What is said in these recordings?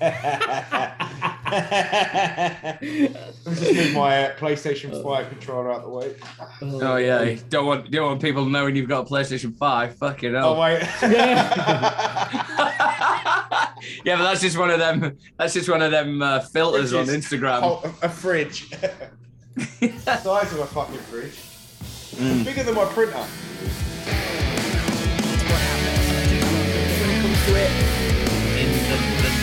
Let me just move my uh, PlayStation 5 controller out the way. Oh yeah, you don't want don't want people knowing you've got a PlayStation Five. Fucking hell. Oh, wait. yeah, but that's just one of them. That's just one of them uh, filters on Instagram. Oh, a, a fridge. size of a fucking fridge. Mm. Bigger than my printer.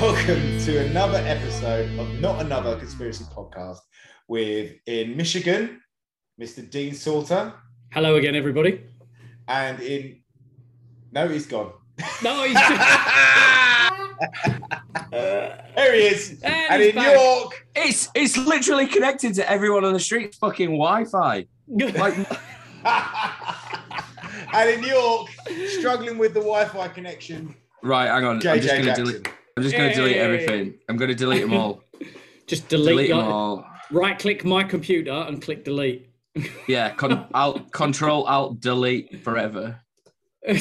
welcome to another episode of Not Another Conspiracy Podcast with in Michigan, Mr. Dean Salter, Hello again, everybody. and in no, he's gone. No, he's There he is, And and in back. York, It's it's literally connected to everyone on the street's fucking Wi-Fi. Like and in York, struggling with the Wi-Fi connection. right, hang on. I'm just gonna Jackson. delete. I'm just gonna delete everything. I'm gonna delete them all. just delete, delete them all. right click my computer and click delete. Yeah, con- alt, control alt delete forever.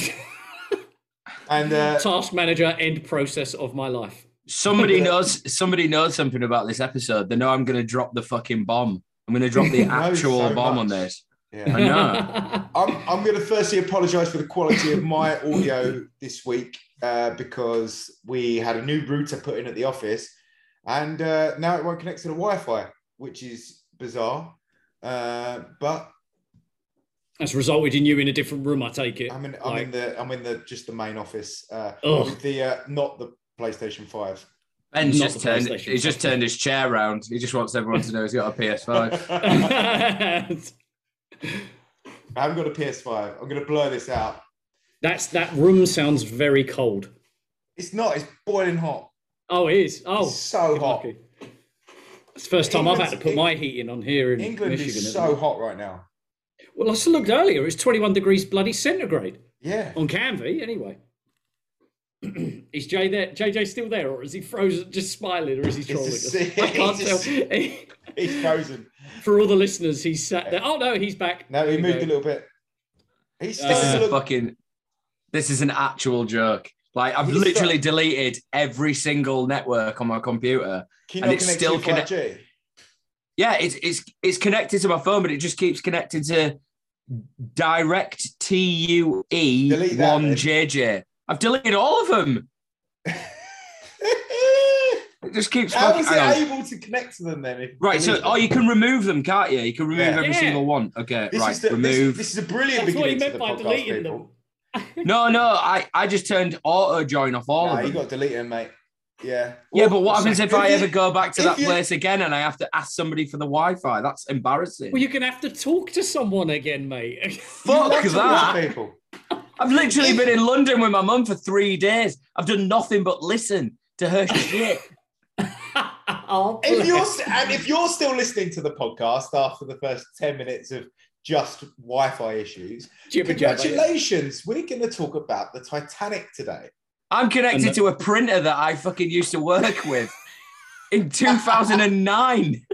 And uh, Task manager end process of my life. Somebody knows. Somebody knows something about this episode. They know I'm gonna drop the fucking bomb. I'm gonna drop the actual so bomb on this. yeah. I know. I'm, I'm going to firstly apologise for the quality of my audio this week uh, because we had a new router put in at the office and uh, now it won't connect to the Wi Fi, which is bizarre. Uh, but That's resulted in you in a different room, I take it. I'm in, I'm Like, in the I'm in the just the main office uh, with the uh, not the PlayStation Five. Ben's Not just turned. He's just turned his chair around. He just wants everyone to know he's got a PS5. I haven't got a PS5. I'm going to blur this out. That's that room sounds very cold. It's not. It's boiling hot. Oh, it is. Oh, It's so hot. lucky. It's the first time I've had to England's- put my heating on here in England Michigan. is so it? hot right now. Well, I just looked earlier. It's 21 degrees bloody centigrade Yeah. on Canvey, anyway. is Jay there? JJ still there, or is he frozen, just smiling, or is he trolling us? a- I can't it's tell. a- He's frozen. For all the listeners, he's sat there. Oh no, he's back. No, he There moved a little bit. He's Uh, This is a look- fucking. This is an actual joke. Like I've He's literally got- deleted every single network on my computer. Can you and it's still to connect- 5G? Yeah, it's it's it's connected to my phone, but it just keeps connected to Direct TUE Delete that, one then. JJ. I've deleted all of them. It just keeps. How fucking- is it able to connect to them then? if- Right, so oh, you can remove them, can't you? You can remove Yeah. every Yeah. single one. Okay, This right, the, remove. This, this is a brilliant That's what he beginning meant by deleting people. them. No, no, I I just turned auto join off all Nah, of them. you got to delete them, mate. Yeah. Yeah, Well, but what happens if I ever go back to that you- place again and I have to ask somebody for the Wi-Fi? That's embarrassing. Well, you're gonna have to talk to someone again, mate. Fuck love to watch that. people. I've literally been in London with my mum for three days. I've done nothing but listen to her shit. oh, if you're and if you're still listening to the podcast after the first 10 minutes of just Wi-Fi issues, Jibber jabber. congratulations. We're going to talk about the Titanic today. I'm connected the- to a printer that I fucking used to work with in 2009.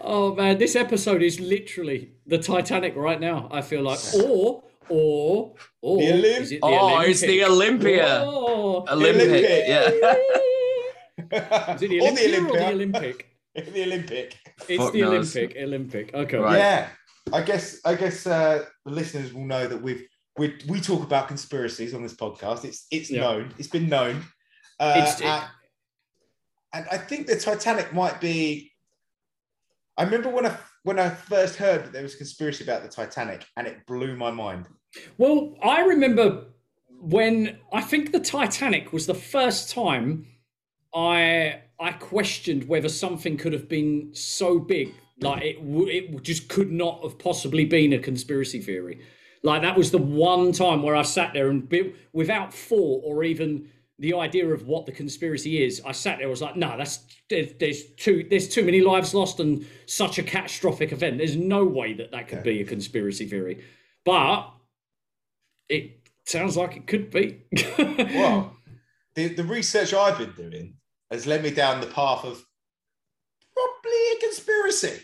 Oh man, this episode is literally the Titanic right now. I feel like, or or or The Olymp- is it the Oh, it's the Olympia. Oh. Olympic. Olympic. Yeah. Is it the Or the Olympia or the Olympia. Olympic? the Olympic. It's Fuck the knows. Olympic. Olympic. Okay. Right. Yeah, I guess I guess uh, the listeners will know that we've we we talk about conspiracies on this podcast. It's it's Yeah. known. It's been known. Uh, It's- and, and I think the Titanic might be. I remember when I when I first heard that there was a conspiracy about the Titanic, and it blew my mind. Well, I remember when I think the Titanic was the first time I I questioned whether something could have been so big, like it w- it just could not have possibly been a conspiracy theory. Like that was the one time where I sat there and be, without thought or even the idea of what the conspiracy is, I sat there. I was like, no, that's there's, there's too there's too many lives lost and such a catastrophic event. There's no way that that could be a conspiracy theory. But it sounds like it could be. Well, the the research I've been doing has led me down the path of probably a conspiracy.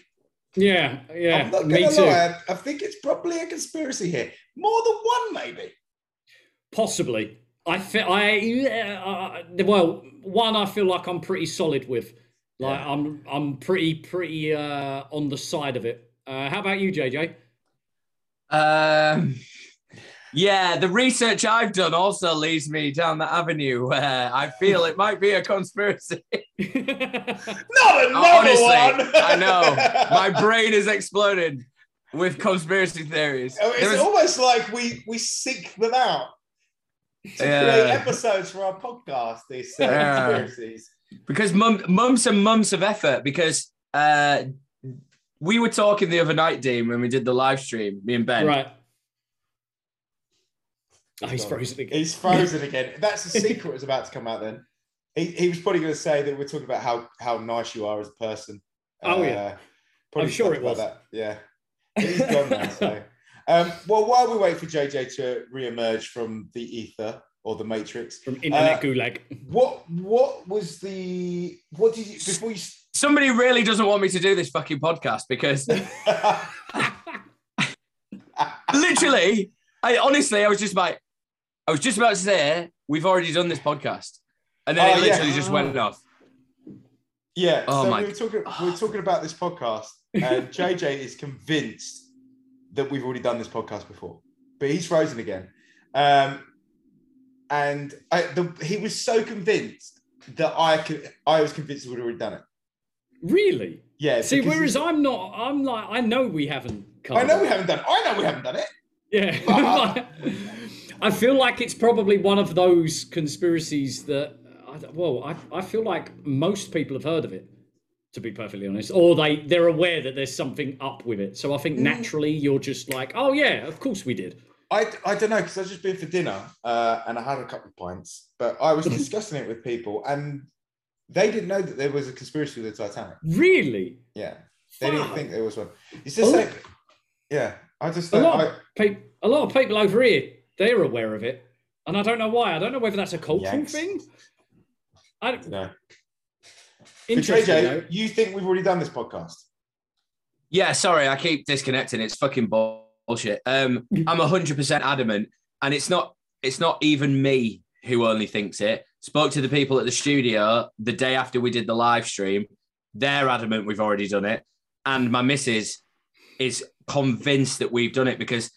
yeah, yeah, I'm not me gonna too. lie. I think it's probably a conspiracy here. More than one, maybe. Possibly. I feel I uh, well, one I feel like I'm pretty solid with. Like Yeah. I'm I'm pretty pretty uh on the side of it. Uh how about you, JJ? Um, yeah, the research I've done also leads me down that avenue where I feel it might be a conspiracy. Not another Honestly, one. I know. My brain is exploding with conspiracy theories. Oh, It's There was- almost like we we seek them out to Yeah. create episodes for our podcast. These uh, Yeah. conspiracies. because mum, months and months of effort because uh, we were talking the other night, Dean, when we did the live stream, me and Ben. right. Oh, he's frozen again. He's frozen again. That's the secret was about to come out. Then he, he was probably going to say that we're talking about how how nice you are as a person. Oh, yeah. probably I'm sure it was. That. Yeah, he's gone now. So, um, well, while we wait for JJ to re-emerge from the ether or the matrix, From Internet Uh, Gulag. what what was the what did you before you? Somebody really doesn't want me to do this fucking podcast because literally, I honestly, I was just about, I was just about to say, we've already done this podcast. And then Oh, it yeah. literally just went off. Yeah, Oh so my- we were talking we were talking about this podcast, and JJ is convinced that we've already done this podcast before, but he's frozen again. Um, and I, the, he was so convinced that I could, I was convinced we'd already done it. Really? Yeah. See, whereas I'm not, I'm like, I know we haven't. I know we haven't done. it. I know we haven't done it. Yeah. I feel like it's probably one of those conspiracies that, I well, I, I feel like most people have heard of it, to be perfectly honest, or they, they're aware that there's something up with it. So I Mm. think naturally you're just like, oh, yeah, of course we did. I, I don't know because I've just been for dinner uh, and I had a couple of pints, but I was discussing it with people and they didn't know that there was a conspiracy with the Titanic. Really? Yeah, they didn't think there was one. It's just Oh. like, yeah, I just A don't. lot, I, of peop a lot of people over here, they're aware of it. And I don't know why. I don't know whether that's a cultural Yanks. thing. I, no. But interesting. JJ, though. you think we've already done this podcast? Yeah, sorry, I keep disconnecting. It's fucking bullshit. Um, I'm hundred percent adamant, and it's not. It's not even me who only thinks it. Spoke to the people at the studio the day after we did the live stream. They're adamant we've already done it, and my missus is convinced that we've done it because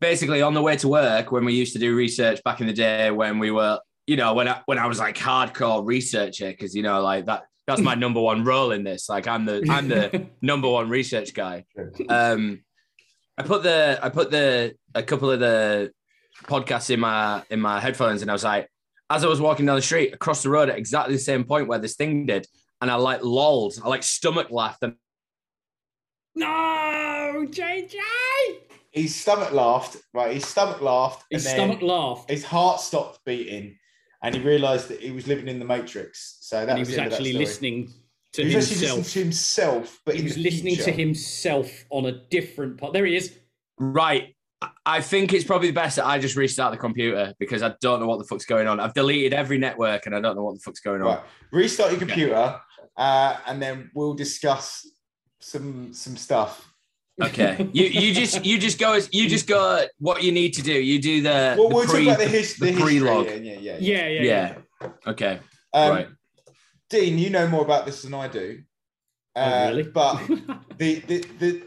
basically on the way to work when we used to do research back in the day when we were, you know, when I when I was like hardcore researcher because you know like that that's my number one role in this. Like I'm the I'm the number one research guy. Um, I put the I put the a couple of the podcasts in my in my headphones, and I was like, as I was walking down the street across the road at exactly the same point where this thing did, and I like lolled, I like stomach laughed, and No, JJ. His stomach laughed, right? His stomach laughed. His and stomach then laughed. His heart stopped beating, and he realised that he was living in the Matrix. So that and he was, was the end of that actually listening to He was actually himself. listening to himself, but he in was the listening to himself on a different part. There he is. Right. I- I think it's probably best that I just restart the computer because I don't know what the fuck's going on. I've deleted every network and I don't know what the fuck's going on. Right, restart your computer, uh, and then we'll discuss some some stuff. Okay. You you just you just go as you just go what you need to do. You do the, Well, the we'll pre, talk about the, his, the, the history. pre-log. Yeah, yeah, yeah. Yeah, yeah, Yeah. Okay. Um, right. Dean, you know more about this than I do. Oh, Uh, really? But the, the the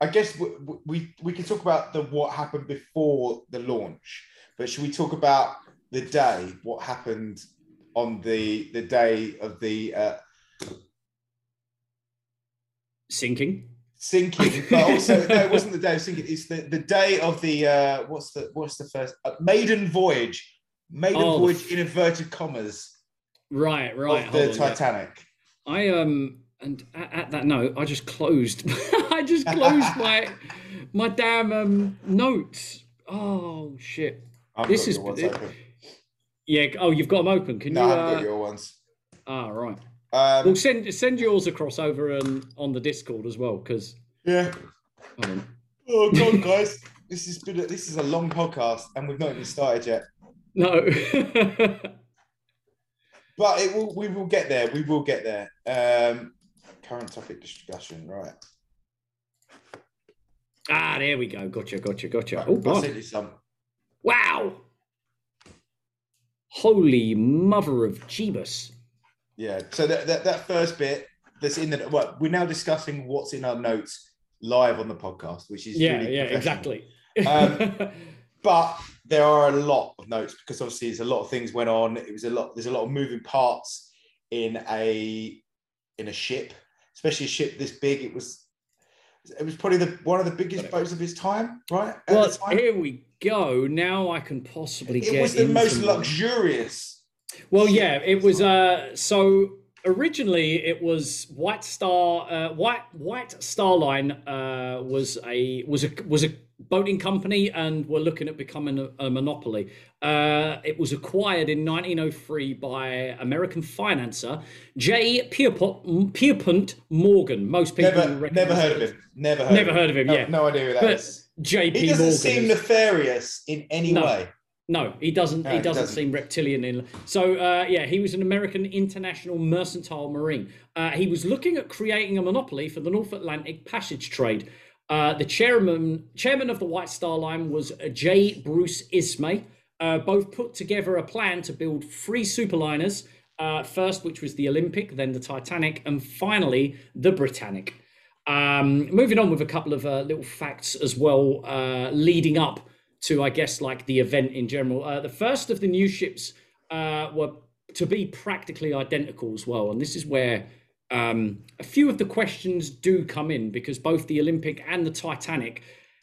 I guess we, we we can talk about the what happened before the launch, but should we talk about the day? What happened on the the day of the uh, Sinking. Sinking? But also, no, it wasn't the day of sinking. It's the, the day of the uh, what's the what's the first uh, maiden voyage? Maiden Oh, voyage in inverted commas Right, right. of the on, yeah. Titanic. I um and at, at that note, I just closed. I just closed my my damn um notes. Oh shit! I've This got is- it-. Yeah. Oh, you've got them open. Can No, you? I haven't Uh, got your ones. Ah, right. Um, Well, send send yours across over and on the Discord as well, because yeah. Oh god, guys, this has been a, this is a long podcast, and we've not even started yet. no. But it will. We will get there. We will get there. Um, current topic discussion. Right. ah, there we go. Gotcha, gotcha, gotcha. right Oh, I'll you some. wow! Holy mother of Jeebus! Yeah. So that, that that first bit that's in the well, we're now discussing what's in our notes live on the podcast, which is Yeah, really yeah, exactly. Um, But there are a lot of notes because obviously there's a lot of things went on. It was a lot. There's a lot of moving parts in a in a ship, especially a ship this big. It was it was probably the one of the biggest boats of his time, right? At well, time. here we go. Now I can possibly It get was the most luxurious. Well, yeah, it was. Uh, so originally, it was White Star. Uh, White White Star Line uh, was a was a was a boating company, and were looking at becoming a, a monopoly. Uh, it was acquired in 1903 by American financer J. Pierpont, Pierpont Morgan. Most people Never, never heard of him. Never heard. Never of heard of him. Yeah, no idea who that but is. J.P. He doesn't Morgan. seem nefarious in any No. way. No, he doesn't. No, he he doesn't, doesn't. seem reptilian. In so, uh, yeah, he was an American international mercantile marine. Uh, he was looking at creating a monopoly for the North Atlantic passage trade. Uh, the chairman chairman of the White Star Line was uh, J. Bruce Ismay. Uh, both put together a plan to build three superliners. Uh, first, which was the Olympic, then the Titanic, and finally the Britannic. Um, moving on with a couple of uh, little facts as well, uh, leading up to, I guess, like the event in general. Uh, the first of the new ships uh, were to be practically identical as well, and this is where um, a few of the questions do come in because both the Olympic and the Titanic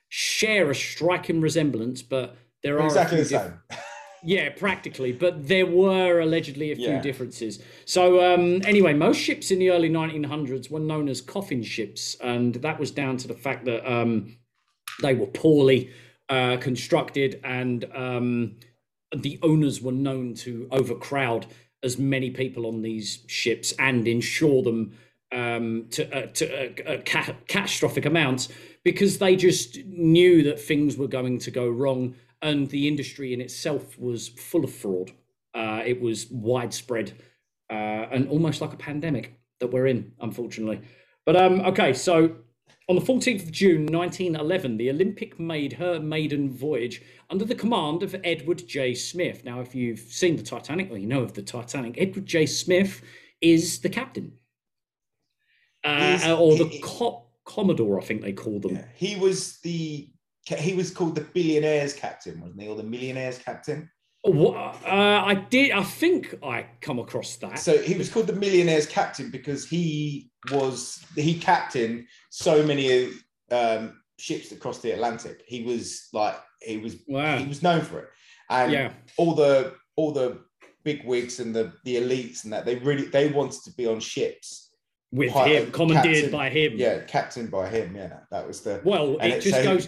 share a striking resemblance, but there are Exactly the same. yeah, practically, but there were allegedly a few Yeah. differences. So, um, anyway, most ships in the early 1900s were known as coffin ships, and that was down to the fact that um, they were poorly uh, constructed, and um, the owners were known to overcrowd as many people on these ships and insure them um, to, uh, to uh, uh, ca- catastrophic amounts because they just knew that things were going to go wrong and the industry in itself was full of fraud. Uh, it was widespread uh, and almost like a pandemic that we're in, unfortunately. But um, okay, so on the 14th of June 1911, the Olympic made her maiden voyage under the command of Edward J. Smith. Now, if you've seen the Titanic or you know of the Titanic, Edward J. Smith is the captain, uh, or the he- co- Commodore, I think they call them. Yeah. He was the he was called the billionaires captain, wasn't he, or the millionaires captain? What, uh, I did. I think I come across that. So he was called the millionaires captain because he was he captained so many um, ships that crossed the Atlantic. He was like he was wow. he was known for it, and Yeah. all the all the big wigs and the the elites and that they really they wanted to be on ships. With him, commandeered captain- by him. Yeah, captained by him. Yeah, that was the Well, it just so he- goes.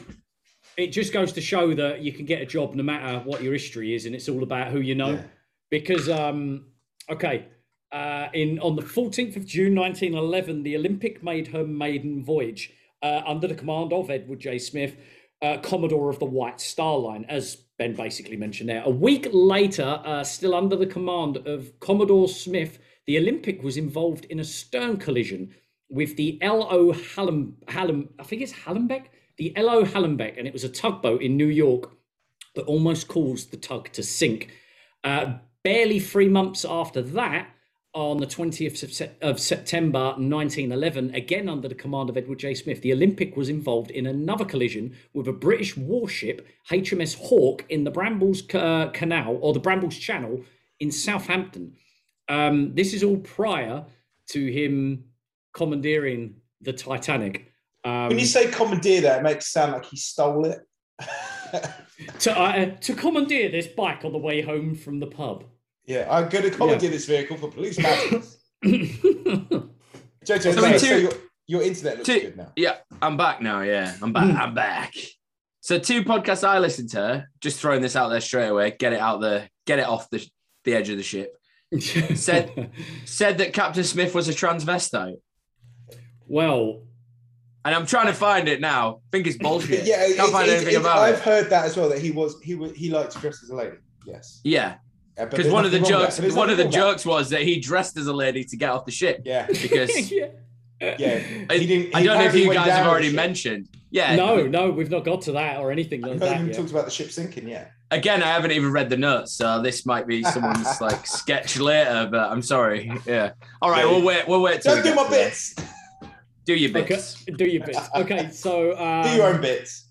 It just goes to show that you can get a job no matter what your history is, and it's all about who you know. Yeah. Because, um, okay, uh, in on the 14th of June 1911, the Olympic made her maiden voyage uh, under the command of Edward J. Smith, uh, Commodore of the White Star Line, as Ben basically mentioned there. A week later, uh, still under the command of Commodore Smith, the Olympic was involved in a stern collision with the L.O. Hallam, Hallam, I think it's Hallenbeck, the L.O. Hallenbeck, and it was a tugboat in New York that almost caused the tug to sink. Uh, barely three months after that, on the 20th of, September 1911, again under the command of Edward J. Smith, the Olympic was involved in another collision with a British warship, HMS Hawke, in the Brambles uh, Canal or the Brambles Channel in Southampton. Um, this is all prior to him commandeering the Titanic. Um, When you say commandeer that, it makes it sound like he stole it. to, uh, to commandeer this bike on the way home from the pub. yeah, I'm going to commandeer this vehicle for police matters. Jojo, So so, so your, your internet looks Two- good now. Yeah, I'm back now. Yeah, I'm back. I'm back. So two podcasts I listened to, just throwing this out there straight away, get it out there, get it off the, the edge of the ship. Said- Said that Captain Smith was a transvestite. well, And I'm trying to find it now. I think it's bullshit. Yeah, Can't it's- find it's- anything it's- about I've it. heard that as well. That he was he was he liked to dress as a lady. Yes, Yeah, because there's one of the nothing wrong with jokes, one of the nothing wrong jokes was that he dressed as a lady to get off the ship. Yeah. Because yeah. Yeah, I, he didn't. I don't know if you guys have already mentioned. Yeah, No, no, we've not got to that or anything like haven't that even yet. talked about the ship sinking Yeah. Again, I haven't even read the notes, so this might be someone's like sketch later. But I'm sorry. Yeah. All right, we'll wait. We'll wait. Don't we do my to that. bits. Do your Okay, bits. do your bits. Okay, so um, Do your own bits.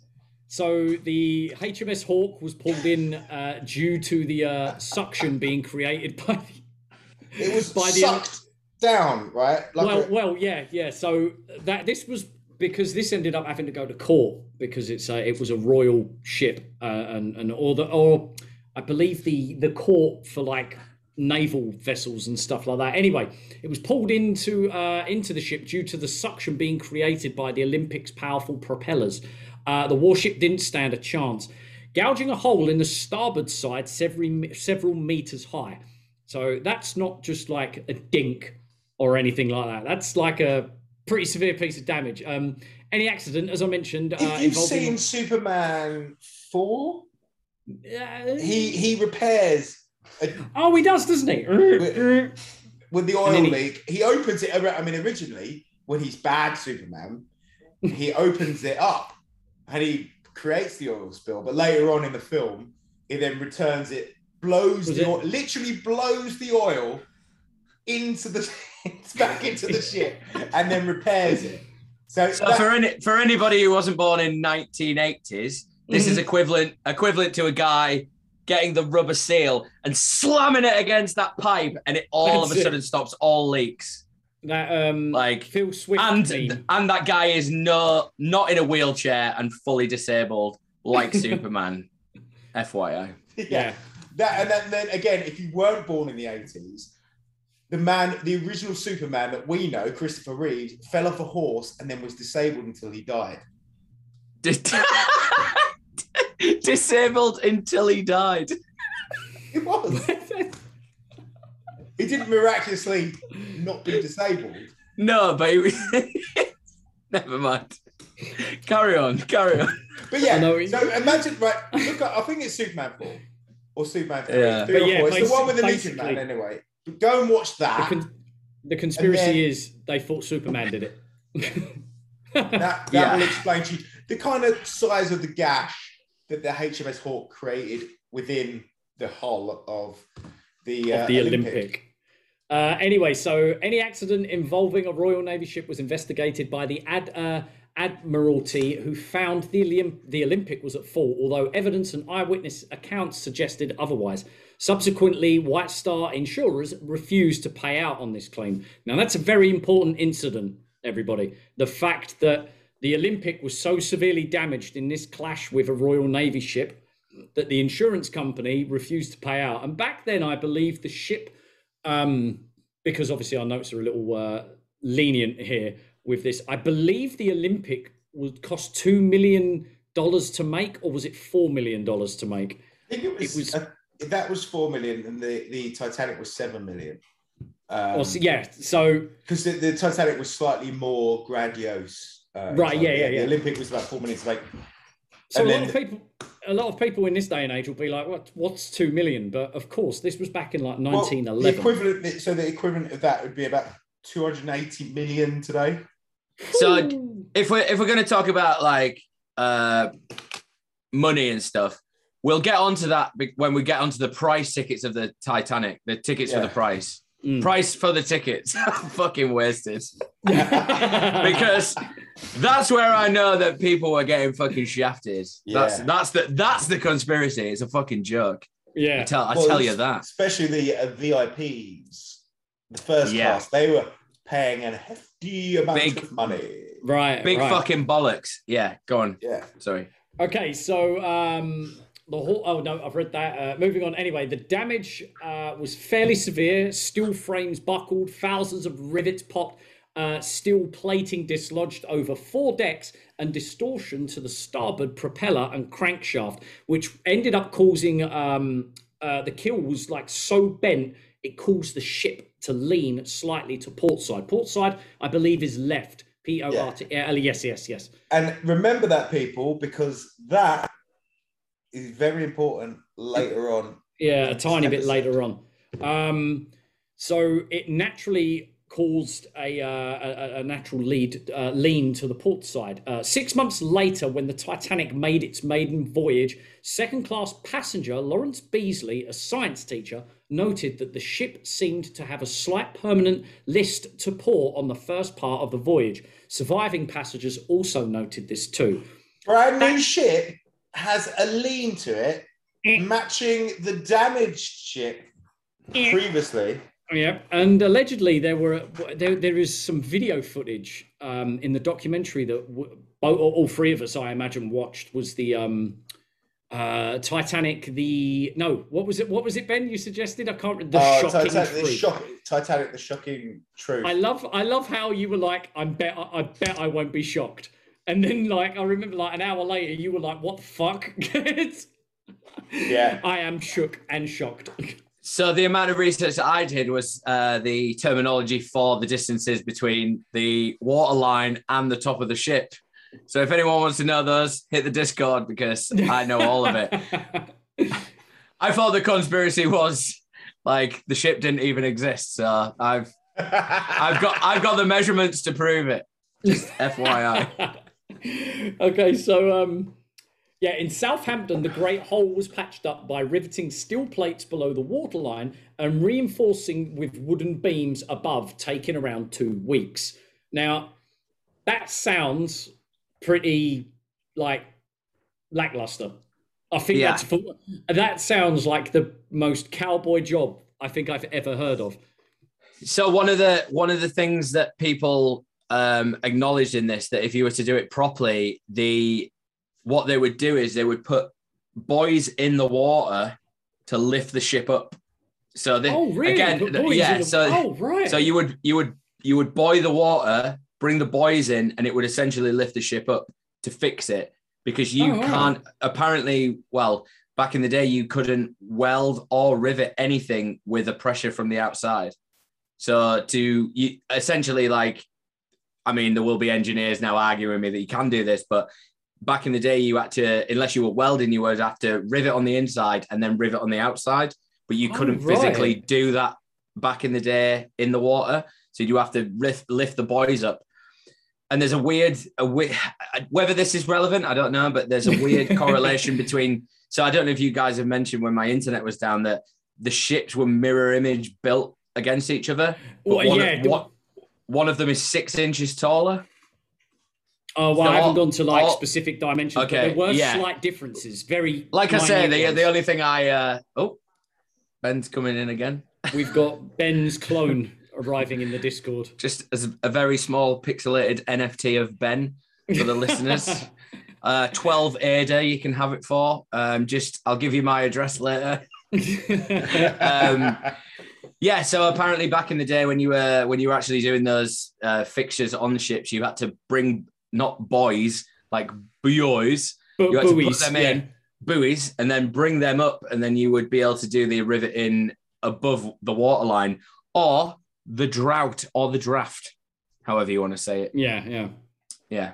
So the HMS Hawke was pulled in uh, due to the uh, suction being created by the It was by the- sucked down, right? Like well, a- well, yeah, yeah. So that this was because this ended up having to go to court because it's a, it was a royal ship, uh, and and or the or I believe the the court for like naval vessels and stuff like that. Anyway, it was pulled into uh, into the ship due to the suction being created by the Olympic's powerful propellers. Uh, the warship didn't stand a chance, gouging a hole in the starboard side several several meters high. So that's not just like a dink or anything like that. That's like a pretty severe piece of damage. Um, any accident, as I mentioned, uh, if you've involving seen Superman four, Uh, he he repairs oh, he does, doesn't he? with the oil he- leak. He opens it. I mean, originally when he's bad Superman, he opens it up and he creates the oil spill. But later on in the film, he then returns it, blows Was the it- oil, literally blows the oil into the back into the ship, and then repairs it. So, So that- for any for anybody who wasn't born in 1980s, this is mm-hmm. equivalent equivalent to a guy getting the rubber seal and slamming it against that pipe, and it all of That's a it. sudden stops all leaks. that um, Like Phil Swift and meme. and that guy is no not in a wheelchair and fully disabled like Superman. FYI. yeah. Yeah. That and then, then again, if you weren't born in the eighties, the man, the original Superman that we know, Christopher Reeve, fell off a horse and then was disabled until he died. Dis- Disabled until he died. It was. he didn't miraculously not be disabled. No, but he was... never mind. Carry on, carry on. But yeah, I know he- so imagine, right? Look, at, I think it's Superman four or Superman three. Yeah. three But or yeah, four. It's the one with the Legion Man, anyway. But go and watch the, that. con- the conspiracy then- is they thought Superman did it. That, that Yeah. will explain to you the kind of size of the gash that the HMS Hawke created within the hull of the, uh, of the Olympic. Uh, anyway, so any accident involving a Royal Navy ship was investigated by the Ad, uh, Admiralty, who found the, the Olympic was at fault, although evidence and eyewitness accounts suggested otherwise. Subsequently, White Star insurers refused to pay out on this claim. Now, that's a very important incident, everybody. The fact that the Olympic was so severely damaged in this clash with a Royal Navy ship that the insurance company refused to pay out. And back then, I believe the ship, um, because obviously our notes are a little uh, lenient here with this, I believe the Olympic would cost two million dollars to make, or was it four million dollars to make? I think it was, It was- uh, that was four million, and the, the Titanic was seven million. Um, yeah, so because the, the Titanic was slightly more grandiose. Uh, Right, time. yeah, yeah, The yeah. Olympic was about four minutes to make. so a And lot then- of people, a lot of people in this day and age will be like, "What? What's two million? But of course, this was back in like Well, nineteen the eleven. equivalent, so the equivalent of that would be about 280 million today. So if we're if we're gonna talk about like uh money and stuff, we'll get onto that when we get onto the price tickets of the Titanic, the tickets for the price. Mm. Price for the tickets. Fucking wasted. because that's where I know that people were getting fucking shafted. That's Yeah. that's the that's the conspiracy. It's a fucking joke. I yeah, tell I Well, tell you that. Especially the uh, VIPs, the first Yeah. class, they were paying a hefty amount Big- of money. right, Big right. fucking bollocks. Yeah, go on. Yeah. Sorry. Okay, so um, the whole. Oh no, I've read that. Uh, moving on. Anyway, the damage uh, was fairly severe. Steel frames buckled, thousands of rivets popped, uh, steel plating dislodged over four decks, and distortion to the starboard propeller and crankshaft, which ended up causing um, uh, the keel was like so bent it caused the ship to lean slightly to port side. Port side, I believe, is left. P O R T. yeah, Yes, yes, yes. And remember that, people, because that is very important later on. Yeah, a tiny bit later on. Um, so it naturally caused a, uh, a, a natural lead uh, lean to the port side. Uh, six months later, when the Titanic made its maiden voyage, second class passenger Lawrence Beesley, a science teacher, noted that the ship seemed to have a slight permanent list to port on the first part of the voyage. Surviving passengers also noted this too. Brand new ship has a lean to it, matching the damaged ship previously. Yeah, and allegedly there were there there is some video footage um, in the documentary that w- both, all three of us, I imagine, watched was the um, uh, Titanic. The no, what was it? What was it, Ben? You suggested I can't. remember. The Oh, shocking Titanic, the truth. shock, Titanic, the shocking truth. I love I love how you were like I bet I bet I won't be shocked, and then like I remember like an hour later you were like what the fuck. It's- Yeah. I am shook and shocked. So the amount of research that I did was uh, the terminology for the distances between the water line and the top of the ship. So if anyone wants to know those, hit the Discord because I know all of it. I thought the conspiracy was like the ship didn't even exist. So I've I've got I've got the measurements to prove it. Just FYI. okay, so um, yeah, in Southampton, the Great Hole was patched up by riveting steel plates below the waterline and reinforcing with wooden beams above, taking around two weeks. Now, that sounds pretty like lackluster. I think Yeah. that's that sounds like the most cowboy job I think I've ever heard of. So one of the one of the things that people um, acknowledged in this that if you were to do it properly, the what they would do is they would put boys in the water to lift the ship up. So they, Oh, really? again, Put th- boys yeah. the- so oh, right. so you would you would you would buoy the water, bring the boys in, and it would essentially lift the ship up to fix it because you Oh, can't apparently. Well, back in the day, you couldn't weld or rivet anything with the pressure from the outside. So to you essentially like, I mean, there will be engineers now arguing with me that you can do this, but back in the day, you had to, unless you were welding, you would have to rivet on the inside and then rivet on the outside. But you Oh, couldn't right. physically do that back in the day in the water. So you have to lift lift the boys up. And there's a weird, a weird, whether this is relevant, I don't know, but there's a weird correlation between. So I don't know if you guys have mentioned when my internet was down that the ships were mirror image built against each other. But Well, one, yeah, of, one, one of them is six inches taller. Oh well, So I haven't all- gone to like all- specific dimensions, but Okay, there were yeah. slight differences. Very Like I say, the, ones. the only thing I uh oh, Ben's coming in again. we've got Ben's clone arriving in the Discord. Just as a very small pixelated NFT of Ben for the listeners. Uh, 12 ADA you can have it for. Um, just I'll give you my address later. um, yeah, so apparently back in the day when you were when you were actually doing those uh, fixtures on the ships, you had to bring not boys like boys, Bu- you had to buoys, put them yeah. in buoys and then bring them up, and then you would be able to do the riveting above the waterline, or the drought, or the draft, however you want to say it. Yeah, yeah. Yeah.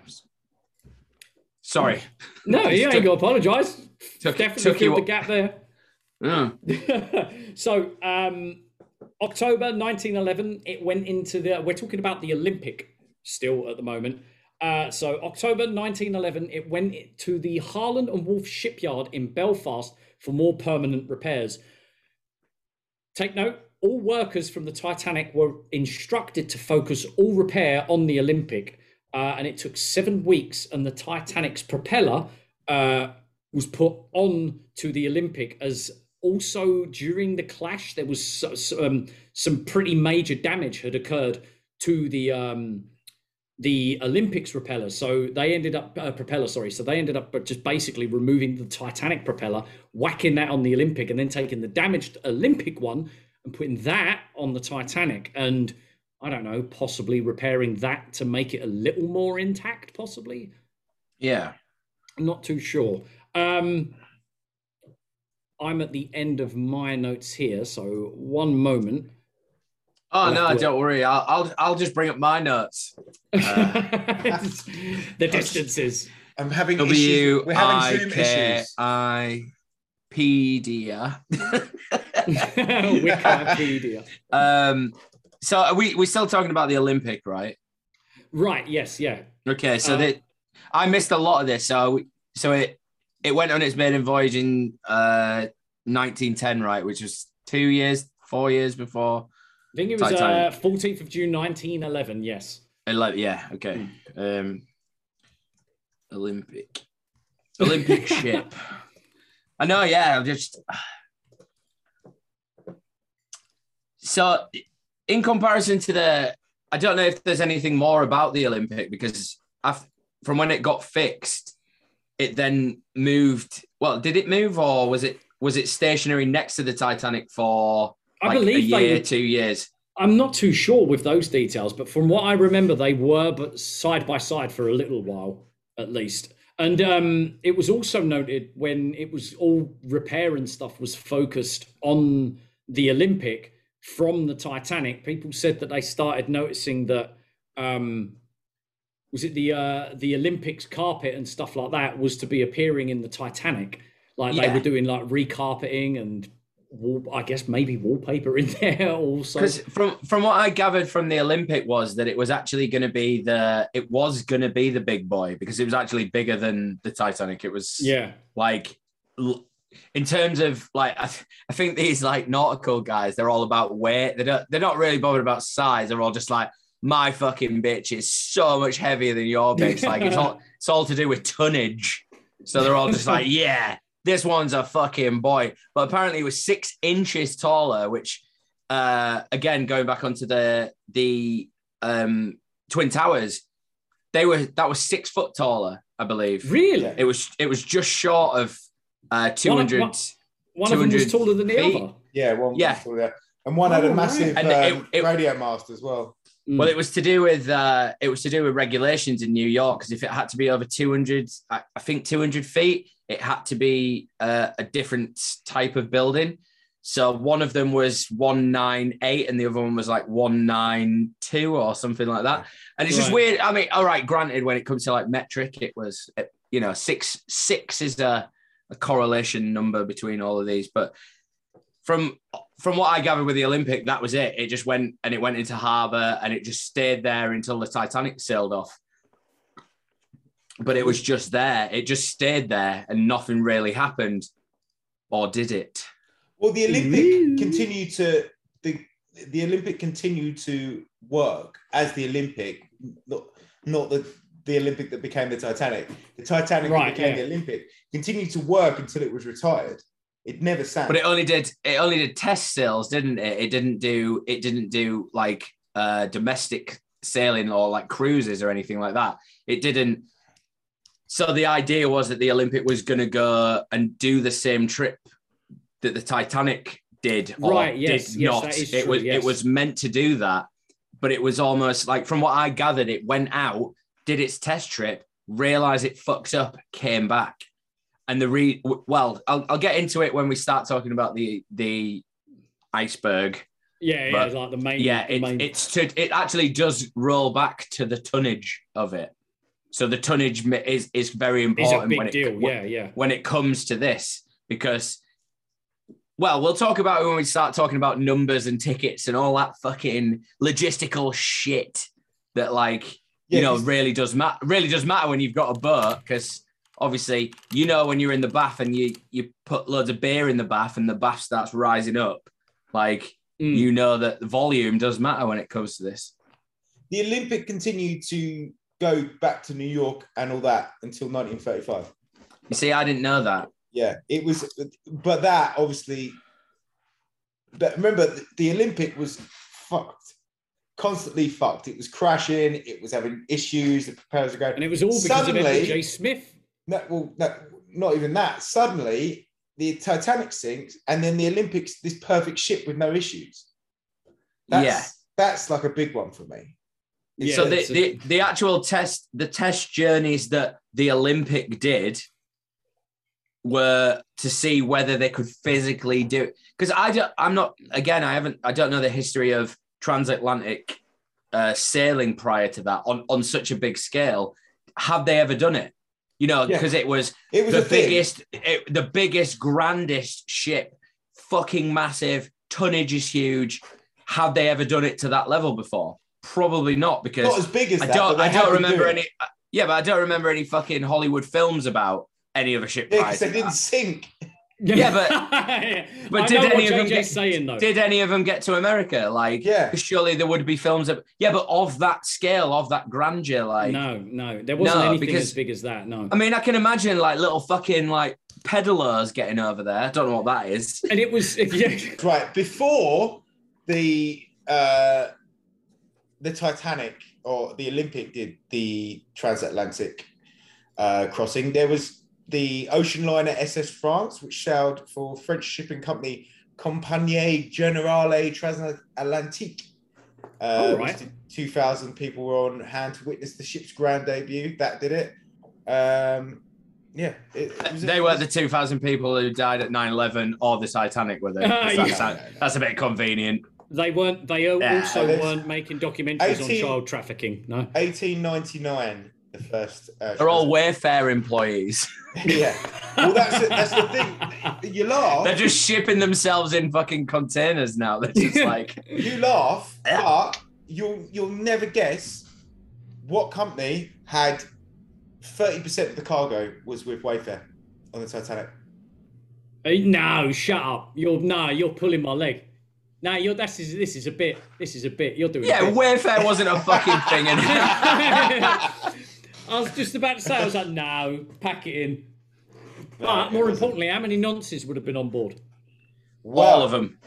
Sorry. No, you ain't got to apologise. Took- Definitely took you the gap there. Mm. so, um, October 1911, it went into the. We're talking about the Olympic still at the moment. Uh, so, October 1911, it went to the Harland and Wolff shipyard in Belfast for more permanent repairs. Take note, all workers from the Titanic were instructed to focus all repair on the Olympic. Uh, and it took seven weeks, and the Titanic's propeller uh, was put on to the Olympic as also during the clash there was um, some pretty major damage had occurred to the um, the Olympics propeller. So they ended up uh, propeller, sorry. So they ended up just basically removing the Titanic propeller, whacking that on the Olympic, and then taking the damaged Olympic one and putting that on the Titanic. And I don't know, possibly repairing that to make it a little more intact, possibly. Yeah. I'm not too sure. Um, I'm at the end of my notes here, so one moment. Oh no, way. don't worry. I'll, I'll I'll just bring up my notes. the distances. I'm having W issues. We're having I Zoom K issues. I P D A. Wikipedia. Um. So are we we still talking about the Olympic, right? Right. Yes. Yeah. Okay. So Uh, that I missed a lot of this. So so it it went on its maiden voyage in uh 1910, right? Which was two years, four years before. I think it was uh, 14th of June 1911. Yes. Ele- yeah. Okay. Hmm. Um. Olympic. Olympic ship. I know. Yeah. I'm just. So, in comparison to the, I don't know if there's anything more about the Olympic because af from when it got fixed, it then moved. Well, did it move or was it was it stationary next to the Titanic for I like believe a year, would- two years? I'm not too sure with those details, but from what I remember, they were but side by side for a little while at least. And um, it was also noted when it was all repair and stuff was focused on the Olympic from the Titanic. People said that they started noticing that um, was it the uh, the Olympics carpet and stuff like that was to be appearing in the Titanic. Like they were doing like recarpeting and wall, I guess maybe wallpaper in there also. Because from from what I gathered from the Olympic was that it was actually going to be the it was going to be the big boy because it was actually bigger than the Titanic. It was Yeah. like in terms of like I, th- I think these like nautical guys they're all about weight. They don't they're not really bothered about size. They're all just like my fucking bitch is so much heavier than your bitch. Like it's all it's all to do with tonnage. So they're all just like yeah. This one's a fucking boy, but apparently it was six inches taller, which uh, again going back onto the the um, twin towers, they were that was six foot taller, I believe. Really? It was it was just short of uh, two One of- hundred. one- One of them was 200 taller than the feet. other. Yeah, one. Yeah. was there. And one had Oh, a right. massive And um, it- it- radio mast as well. Well, it was to do with uh, it was to do with regulations in New York because if it had to be over two hundred, I, I think two hundred feet, it had to be uh, a different type of building. So one of them was one nine eight, and the other one was like one nine two or something like that. And it's just weird. I mean, all right, granted, when it comes to like metric, it was you know six six is a, a correlation number between all of these, but from from what I gathered with the Olympic, that was it. It just went and it went into harbour and it just stayed there until the Titanic sailed off. But it was just there. It just stayed there and nothing really happened. Or did it? Well, the Olympic Ooh. continued to the the Olympic continued to work as the Olympic, not not the the Olympic that became the Titanic. The Titanic Right, became yeah. the Olympic continued to work until it was retired. It never sank. But it only did it only did test sails, didn't it? It didn't do it didn't do like uh domestic sailing or like cruises or anything like that. It didn't so the idea was that the Olympic was gonna go and do the same trip that the Titanic did or Right, yes, did yes, not. that is it true, was yes. it was meant to do that, but it was almost like from what I gathered, it went out, did its test trip, realized it fucked up, came back. And the re well, I'll, I'll get into it when we start talking about the the iceberg. Yeah, yeah, But, like the main. Yeah, the it, main, it's to, it actually does roll back to the tonnage of it. So the tonnage is is very is important a big when it deal. when- Yeah, yeah. when it comes to this because well we'll talk about it when we start talking about numbers and tickets and all that fucking logistical shit that like you know really does matter really does matter when you've got a boat because obviously you know when you're in the bath and you you put loads of beer in the bath and the bath starts rising up like Mm. you know that the volume does matter when it comes to this The Olympic continued to go back to New York and all that until 1935. you see i didn't know that Yeah, it was, but that obviously. But remember, the, the Olympic was fucked, constantly fucked. It was crashing. It was having issues. The propellers were going. And it was all because Suddenly- of Edward J. Smith. No, well, no, not even that. Suddenly, the Titanic sinks, and then the Olympics, this perfect ship with no issues. That's, Yeah. that's like a big one for me. Yeah, so the, a- the the actual test the test journeys that the olympic did were to see whether they could physically do it because i don't i'm not again i haven't i don't know the history of transatlantic uh, sailing prior to that on on such a big scale have they ever done it you know Yeah. because it was It was the biggest it, the biggest grandest ship fucking massive tonnage is huge have they ever done it to that level before probably not because Not as big as I that. don't. I don't remember doing any. Yeah, but I don't remember any fucking Hollywood films about any other ship. Yeah, because they didn't that. sink. Yeah, but- but did any of them get- saying though. Did any of them get to America? Like, Yeah. surely there would be films of. Yeah, but of that scale, of that grandeur, like. no, no, there wasn't No, anything because- as big as that. No, I mean, I can imagine like little fucking like peddlers getting over there. I don't know what that is. and it was yeah. Right before the uh, the Titanic or the Olympic did the transatlantic uh, crossing, there was the ocean liner SS France, which sailed for French shipping company Compagnie Generale Transatlantique. Uh, All right. 2,000 people were on hand to witness the ship's grand debut. That did it. Um, yeah, it, it was They were the 2,000 people who died at 9 11 or the Titanic were they? Ah, That's, yeah. that's a bit convenient. They weren't. They al- Yeah, also weren't making documentaries 18 on child trafficking. No. 1899, the first. Uh, They're all Wayfair employees. yeah. Well, that's it, that's the thing. You laugh. They're just shipping themselves in fucking containers now. They're just like, you laugh, but you'll you'll never guess what company had thirty percent of the cargo was with Wayfair on the Titanic. Hey, no, shut up. You're no, you're pulling my leg. No, you're that's is this is a bit. This is a bit. You're doing. yeah, bits. Wayfair wasn't a fucking thing. And I was just about to say. I was like, no, pack it in. But more importantly, how many nonces would have been on board? all of them.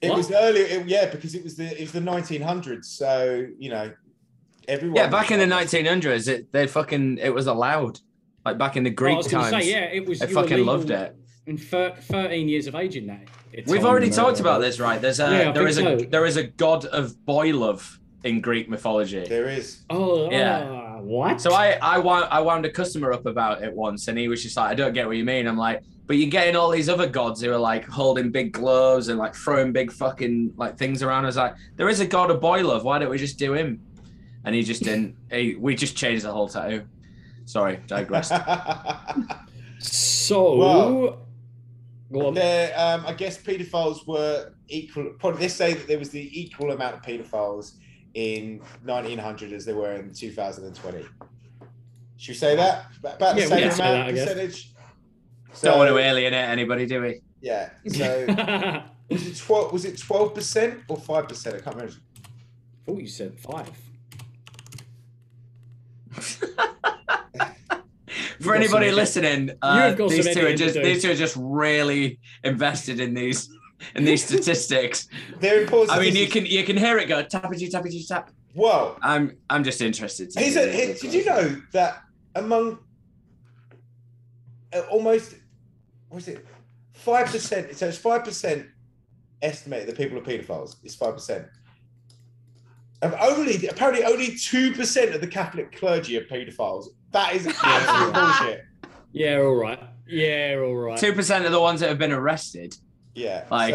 It What? was earlier, it- yeah, because it was the it was the nineteen hundreds. So you know, everyone. Yeah, back in the 1900s, it they fucking it was allowed. Like back in the Oh, I Greek was times, say, yeah, it was. they you were fucking loved it. In thir- 13 years of age in that. We've already talked about this, right? There's a Yeah, I there think is a there is a god of boy love in Greek mythology. There is. Oh, Yeah. ah, what? So I I wound I wound a customer up about it once, and he was just like, I don't get what you mean. I'm like, but you're getting all these other gods who are like holding big gloves and like throwing big fucking like things around. I was like, there is a god of boy love. Why don't we just do him? And he just didn't. He, we just changed the whole tattoo. Sorry, digressed. So, Well, go um, I guess paedophiles were equal. Probably let's say that there was the equal amount of paedophiles in 1900 as they were in 2020. Should we say that? About the Yeah, same amount that, I guess. percentage. don't want to alienate anybody, do we? Yeah. So was it 12? Was it 12 percent or five percent? I can't remember. thought you said five. For anybody listening, uh, these two are just these two are just really invested in these in these statistics. They're important. I mean, you can you can hear it go tappity tappity tap. Whoa. I'm I'm just interested. To Here's hear a, the here- other did you know that among uh, almost was it five percent? So it's five percent estimated that people are paedophiles. It's five percent. Of only apparently only two percent of the Catholic clergy are paedophiles. That is absolute bullshit. Yeah, all right. Yeah, all right. Two percent of the ones that have been arrested. Yeah. Like,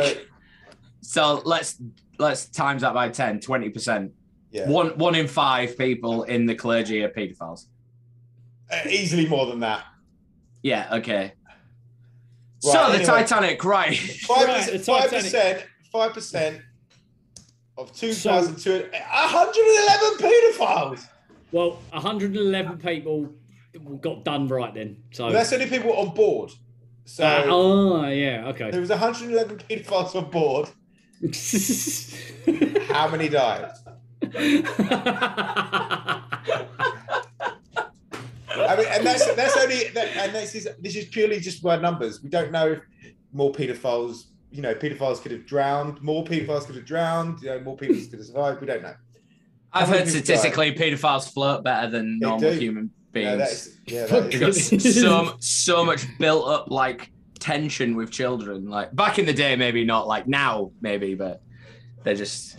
so, so let's let's times that by 10, 20 percent. yeah. One one in five people in the clergy are paedophiles. Uh, easily more than that. Yeah. Okay. Right, so the. Titanic, right? Five percent. Five Titanic. percent. Five percent of two thousand two hundred and eleven paedophiles. Well, 111 people got done right then. So. But that's only people on board. So Uh, oh, yeah. Okay. there was 111 paedophiles on board. How many died? I mean, and that's that's only that, and this is this is purely just word numbers. We don't know if more paedophiles, you know, paedophiles could have drowned, more paedophiles could have drowned, you know, more people could have survived. We don't know. I've heard statistically paedophiles float better than They normal do. human Yeah, that beings. yeah, that They've got is, s- so so much built up like tension with children. Like back in the day, maybe not like now, maybe, but they're just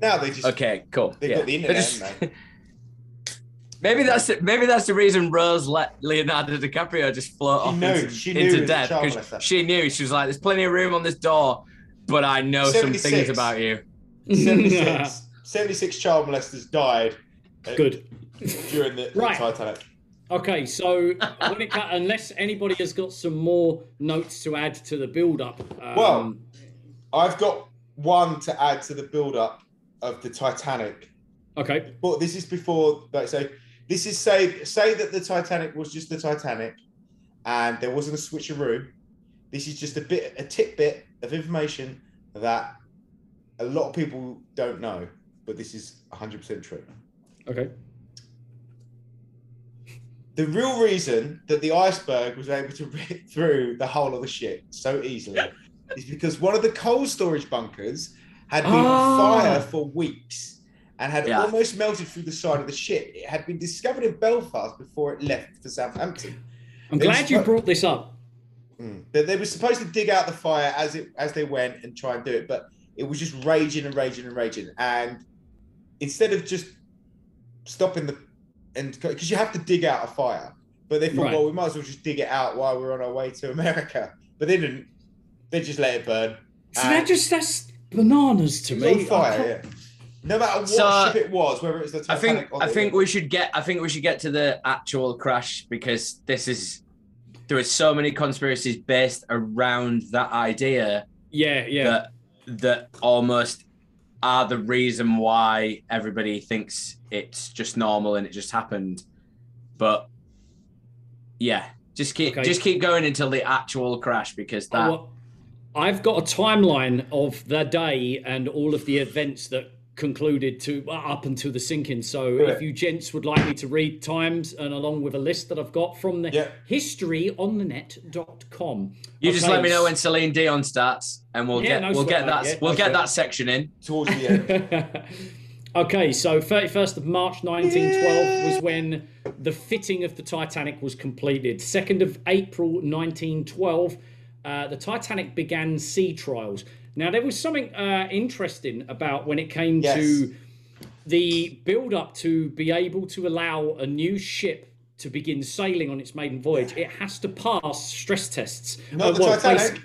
now they just okay. Cool. they've yeah. got the internet. just- maybe that's the, maybe that's the reason Rose let Leonardo DiCaprio just float She off knew, into, she knew into death because she knew she was like, "There's plenty of room on this door, but I know some things about you." 76, 76 child molesters died uh, Good. during the, the Right. Titanic. Okay, so it, unless anybody has got some more notes to add to the build-up, um, Well, I've got one to add to the build-up of the Titanic. okay, But this is before, like, so this is say say that the Titanic was just the Titanic, and there wasn't a switcheroo. This is just a bit, a tidbit of information that a lot of people don't know, but this is 100% true. okay, The real reason that the iceberg was able to rip through the whole of the ship so easily is because one of the coal storage bunkers had been on fire for weeks and had Yeah. almost melted through the side of the ship. It had been discovered in Belfast before it left for Southampton. I'm They glad you brought this up. Mm. That they were supposed to dig out the fire as it as they went and try and do it, but it was just raging and raging and raging. And instead of just stopping the and because you have to dig out a fire, but they thought, Right. well, we might as well just dig it out while we're on our way to America. But they didn't. They just let it burn. So And that just that's bananas to me. fire. Yeah. No matter what So, ship it was, whether it was the I think or I the- think we should get I think we should get to the actual crash because this is there are so many conspiracies based around that idea Yeah, yeah. that that almost are the reason why everybody thinks it's just normal and it just happened. But yeah, just keep Okay. just keep going until the actual crash because that well, I've got a timeline of the day and all of the events that concluded to uh, up until the sinking. So Yeah. if you gents would like me to read times and along with a list that I've got from the Yeah. historyonthenet.com. you just let me know when Celine Dion starts and we'll Yeah, get no we'll get mate, that yeah, we'll no get that section in. towards the end. Okay, so 31st of March 1912 was when the fitting of the Titanic was completed. 2nd of April 1912, uh, the Titanic began sea trials. Now, there was something uh, interesting about when it came Yes. to the build up to be able to allow a new ship to begin sailing on its maiden voyage. It has to pass stress tests. Not Uh, the well, Titanic.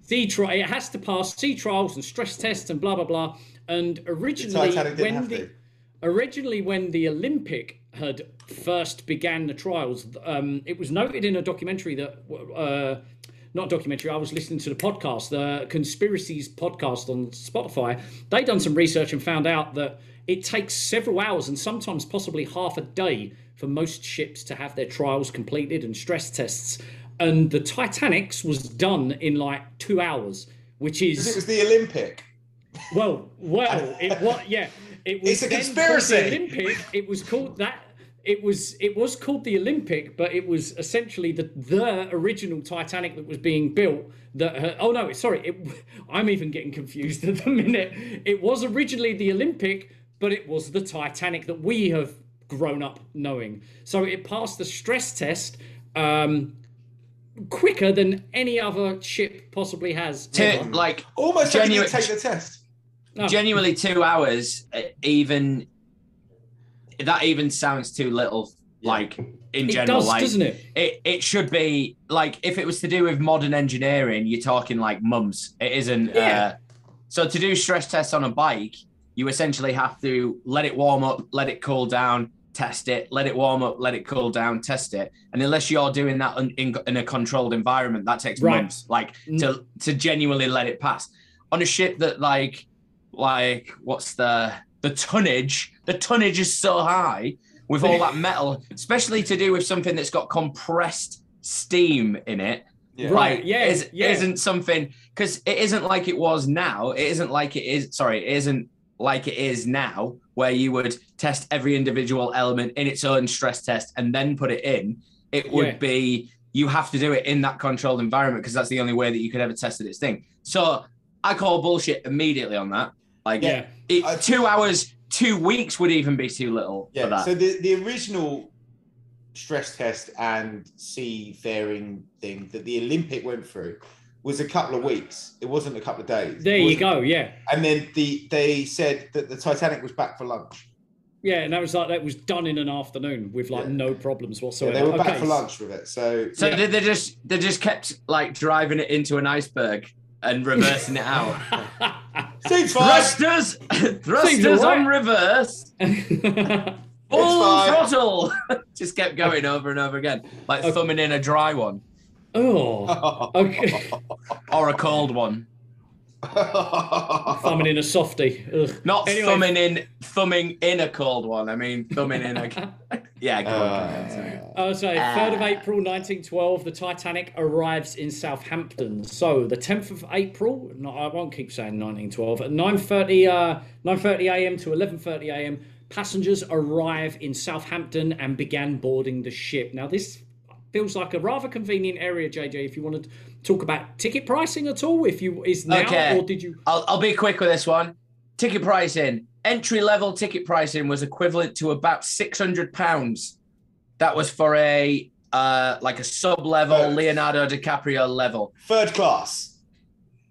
sea tri- it has to pass sea trials and stress tests and blah blah blah. And originally, didn't when the to. originally when the Olympic had first began the trials, um, it was noted in a documentary that. Uh, not documentary. I was listening to the podcast, the Conspiracies podcast on Spotify. They done some research and found out that it takes several hours and sometimes possibly half a day for most ships to have their trials completed and stress tests. And the Titanic's was done in like two hours, which is it was the Olympic. well, well, it what? Yeah, it was. It's a conspiracy. The Olympic. It was called that. It was. It was called the Olympic, but it was essentially the the original Titanic that was being built. That uh, oh no, sorry, it, I'm even getting confused at the minute. It was originally the Olympic, but it was the Titanic that we have grown up knowing. So it passed the stress test. Um, quicker than any other ship possibly has To, like Almost like you Genuine- take the test. No. genuinely two hours uh, even that even sounds too little Like in It general, does, like doesn't it? it it should be like if it was to do with modern engineering, you're talking like mums. It isn't. Yeah. Uh, so to do stress tests on a bike, you essentially have to let it warm up, let it cool down, test it, let it warm up, let it cool down, test it. And unless you're doing that in, in, in a controlled environment, that takes Right. months, like to to genuinely let it pass. On a ship that like like what's the the tonnage? The tonnage is so high with all that metal, especially to do with something that's got compressed steam in it. Yeah. Right, Like, yeah, is, yeah. isn't something because it isn't like it was now. It isn't like it is. Sorry, it isn't like it is now, where you would test every individual element in its own stress test and then put it in. It would Yeah. be you have to do it in that controlled environment because that's the only way that you could ever test it. its thing. So I call bullshit immediately on that. Like, Yeah. it, I- two hours, two weeks would even be too little for Yeah. that. So the, the original stress test and seafaring thing that the Olympic went through was a couple of weeks. It wasn't a couple of days. There you go. Yeah. And then the they said that the Titanic was back for lunch. Yeah, and that was like that was done in an afternoon with like Yeah. no problems So whatsoever. they were back Okay, for lunch with it. So So Yeah. they, they just they just kept like driving it into an iceberg and reversing it out. seems fine. Thrusters, thrusters alright. on reverse, full throttle. just kept going over and over again, like thumbing in a dry one oh, okay. or a cold one. Thumbing in a softie. Ugh. Not Anyway. thumbing in, thumbing in a cold one. I mean, thumbing in a. yeah, go on, go on, sorry. Oh, so 3rd of April 1912, the Titanic arrives in Southampton. So the 10th of April, no, I won't keep saying 1912, at 9.30 uh, 9.30 a.m. to 11.30 a.m., passengers arrive in Southampton and began boarding the ship. Now, this feels like a rather convenient area, JJ, if you wanted to talk about ticket pricing at all, if you is now, Okay. or did you... I'll, I'll be quick with this one. Ticket pricing. Entry level ticket pricing was equivalent to about six hundred pounds. That was for a uh like a sub level Leonardo DiCaprio level. Third class.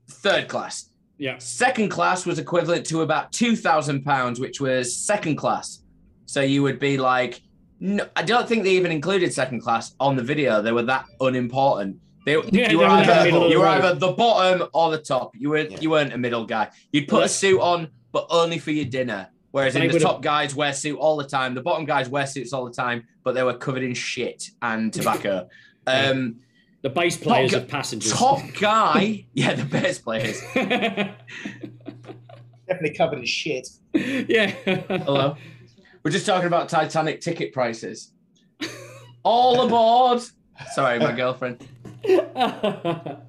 Third class. Yeah. Second class was equivalent to about two thousand pounds, which was second class. So you would be like, no, I don't think they even included second class on the video. They were that unimportant. They, Yeah, you were were the either you the were either the bottom or the top. You weren't Yeah. you weren't a middle guy. You'd put Yeah. a suit on, but only for your dinner. Whereas They in the would've- top guys wear suit all the time. The bottom guys wear suits all the time, but they were covered in shit and tobacco. Um, The bass players gu- of passengers. top guy, yeah, the bass players. Definitely covered in shit. yeah. Hello. We're just talking about Titanic ticket prices. All aboard. Sorry, my girlfriend.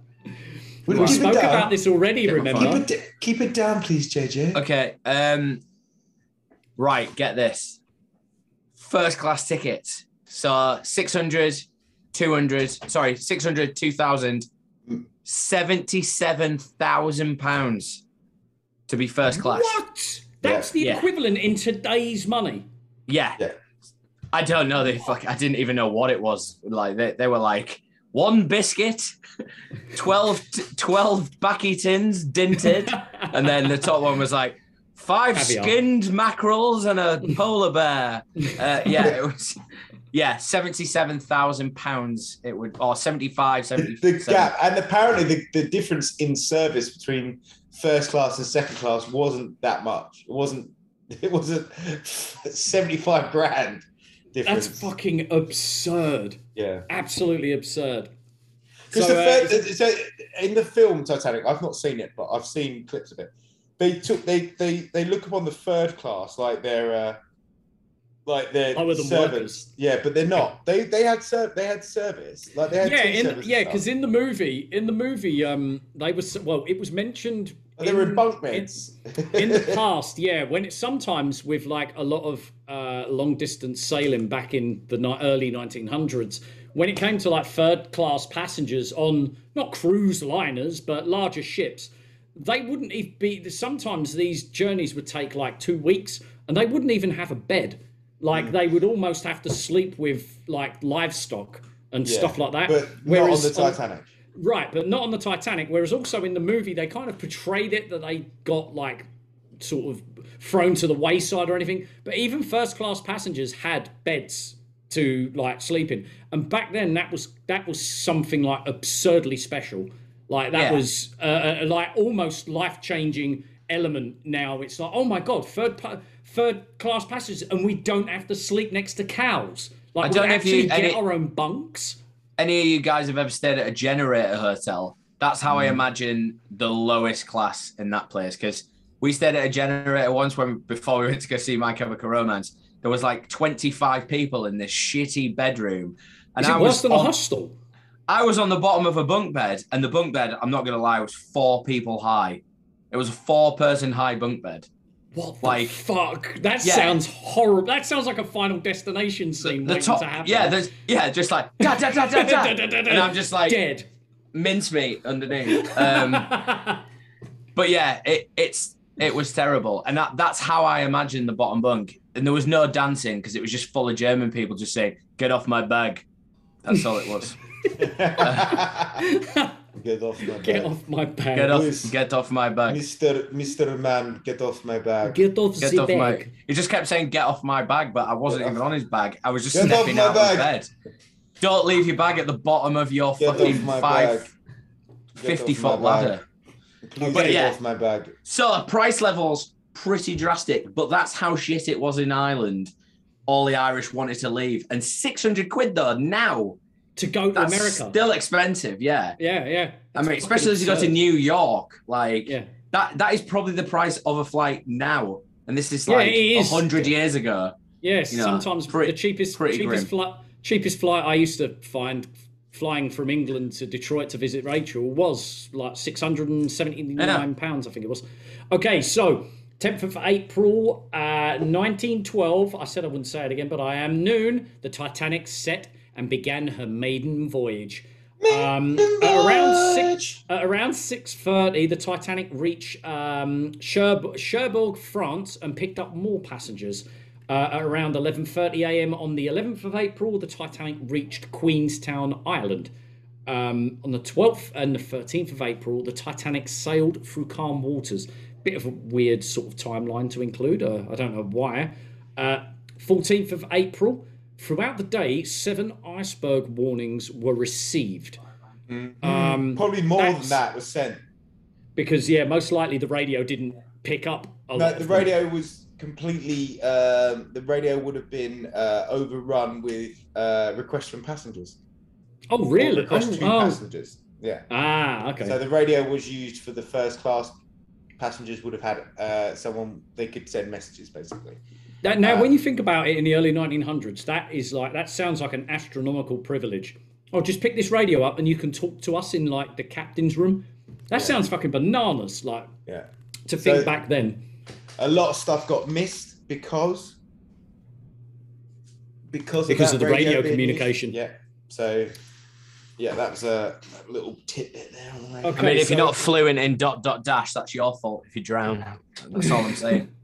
Would We keep it spoke down? about this already, Keep remember? Keep it, keep it down, please, JJ. Okay. Um. Right. Get this. First class tickets. So 600, 200, sorry, 600, 2000, 77,000 pounds to be first class. What? That's the Yeah. equivalent in today's money. Yeah. Yeah. I don't know. They fuck. I didn't even know what it was. Like they, they were like one biscuit, 12, t- 12 backy tins dinted, and then the top one was like five Caviar. skinned mackerels and a polar bear. Uh, yeah, it was. Yeah, seventy-seven thousand pounds. It would, or 75, The, 77. the gap, and apparently the, the difference in service between first class and second class wasn't that much. It wasn't. It wasn't seventy-five grand difference. That's fucking absurd. yeah. Absolutely absurd. Because So, the uh, first, so in the film Titanic, I've not seen it, but I've seen clips of it. They took they they they look upon the third class like they're uh, like they're servants. workers. Yeah, but they're not. They they had ser- they had service. Like they had yeah, in, service yeah, because in the movie, in the movie, um, they was well, it was mentioned. They were in bunk beds. in the past, yeah, when it's sometimes with like a lot of uh, long distance sailing back in the ni- early 1900s, when it came to like third class passengers on not cruise liners but larger ships, they wouldn't even be. Sometimes these journeys would take like two weeks, and they wouldn't even have a bed. Like they would almost have to sleep with like livestock and Yeah, stuff like that. But Whereas not on the Titanic. Right, but not on the Titanic. Whereas also in the movie, they kind of portrayed it that they got like sort of thrown to the wayside or anything. But even first class passengers had beds to like sleep in. And back then, that was that was something like absurdly special. Like that Yeah. was uh, like almost life changing element. Now it's like, oh my god, third pa- third class passengers, and we don't have to sleep next to cows. Like I we don't if actually you- get any- our own bunks. Any of you guys have ever stayed at a generator hotel? That's how Mm. I imagine the lowest class in that place. Because we stayed at a generator once when before we went to go see My Chemical Romance. There was like 25 people in this shitty bedroom. And Is I was worse than a hostel? I was on the bottom of a bunk bed, and the bunk bed, I'm not gonna lie, was four people high. It was a four person high bunk bed. What the Like- fuck? That Yeah. sounds horrible. That sounds like a Final Destination scene The waiting top, to happen. yeah, there's yeah, just like da, da, da, da, da. and I'm just like dead. mincemeat underneath. Um, but yeah, it it's it was terrible, and that that's how I imagined the bottom bunk. And there was no dancing because it was just full of German people just saying, "Get off my bag." That's all it was. Get off my Get bag. off my bag. Get off, Please. get off my bag. Mr. Mr. Man, get off my bag. Get off Get off bag. my. He just kept saying, "Get off my bag," but I wasn't Get even off- on his bag. I was just Get off stepping my out bag. of bed. Don't leave your bag at the bottom of your Get fucking off my five, bag. Get 50 off foot my bag. ladder. Please But get yeah. off my bag. So price levels pretty drastic, but that's how shit it was in Ireland. All the Irish wanted to leave, and six hundred quid though now. To go to That's America. still expensive, yeah. yeah, yeah. I mean, especially as you go to New York, like Yeah. that. That is probably the price of a flight now, and this is like a hundred years ago. Yes, You know, sometimes pretty- the cheapest cheapest flight cheapest flight I used to find flying from England to Detroit to visit Rachel was like six hundred and seventy nine pounds, I think it was. Okay, so tenth of April, uh, nineteen twelve. I said I wouldn't say it again, but I am noon. The Titanic set and began her maiden voyage. Um, at around six, around six thirty, the Titanic reached um, Cherb- Cherbourg, France, and picked up more passengers. Uh, at around eleven thirty a.m. on the eleventh of April, the Titanic reached Queenstown, Ireland. Um, on the twelfth and the thirteenth of April, the Titanic sailed through calm waters. Bit of a weird sort of timeline to include. Uh, I don't know why. Fourteenth of April. Throughout the day, seven iceberg warnings were received. Um, Probably more than that was sent. because yeah, most likely the radio didn't pick up. No, the radio was completely. Um, the radio would have been uh, overrun with uh, requests from passengers. Oh Or really? Requests to Oh, oh. passengers. Yeah. Ah, okay. So the radio was used for the first class. Passengers would have had uh, someone they could send messages basically. That, now, Uh, when you think about it, in the early 1900s, that is like that sounds like an astronomical privilege. Oh, just pick this radio up and you can talk to us in like the captain's room. That sounds fucking bananas. Like Yeah. to think So- back then. A lot of stuff got missed because because Because that of the radio being used. communication. Yeah. So yeah, that was a little tidbit there. On the. Okay. I mean, if so- you're not fluent in dot dot dash, that's your fault if you drown. That's all I'm saying.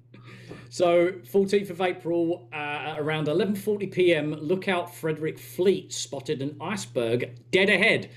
So, 14th of April, uh, around 11:40 p.m., lookout Frederick Fleet spotted an iceberg dead ahead,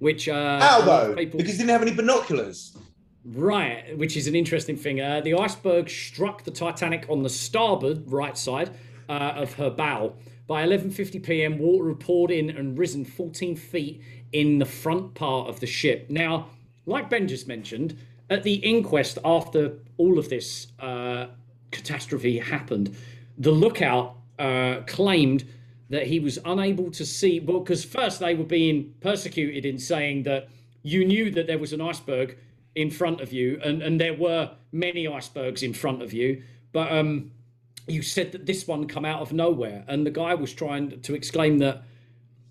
which uh, How though? people Because he didn't have any binoculars. right, which is an interesting thing. Uh, the iceberg struck the Titanic on the starboard right side uh, of her bow. By 11:50 p.m., water had poured in and risen 14 feet in the front part of the ship. Now, like Ben just mentioned, at the inquest after all of this uh, catastrophe happened, the lookout uh, claimed that he was unable to see. Because first they were being persecuted in saying that you knew that there was an iceberg in front of you, and, and there were many icebergs in front of you, but um, you said that this one come out of nowhere, and the guy was trying to exclaim that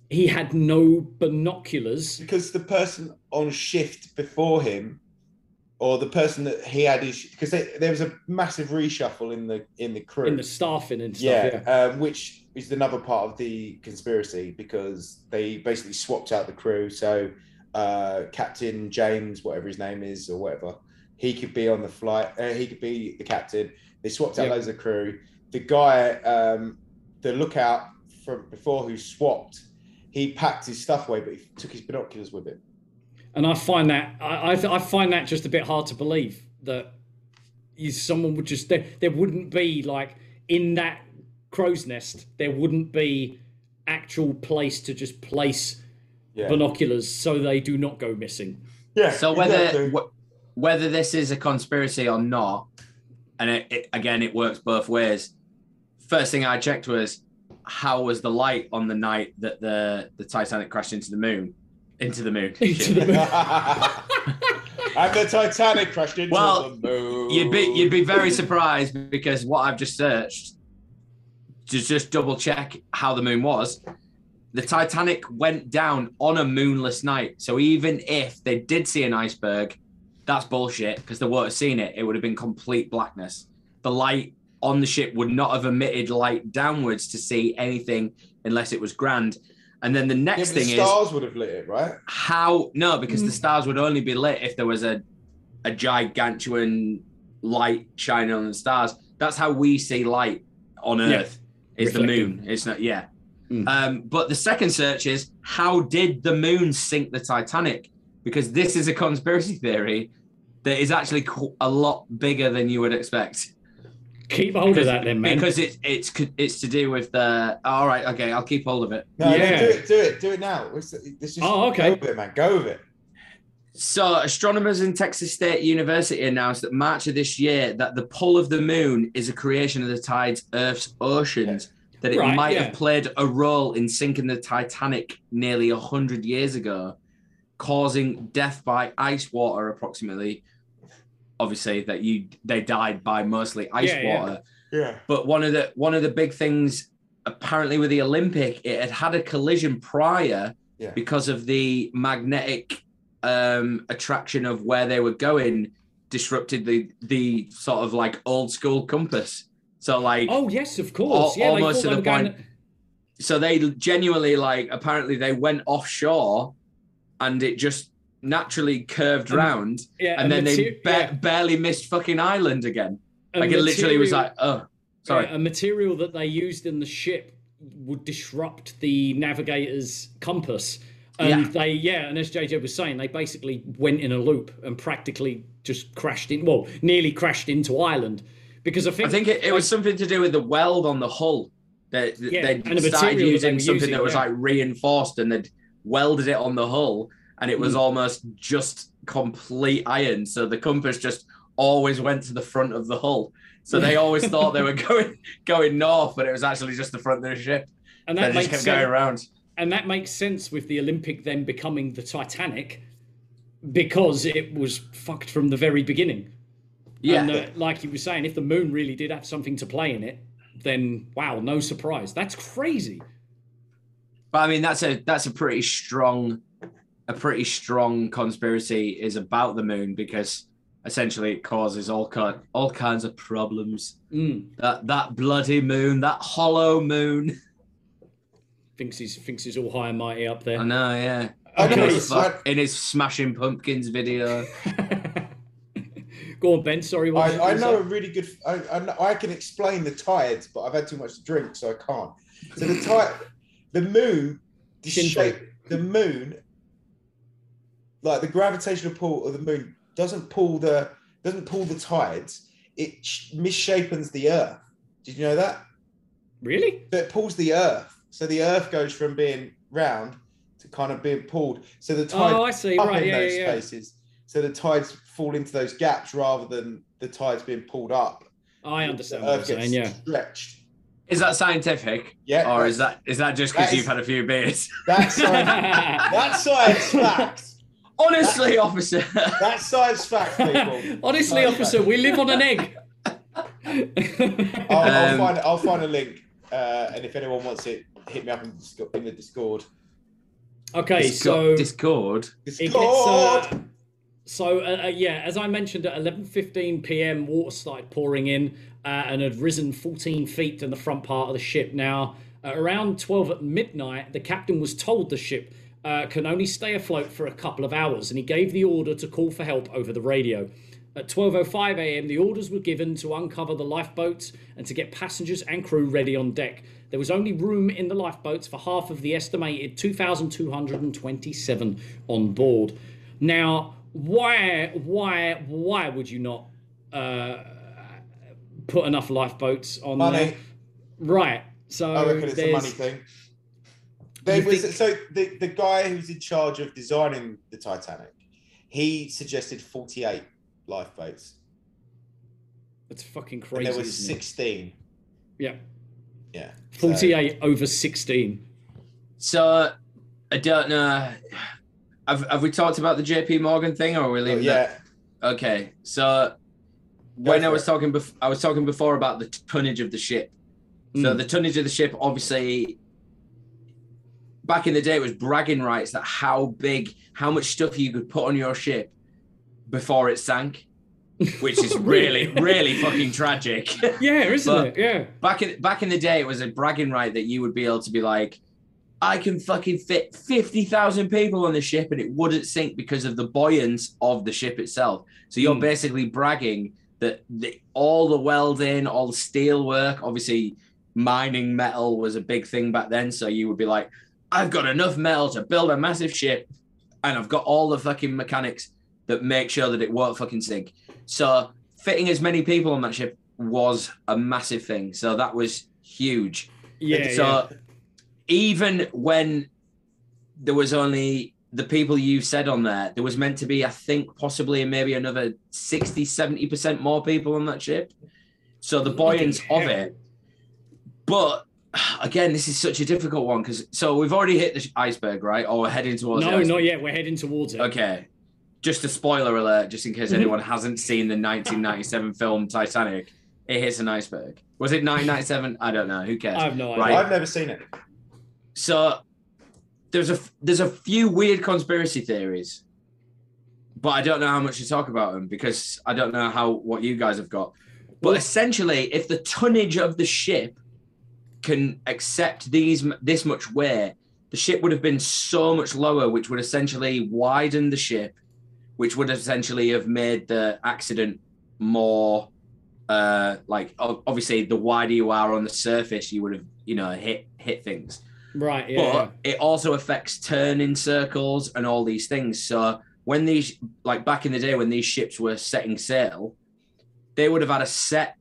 he had no binoculars. Because the person on shift before him, or the person that he had his, because there was a massive reshuffle in the in the crew. In the staffing and stuff, yeah, yeah. Um, which is another part of the conspiracy because they basically swapped out the crew. So uh, Captain James, whatever his name is, or whatever, he could be on the flight. Uh, he could be the captain. They swapped out Yeah. loads of crew. The guy, um, the lookout from before, who swapped, he packed his stuff away, but he took his binoculars with him. And I find that I, I, I find that just a bit hard to believe that you, someone would just there, there wouldn't be like in that crow's nest there wouldn't be actual place to just place Yeah. binoculars so they do not go missing. Yeah. So whether exactly. wh- whether this is a conspiracy or not, and it, it, again it works both ways. First thing I checked was how was the light on the night that the the Titanic crashed into the moon, into the moon. Into the moon. and the Titanic crashed into Well, the moon. You'd be you'd be very surprised because what I've just searched to just double check how the moon was. The Titanic went down on a moonless night. So even if they did see an iceberg, that's bullshit because they would have seen it. It would have been complete blackness. The light on the ship would not have emitted light downwards to see anything unless it was grand. And then the Yeah, next the thing is stars would have lit it, right? how no because the stars would only be lit if there was a a gigantuan light shining on the stars. That's how we see light on Yeah. earth is the moon. It's not yeah. Mm. um but the second search is how did the moon sink the titanic? Because this is a conspiracy theory that is actually a lot bigger than you would expect Keep hold of that then, man. because it's it's it's to do with the all right okay i'll keep hold of it No, no, Yeah. do it, do it, do it now. Let's, let's Oh, okay. Go with it, man. Go with it. So, astronomers in Texas State University announced that March of this year that the pull of the moon is a creation of the tide's Earth's oceans. That it Right, might yeah. have played a role in sinking the Titanic nearly hundred years ago, causing death by ice water. Approximately, obviously, that you they died by mostly ice Yeah, yeah. water. Yeah. But one of the one of the big things, apparently, with the Olympic, it had had a collision prior Yeah. because of the magnetic um, attraction of where they were going, disrupted the the sort of like old school compass. So like, oh yes, of course. Al- yeah, almost thought to the were going point- so they genuinely like apparently they went offshore, and it just naturally curved And- round, yeah, and then they mater- ba- yeah, barely missed fucking island again. a Like it literally was like, oh, sorry. Yeah, a material that they used in the ship would disrupt the navigator's compass. And Yeah. they, yeah, and as JJ was saying, they basically went in a loop and practically just crashed in, well, nearly crashed into Ireland. Because I think, I think it, it was something to do with the weld on the hull. They, Yeah, they and the started they using something using, that was yeah. like reinforced and they'd welded it on the hull and it was Mm. almost just complete iron. So the compass just always went to the front of the hull. So they always thought they were going going north, but it was actually just the front of the ship. and They that just makes kept going sense. around. And that makes sense with the Olympic then becoming the Titanic because it was fucked from the very beginning. Yeah. And uh, like you were saying, if the moon really did have something to play in it, then wow, no surprise. That's crazy. But I mean, that's a that's a pretty strong, a pretty strong conspiracy is about the moon because essentially it causes all kind all kinds of problems. Mm. That that bloody moon, that hollow moon. Thinks he's thinks he's all high and mighty up there. I know, yeah. I Okay, know, In it's his, like- in his Smashing Pumpkins video. Go on, Ben. Sorry. what I, I gonna know a really good. I, I, know- I can explain the tides, but I've had too much to drink, so I can't. So the tide, the moon, the shape, the moon, like the gravitational pull of the moon doesn't pull the doesn't pull the tides. It sh- misshapens the Earth. Did you know that? Really? So it pulls the Earth. So the Earth goes from being round to kind of being pulled. So the tide Oh, I see. up Right. in Yeah, those yeah, yeah. spaces. So the tides fall into those gaps rather than the tides being pulled up. I The understand what you're Earth gets saying. Yeah. stretched. Is that scientific? Yeah, Or is that is that just because you've had a few beers? That's science. that's science fact. Honestly, officer. That's science fact, people. Honestly, Science officer, fact. we live on an egg. I'll, I'll Um, find I'll find a link, uh, and if anyone wants it, hit me up in, the Discord- in the Discord. okay, Disco- so Discord. It gets, Discord. uh, so uh, uh, yeah, as I mentioned, at 11:15 p.m., water started pouring in uh, and had risen 14 feet in the front part of the ship. Now, at around 12 at midnight, the captain was told the ship uh, can only stay afloat for a couple of hours, and he gave the order to call for help over the radio. At 12:05 a.m., the orders were given to uncover the lifeboats and to get passengers and crew ready on deck. There was only room in the lifeboats for half of the estimated 2,227 on board. Now, why, why, why would you not uh, put enough lifeboats on Money. there? Right. So I reckon it's a money thing. There was think- so the, the guy who's in charge of designing the Titanic, he suggested 48 lifeboats. That's fucking And crazy. there was isn't it? 16. Yeah. Yeah. So- 48 over 16. So I don't know. Have, have we talked about the JP Morgan thing or are we Oh, leaving yeah. that? Okay. So Go when I was it. talking bef- I was talking before about the tonnage of the ship. So Mm. the tonnage of the ship obviously back in the day it was bragging rights that how big how much stuff you could put on your ship before it sank. Which is really, Really? fucking tragic. Yeah, isn't But- it? Yeah. back in back in the day, it was a bragging right that you would be able to be like, I can fucking fit fifty thousand people on the ship and it wouldn't sink because of the buoyance of the ship itself. So you're Hmm. basically bragging that the, all the welding, all the steel work, obviously mining metal was a big thing back then. So you would be like, I've got enough metal to build a massive ship, and I've got all the fucking mechanics that make sure that it won't fucking sink. So fitting as many people on that ship was a massive thing. So that was huge. Yeah. so yeah. even when there was only the people you said on there, there was meant to be, I think, possibly maybe another 60, 70% more people on that ship. So the buoyance of it. But again, this is such a difficult one because so we've already hit the iceberg, right? Or we're heading towards No, not yet. We're heading towards it. Okay. Just a spoiler alert, just in case Mhm. anyone hasn't seen the 1997 film Titanic. It hits an iceberg. Was it 1997? I don't know. Who cares? I have no idea. Right. I've never seen it. So there's a there's a few weird conspiracy theories, but I don't know how much to talk about them because I don't know how what you guys have got. But essentially, if the tonnage of the ship can accept these this much weight, the ship would have been so much lower, which would essentially widen the ship, which would essentially have made the accident more uh like obviously the wider you are on the surface you would have you know hit hit things Right. Yeah. but it also affects turning circles and all these things. So when these, like back in the day, when these ships were setting sail, they would have had a set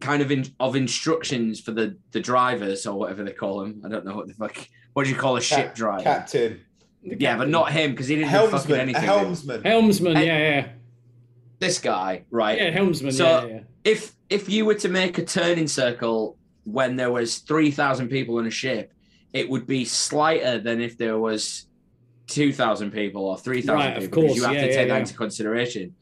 kind of in, of instructions for the the drivers or whatever they call them. I don't know what the fuck. What do you call a ship Cap- driver? Captain. yeah. yeah, but not him because he didn't do fucking Helmsman. A anything. helmsman. Helmsman. And- Yeah. Yeah. This guy, right? Yeah. Helmsman. So- yeah. Yeah. if if you were to make a turning circle when there was 3000 people on a ship it would be slighter than if there was 2000 people or 3000 Right, of people because you have Yeah, to yeah, take that yeah. into consideration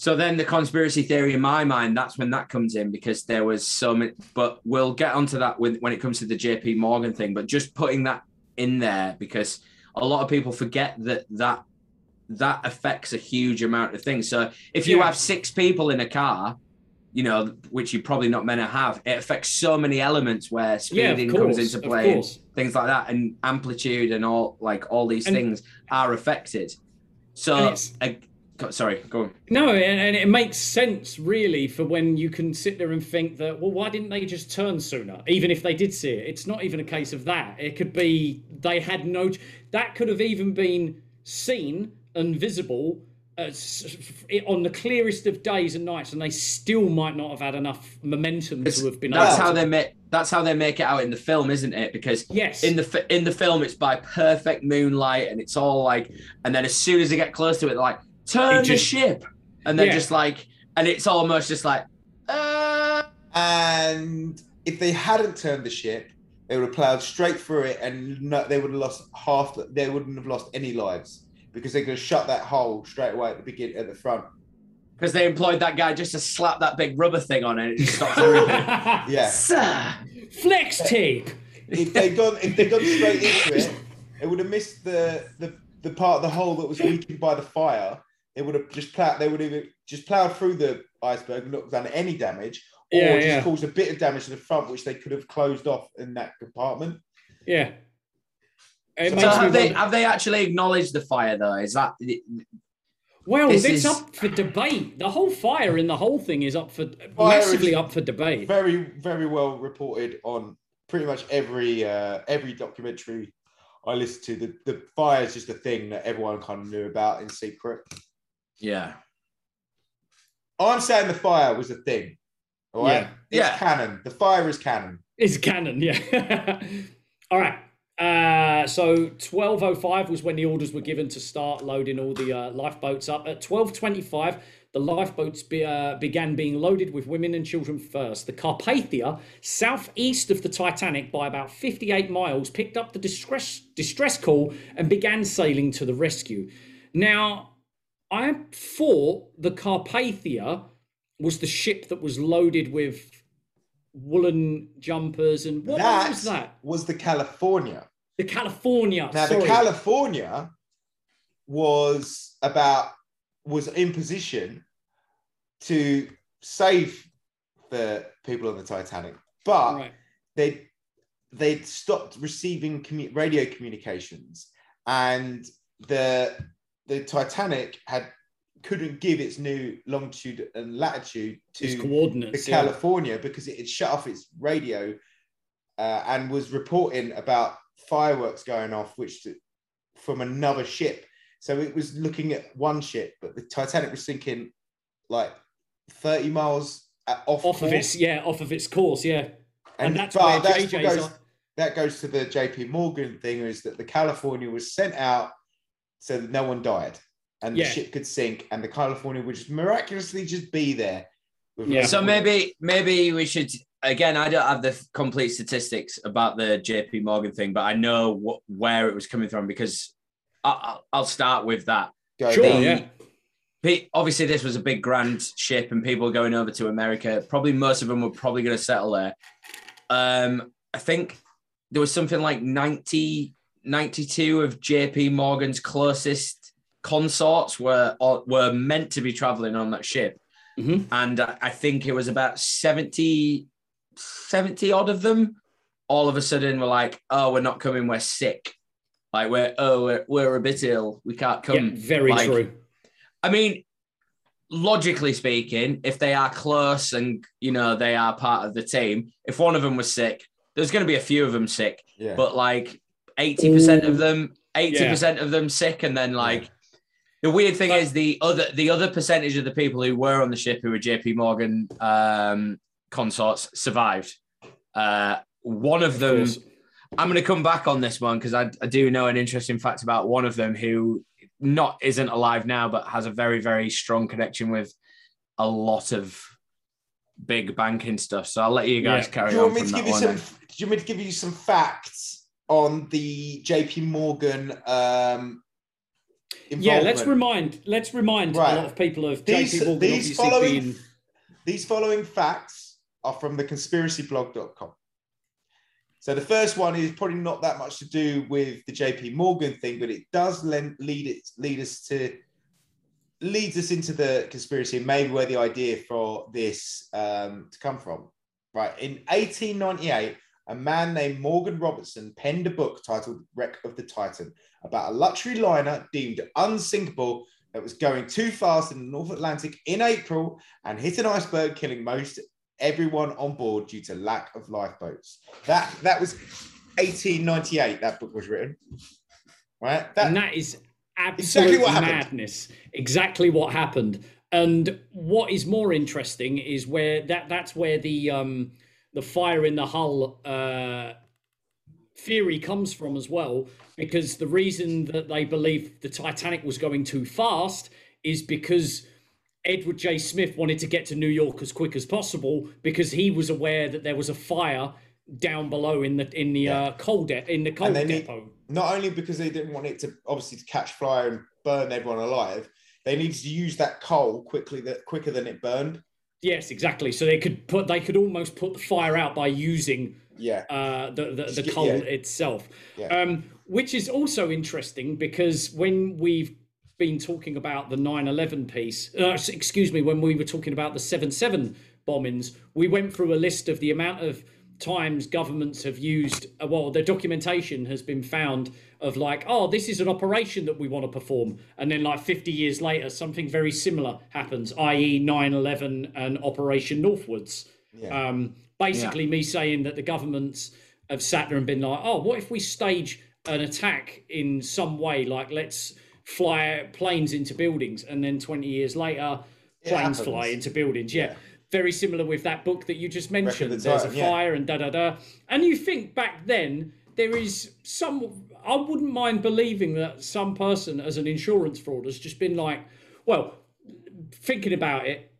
so then the conspiracy theory in my mind that's when that comes in because there was so many but we'll get onto that when, when it comes to the jp morgan thing but just putting that in there because a lot of people forget that that that affects a huge amount of things so if you Yeah. have six people in a car you know, which you're probably not meant to have, it affects so many elements where Yeah. Speeding course. comes into play, things like that, and amplitude and all like all these And- things are affected. And So, sorry, go on. No, and, and it makes sense really for when you can sit there and think that, well, why didn't they just turn sooner? Even if they did see it, it's not even a case of that. It could be they had no. That could have even been seen and visible as, on the clearest of days and nights, and they still might not have had enough momentum to have been. That's how to- they make. That's how they make it out in the film, isn't it? Because Yes. in the in the film, it's by perfect moonlight, and it's all like, and then as soon as they get close to it, they're like, turn It the ship, and they're Yeah. just like, and it's almost just like, uh, And if they hadn't turned the ship, they would have plowed straight through it, and no, they would have lost half. They wouldn't have lost any lives because they could have shut that hole straight away at the beginning, at the front. because they employed that guy just to slap that big rubber thing on it, and it just stops everything. Yeah. Sir. Flex tape. if they'd gone, if they'd gone straight into it, it would have missed the the the part of the hole that was weakened by the fire. It would have just plowed. They would have just plowed through the iceberg and not done any damage, or Yeah, just yeah. caused a bit of damage to the front, which they could have closed off in that compartment. Yeah. It So makes So me have they wonder- have they actually acknowledged the fire though? Is that Well, This it's is- up for debate. The whole fire in the whole thing is up for Fire massively up for debate. Very, very well reported on pretty much every uh, every documentary I listened to. The the fire is just a thing that everyone kind of knew about in secret. Yeah? I'm saying the fire was a thing. All right, Yeah. it's Yeah. canon. The fire is canon. It's canon, yeah. All right. Uh, so 12.05 was when the orders were given to start loading all the uh, lifeboats up. At 12.25, the lifeboats be, uh, began being loaded with women and children first. The Carpathia, southeast of the Titanic by about 58 miles, picked up the distress, distress call and began sailing to the rescue. Now, I thought the Carpathia was the ship that was loaded with woolen jumpers and what that was that? was the California. The California. Now sorry. the California was about was in position to save the people on the Titanic, but Right. they they'd stopped receiving commu- radio communications, and the the Titanic had couldn't give its new longitude and latitude Its to coordinates. yeah. California because it had shut off its radio uh, and was reporting about fireworks going off, which from another ship. So it was looking at one ship, but the Titanic was sinking like 30 miles off, off of its yeah, off of its course, yeah. And, that's where that's JJ's goes, on. that goes to the JP Morgan thing is that the California was sent out so that no one died and Yeah. the ship could sink and the California would just miraculously just be there. with Yeah. So maybe maybe we should again. I don't have the complete statistics about the JP Morgan thing, but I know what, where it was coming from because I, I'll- I'll start with that. go Sure, down. yeah. Pe- Obviously, this was a big grand ship, and people were going over to America. Probably most of them were probably going to settle there. Um, I think there was something like 90, 92 of JP Morgan's closest consorts were were meant to be traveling on that ship. Mhm. And I think it was about 70, 70 odd of them all of a sudden were like, oh, we're not coming, we're sick. Like, we're, oh, we're, we're a bit ill, we can't Yeah, come. very Like, true. I mean, logically speaking, if they are close and you know they are part of the team, if one of them was sick, there's going to be a few of them sick. Yeah. But like eighty percent of them, eighty Yeah. percent of them sick, and then like the weird thing But- is the other the other percentage of the people who were on the ship who were J.P. Morgan um, consorts survived. Uh, one of Of them. course. I'm going to come back on this one because I, I do know an interesting fact about one of them who not isn't alive now, but has a very very strong connection with a lot of big banking stuff. So I'll let you guys Yeah. carry do you on want me to give you one. some? then. Do you want me to give you some facts on the JP Morgan? Um, Yeah, let's remind let's remind Right. a lot of people of These- JP Morgan these following- being These following facts are from the conspiracyblog.com. So the first one is probably not that much to do with the JP Morgan thing, but it does lend, lead it lead us to leads us into the conspiracy and maybe where the idea for this um, to come from. Right in 1898, a man named Morgan Robertson penned a book titled "Wreck of the Titan" about a luxury liner deemed unsinkable that was going too fast in the North Atlantic in April and hit an iceberg, killing most everyone on board due to lack of lifeboats. That that was 1898. That book was written, right? That, and that is Exactly absolute what happened. madness. Exactly what happened. And what is more interesting is where that that's where the um the fire in the hull uh theory comes from as well because the reason that they believe the Titanic was going too fast is because Edward J. Smith wanted to get to New York as quick as possible because he was aware that there was a fire down below in the in the uh, coal de- in the coal they need, depot. not only because they didn't want it to obviously to catch fire and burn everyone alive, they needed to use that coal quickly that quicker than it burned. Yes, exactly. So they could put they could almost put the fire out by using Yeah, uh, the the, the coal yeah. itself, Yeah. um, which is also interesting because when we've been talking about the 9/11 piece, uh, excuse me, when we were talking about the 7/7 bombings, we went through a list of the amount of times governments have used uh, well the documentation has been found of like oh this is an operation that we want to perform and then like 50 years later something very similar happens i.e 9-11 and operation Northwoods Yeah. um, basically me saying that the governments have sat there and been like, oh, what if we stage an attack in some way? Like, let's fly planes into buildings, and then 20 years later, planes fly into buildings. Yeah. Yeah. Very similar with that book that you just mentioned. the There's a Titan, yeah. fire and da da da. And you think back then, there is some. I wouldn't mind believing that some person, as an insurance fraud, has just been like, well, thinking about it,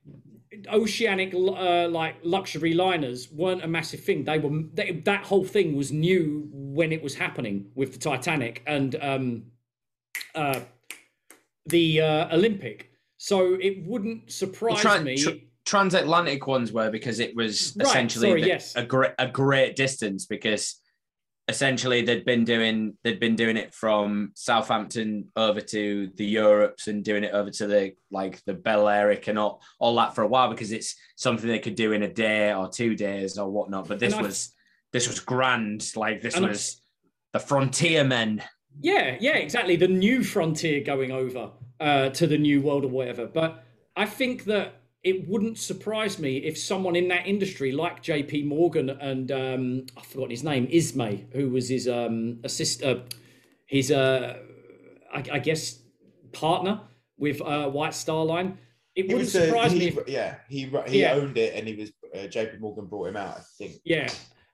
oceanic uh, like luxury liners weren't a massive thing. They were they, that whole thing was new when it was happening with the Titanic and um, uh, the uh, Olympic. So it wouldn't surprise Tran- me. tr- transatlantic ones were because it was Right, essentially sorry, the- yes. a great a great distance because essentially they'd been doing they'd been doing it from Southampton over to the Europes and doing it over to the like the Balearic and all, all that for a while because it's something they could do in a day or two days or whatnot. But this was this was grand. Like this I- was the frontier men. Yeah, yeah, exactly. The new frontier going over uh, to the new world or whatever. But I think that it wouldn't surprise me if someone in that industry, like J.P. Morgan and um, I forgot his name, Ismay, who was his um, assist, uh, his uh, I, I guess partner with uh, White Star Line. It wouldn't surprise he- me. If, yeah, he he Yeah. owned it, and he was uh, J.P. Morgan brought him out. I think. Yeah.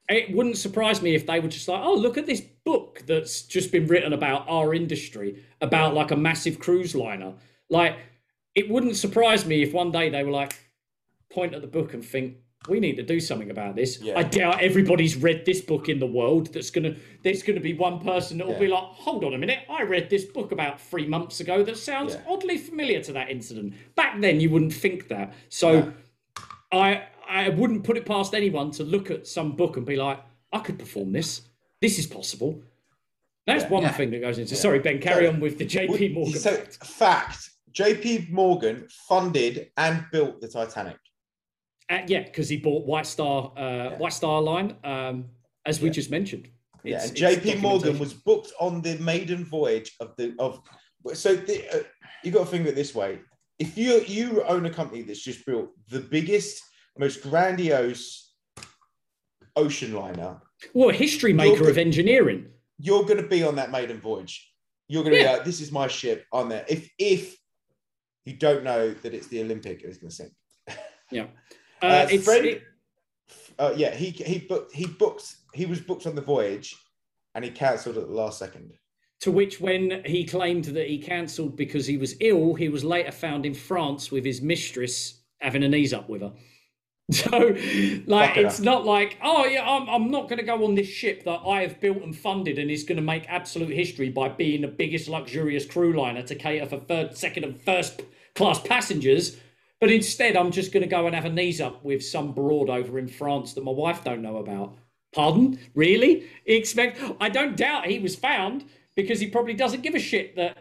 It wouldn't surprise me if they were just like, oh, look at this book that's just been written about our industry, about like a massive cruise liner. Like, it wouldn't surprise me if one day they were like, point at the book and think, we need to do something about this. Yeah. I doubt everybody's read this book in the world. That's gonna, there's gonna be one person that will be like, hold on a minute, I read this book about three months ago that sounds Yeah. oddly familiar to that incident. Back then, you wouldn't think that. So. I I wouldn't put it past anyone to look at some book and be like, I could perform this. This is possible. That's Yeah. one Yeah. thing that goes into. Sorry, Ben. Carry on with the JP Morgan. So, fact. fact: J.P. Morgan funded and built the Titanic. Uh, yeah, because he bought White Star, uh, White Star Line, um, as we Yeah. just mentioned. Yeah, It's- and J.P. Morgan was booked on the maiden voyage of the of. So the, uh, you got to think of it this way: if you you own a company that's just built the biggest, most grandiose ocean liner, well, history maker You're- of engineering. you're going to be on that maiden voyage. You're going to Yeah. be like, "This is my ship on there." If if you don't know that it's the Olympic, it's going to sink. Yeah, Uh, uh, it's Fred- it- Uh, yeah, he he booked he booked he was booked on the voyage, and he cancelled at the last second. to which when he claimed that he cancelled because he was ill, he was later found in France with his mistress having a knees up with her. So, like, it's not like, oh yeah, I'm, I'm not going to go on this ship that I have built and funded and is going to make absolute history by being the biggest luxurious crew liner to cater for third, second, and first class passengers. But instead, I'm just going to go and have a knees up with some broad over in France that my wife don't know about. Pardon? Really? Expect? I don't doubt he was found because he probably doesn't give a shit that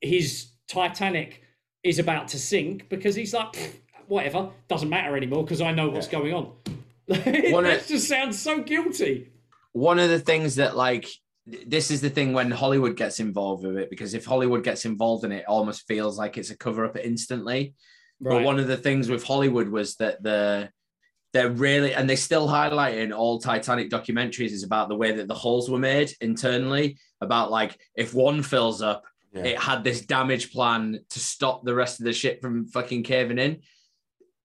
his Titanic is about to sink because he's like, "Pfft, whatever, doesn't matter anymore because I know what's Yeah. going on. That of- just sounds so guilty. one of the things that like this is the thing when Hollywood gets involved with it because if Hollywood gets involved in it, it almost feels like it's a cover up instantly. But one of the things with Hollywood was that the they're really and they still highlight in all Titanic documentaries is about the way that the hulls were made internally. About like if one fills up, Yeah. it had this damage plan to stop the rest of the ship from fucking caving in.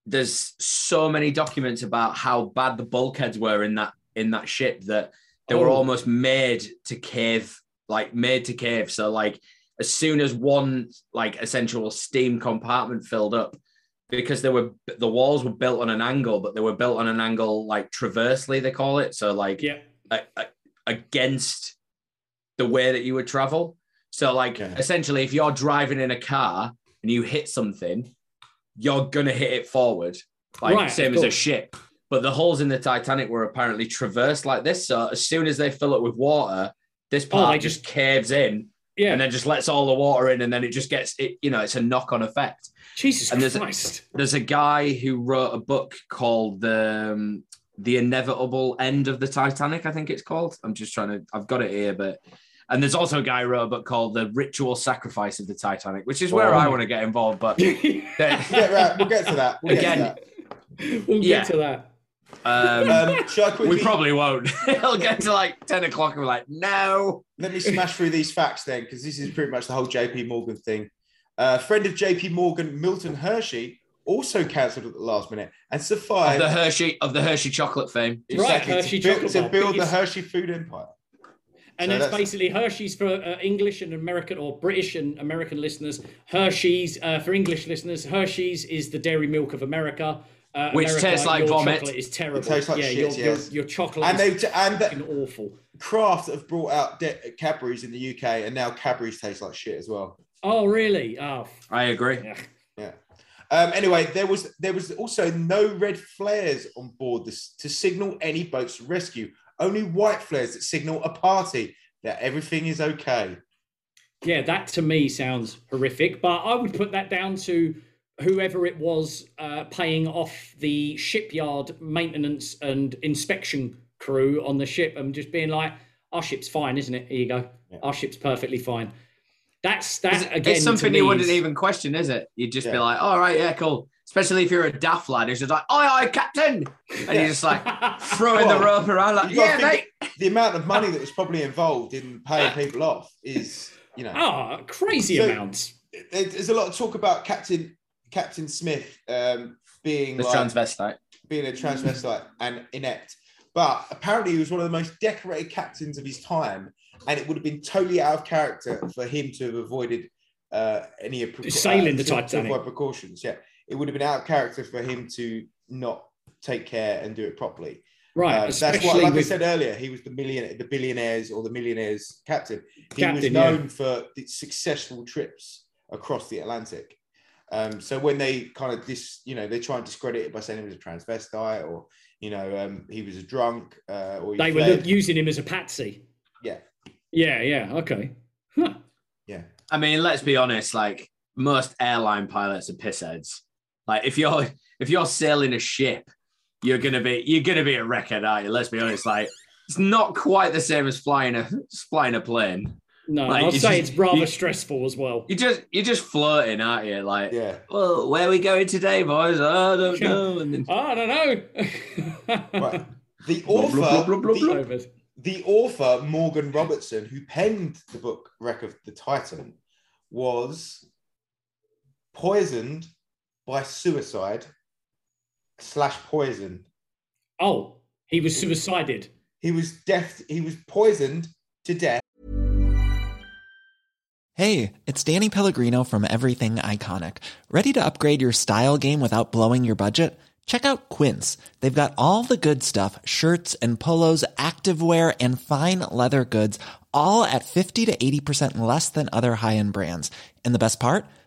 There's so many documents about how bad the bulkheads were in that in that ship that they were Oh. almost made to cave, like made to cave. So like as soon as one like essential steam compartment filled up, because they were the walls were built on an angle, but they were built on an angle like traversely they call it. So like yeah, a, a- against the way that you would travel. So, like, Yeah. essentially, if you're driving in a car and you hit something, you're gonna hit it forward, like Right, same as a ship. But the holes in the Titanic were apparently traversed like this. So as soon as they fill it with water, this Oh, part they just just- caves in yeah. and then just lets all the water in, and then it just gets it. You know, it's a knock-on effect. Jesus and there's a- Christ. There's a guy who wrote a book called the um, the inevitable end of the Titanic. I think it's called. I'm just trying to. I've got it here, but and there's also a guy who wrote a book called the ritual sacrifice of the Titanic, which is where Oh. I want to get involved. But We'll get, right, we'll get to that. We'll Again, get to we'll Yeah. get to that. um. Um, quickly, we probably won't. It'll get to like ten o'clock, and we're like, no. let me smash through these facts then, because this is pretty much the whole JP Morgan thing. Uh, friend of JP Morgan, Milton Hershey, also cancelled at the last minute and Of the Hershey of the Hershey chocolate fame. Right, exactly, Hershey to, build, chocolate to build the Hershey food empire. And So that's, that's- basically Hershey's for uh, English and American or British and American listeners. Hershey's uh, for English listeners. Hershey's is the dairy milk of America. Uh, Which America, tastes like your vomit. Chocolate is terrible. It tastes like yeah, shit, your, yes. your, your chocolate And is they and the, awful. Kraft have brought out de- Cadbury's in the UK, and now Cadbury's taste like shit as well. Oh, really? Oh, I agree. yeah. Yeah. Um, anyway, there was there was also no red flares on board this to signal any boat's rescue. Only white flares that signal a party that everything is okay. Yeah, that to me sounds horrific, but I would put that down to whoever it was uh, paying off the shipyard maintenance and inspection crew on the ship and just being like, our ship's fine, isn't it? Here you go. Our ship's perfectly fine. That's that It's, again. it's something to you wouldn't is- even question, is it? You'd just be like, all right, yeah, cool. Especially if you're a daft lad who's just like, aye, aye, captain. And you're just like throwing the rope around, like, yeah, mate. the amount of money that was probably involved in paying people off is, you know, Ah, crazy So- amounts. there's a lot of talk about Captain Captain Smith um, being The like, transvestite. being a transvestite and inept. But apparently, he was one of the most decorated captains of his time, and it would have been totally out of character for him to have avoided uh, any of Sailing the to- to Titanic. precautions. Yeah, it would have been out of character for him to not take care and do it properly. Right. Uh, that's especially what, like with, I said earlier, he was the million, the billionaires or the millionaires captain. He was Captain, yeah. known for the successful trips across the Atlantic. Um, so when they kind of dis, you know, they try and discredit it by saying he was a transvestite or you know um, he was a drunk uh, or he they were fled. look- using him as a patsy. yeah, Yeah, yeah, okay. Huh. yeah. I mean, let's be honest, like most airline pilots are pissheads. Like if you're if you're sailing a ship, you're gonna be you're gonna be a record, are you? Let's be honest. Like it's not quite the same as flying a flying a plane. No, Like, I'd it's say just- it's rather you- stressful as well. You just you're just floating, aren't you? Like, Yeah. well, where are we going today, boys? I don't know. And then, I don't know. Right. The Blah, author, blah, blah, blah, blah, the, the author Morgan Robertson, who penned the book Wreck of the Titan, was poisoned by suicide slash poison. Oh, he was suicided. He was death. He was poisoned to death. Hey, it's Danny Pellegrino from Everything Iconic. Ready to upgrade your style game without blowing your budget? Check out Quince. They've got all the good stuff shirts and polos, activewear, and fine leather goods, all at 50 to 80% less than other high end brands. And the best part?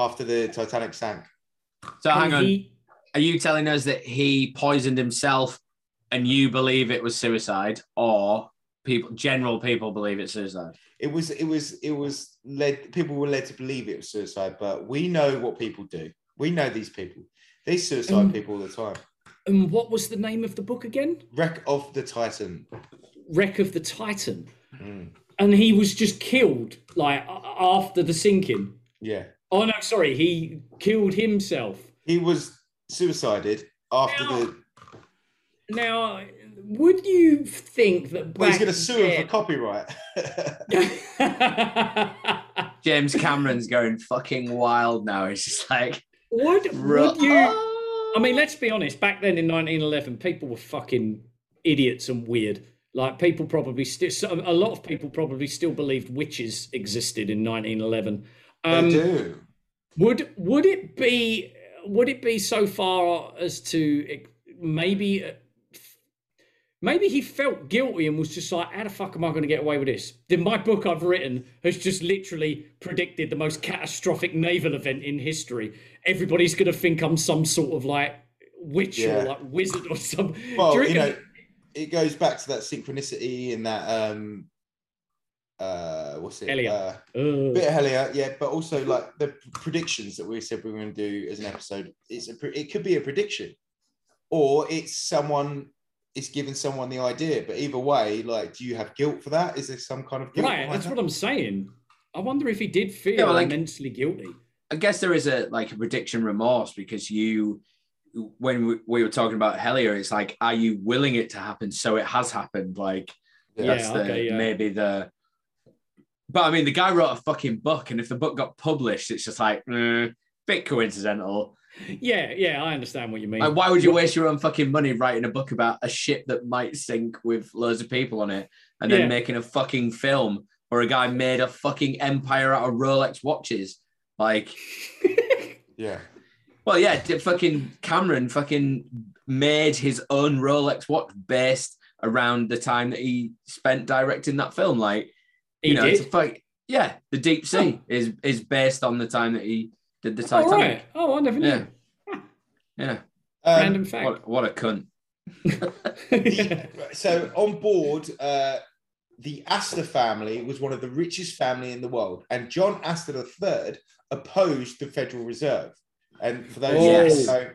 after the Titanic sank. so hang on. He- Are you telling us that he poisoned himself and you believe it was suicide, or people, general people believe it's suicide? It was, it was, it was led. People were led to believe it was suicide, but we know what people do. We know these people. These suicide Um, people all the time. And what was the name of the book again? Wreck of the Titan. Wreck of the Titan. Mm. And he was just killed like after the sinking. Yeah. Oh no, sorry, he killed himself. He was suicided after the. Now, would you think that Well, he's going to sue him for copyright. James Cameron's going fucking wild now. He's just like, Would, would you? I mean, let's be honest. Back then in 1911, people were fucking idiots and weird. Like people probably still, a lot of people probably still believed witches existed in 1911. Um, they do. Would would it be would it be so far as to maybe uh, maybe he felt guilty and was just like, how the fuck am I going to get away with this? Then my book I've written has just literally predicted the most catastrophic naval event in history. Everybody's going to think I'm some sort of like witch Yeah. or like wizard or some. Well, Do you know, it goes back to that synchronicity and that um uh what's it Elliot. uh, bit of Hellier, yeah, but also like the predictions that we said we were going to do as an episode. It's a pre- it could be a prediction, or it's someone it's giving someone the idea. But either way, like, do you have guilt for that? Is there some kind of guilt? right, that's that? what I'm saying. I wonder if he did feel Yeah, like- immensely guilty. I guess there is a like a prediction remorse because you, when we, we were talking about Hellier, it's like, are you willing it to happen? So it has happened. Like, Yeah, that's the, okay, yeah. maybe the. But I mean, the guy wrote a fucking book, and if the book got published, it's just like, mm, bit coincidental. Yeah, yeah, I understand what you mean. Like, why would you waste your own fucking money writing a book about a ship that might sink with loads of people on it, and then Yeah. making a fucking film where a guy made a fucking empire out of Rolex watches? Like, Yeah. well, yeah, fucking Cameron fucking made his own Rolex watch based around the time that he spent directing that film. Like, you He know, it's a did? fuck. Yeah, the Deep Sea is is based on the time that he did the Oh, Titanic. right. Oh, I never knew. Yeah. Yeah. Um, Random fact. What, what a cunt. so on board, uh, the Astor family was one of the richest family in the world, and John Astor III opposed the Federal Reserve. And for those Yes. who don't know,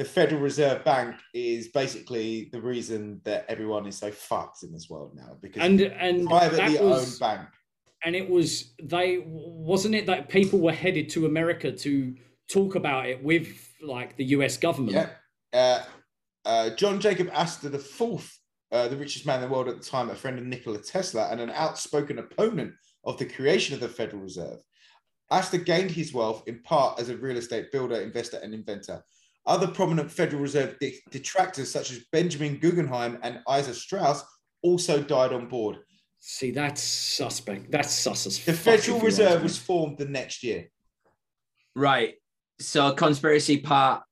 the Federal Reserve Bank is basically the reason that everyone is so fucked in this world now because and and privately was, owned bank. and it was they wasn't it that people were headed to America to talk about it with like the U.S. government. Yeah. Uh, uh, John Jacob Astor the fourth, uh, the richest man in the world at the time, a friend of Nikola Tesla and an outspoken opponent of the creation of the Federal Reserve. Astor gained his wealth in part as a real estate builder, investor, and inventor. Other prominent Federal Reserve de- detractors, such as Benjamin Guggenheim and Isa Strauss, also died on board. See, that's suspect. That's sus as The Federal if you ask Reserve me. was formed the next year. Right. So conspiracy part,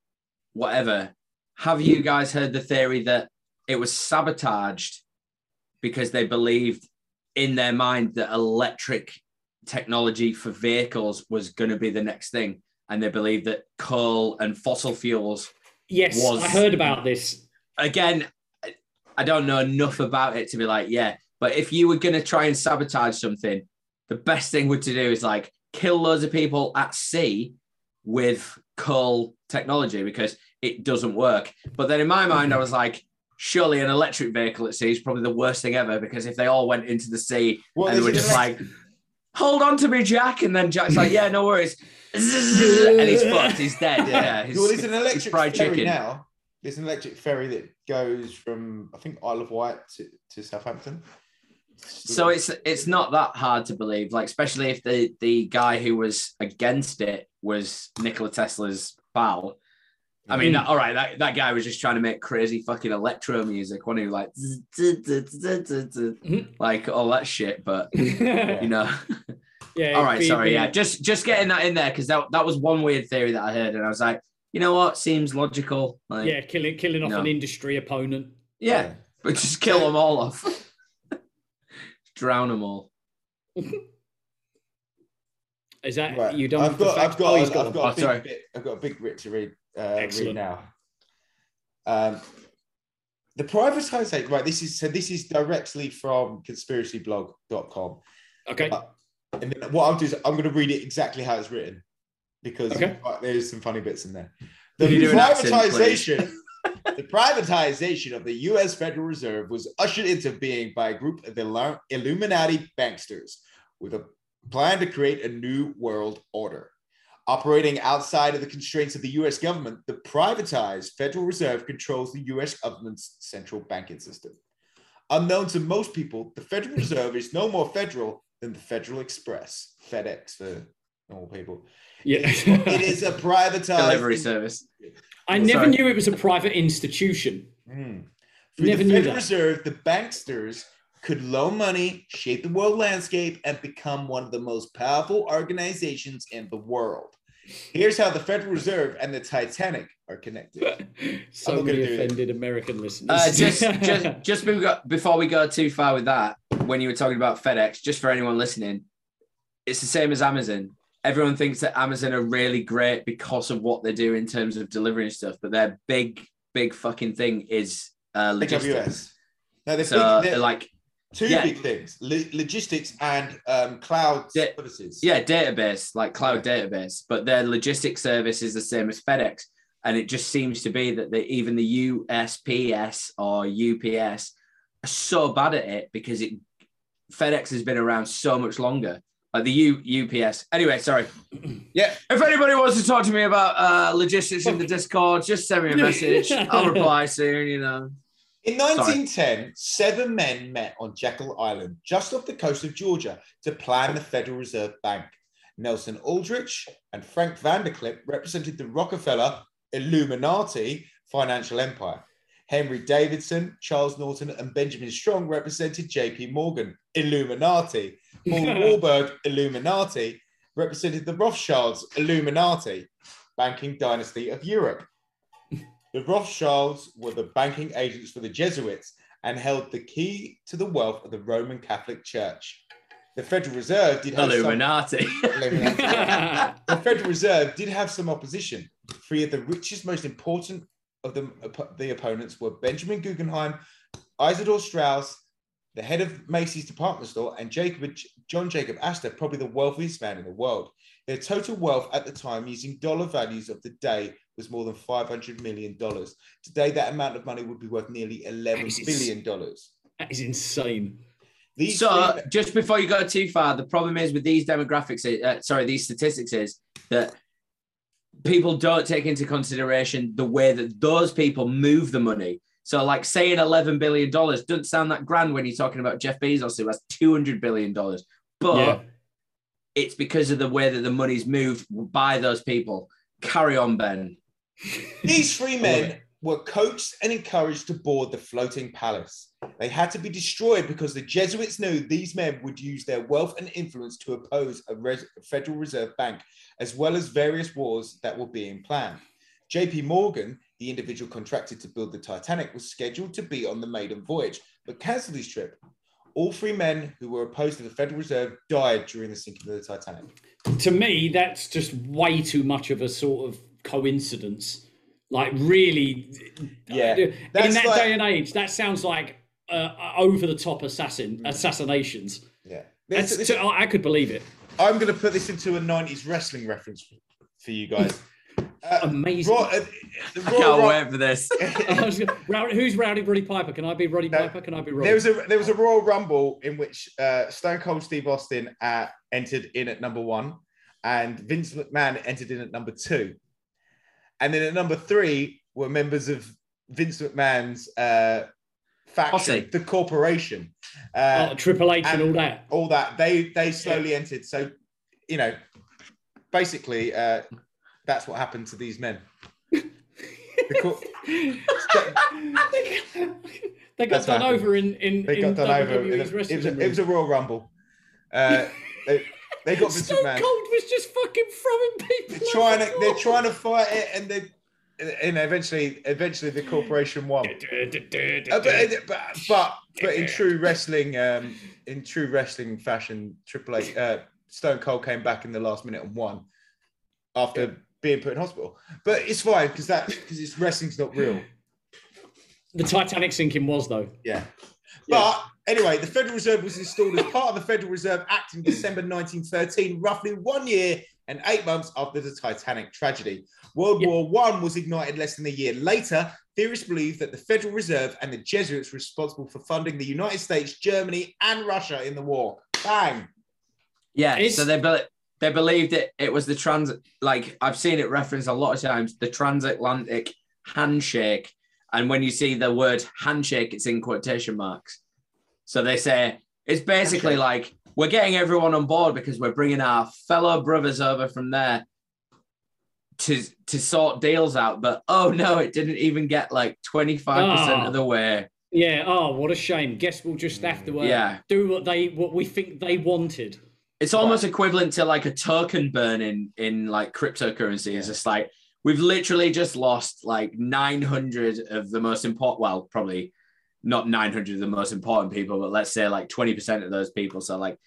whatever. Have you guys heard the theory that it was sabotaged because they believed in their mind that electric technology for vehicles was going to be the next thing, and they believe that coal and fossil fuels Yes, was I heard about this. again, I- I don't know enough about it to be like, yeah. But if you were going to try and sabotage something, the best thing would to do is like kill loads of people at sea with coal technology because it doesn't work. But then in my mind, I was like, surely an electric vehicle at sea is probably the worst thing ever because if they all went into the sea Well, and they is were just elect- like, hold on to me, Jack, and then Jack's like, yeah, no worries, and he's fucked, he's dead. Yeah, he's, well, there's an electric fried ferry chicken. now. There's an electric ferry that goes from I think Isle of Wight to, to Southampton. So it's it's not that hard to believe, like especially if the the guy who was against it was Nikola Tesla's pal. I mean, Mm. all right, that, that guy was just trying to make crazy fucking electro music, when he like like all that shit. But you know, Yeah. all right, be- sorry, be- yeah, just just getting that in there because that that was one weird theory that I heard, and I was like, you know what, seems logical. Like, Yeah, killing killing off No. an industry opponent. yeah, but just kill them all off, drown them all. Is that Right. you done? I've got. I've got, Oh, I've got got, one. a big bit, I've got a big bit to read, uh, read now. Um, the privatization, right? This is so. This is directly from conspiracyblog.com. Okay. Uh, and then what I'll do is I'm going to read it exactly how it's written. because Okay. there's some funny bits in there. The an accent, privatization, the privatization of the U.S. Federal Reserve was ushered into being by a group of Illu- Illuminati banksters with a plan to create a new world order. Operating outside of the constraints of the US government, the privatized Federal Reserve controls the US government's central banking system. Unknown to most people, the Federal Reserve is no more federal than the Federal Express, FedEx for normal people. Yeah. It is a privatized Delivery service. I never sorry. knew it was a private institution. Mm. Through Never the knew Federal that. Reserve, the banksters could loan money, shape the world landscape, and become one of the most powerful organizations in the world. Here's how the Federal Reserve and the Titanic are connected. So many gonna it. offended American listeners. Uh, just, just, just before we, go, before we go too far with that, when you were talking about FedEx, just for anyone listening, it's the same as Amazon. Everyone thinks that Amazon are really great because of what they do in terms of delivering stuff, but their big, big fucking thing is uh, logistics. AWS. No, they're, So, big, they're like, two yeah. big things: lo- logistics and um, cloud services. Yeah, database, like cloud database, but their logistics service is the same as FedEx. And it just seems to be that they, even the USPS or UPS are so bad at it because it FedEx has been around so much longer. Like the U, UPS. Anyway, sorry. Yeah. If anybody wants to talk to me about uh, logistics in the Discord, just send me a message. I'll reply soon, you know. In 1910, seven men met on Jekyll Island, just off the coast of Georgia, to plan the Federal Reserve Bank. Nelson Aldrich and Frank Vanderlip represented the Rockefeller Illuminati financial empire. Henry Davidson, Charles Norton, and Benjamin Strong represented JP Morgan Illuminati. Paul Warburg Illuminati represented the Rothschilds Illuminati, banking dynasty of Europe. The Rothschilds were the banking agents for the Jesuits and held the key to the wealth of the Roman Catholic Church. The Federal Reserve did have some- Illuminati. Illuminati. the Federal Reserve did have some opposition. Three of the richest, most important of the, the opponents were Benjamin Guggenheim, Isidor Strauss, the head of Macy's department store, and Jacob John Jacob Astor, probably the wealthiest man in the world. Their total wealth at the time, using dollar values of the day, was more than $500 million. Today, that amount of money would be worth nearly $11 billion. That is insane. These so three- just before you go too far, the problem is with these demographics, uh, sorry, these statistics is that people don't take into consideration the way that those people move the money. So, like saying $11 billion doesn't sound that grand when you're talking about Jeff Bezos, who has $200 billion. But Yeah. it's because of the way that the money's moved by those people. Carry on, Ben. These three men were coaxed and encouraged to board the floating palace. They had to be destroyed because the Jesuits knew these men would use their wealth and influence to oppose a res- Federal Reserve Bank, as well as various wars that were being planned. JP Morgan, the individual contracted to build the Titanic, was scheduled to be on the maiden voyage, but cancelled his trip. All three men who were opposed to the Federal Reserve died during the sinking of the Titanic. to me, that's just way too much of a sort of coincidence. Like, really, Yeah, in that's that like- day and age, that sounds like uh, over the top assassin assassinations. Yeah, This- this- I I could believe it. I'm going to put this into a 90s wrestling reference for you guys. Amazing. Raw- uh, the I Royal can't Rum- wait for this. Gonna- Who's Rowdy Roddy Piper? Can I be Roddy Piper? Can I be Roddy? There was a there was a Royal Rumble in which uh, Stone Cold Steve Austin uh, entered in at number one, and Vince McMahon entered in at number two, and then at number three were members of Vince McMahon's uh, faction, Posse. the Corporation, uh, Oh, Triple H and all that. all that. They they slowly entered. So, you know, basically, uh, that's what happened to these men. The cor- They got That's done what happened. over in in, they in got done over. in a- it, was a, it was a. Royal Rumble. Uh, they, they got Vince Stone McMahon. Cold was just fucking throwing people. They're trying to they're trying to fight it, and they and eventually eventually the corporation won. Uh, but, but but but in true wrestling um in true wrestling fashion, Triple H uh, Stone Cold came back in the last minute and won after being put in hospital. But it's fine because that because it's wrestling's not real. The Titanic sinking was though. Yeah. But Anyway, the Federal Reserve was installed as part of the Federal Reserve Act in December 1913, roughly one year and eight months after the Titanic tragedy. World War One was ignited less than a year later. Theorists believe that the Federal Reserve and the Jesuits were responsible for funding the United States, Germany, and Russia in the war. Bang. Yeah, so they be- they believed it. It was the trans like I've seen it referenced a lot of times. The transatlantic handshake, and when you see the word handshake, it's in quotation marks. So they say it's basically like we're getting everyone on board because we're bringing our fellow brothers over from there to to sort deals out. But oh no, it didn't even get like twenty five percent Ah. of the way. Yeah. Oh, what a shame. Guess we'll just have to uh, Yeah. do what they what we think they wanted. It's almost equivalent to like a token burn in in like cryptocurrency. It's just like we've literally just lost like 900 of the most important. Well, probably not 900 of the most important people, but let's say like 20% of those people. So like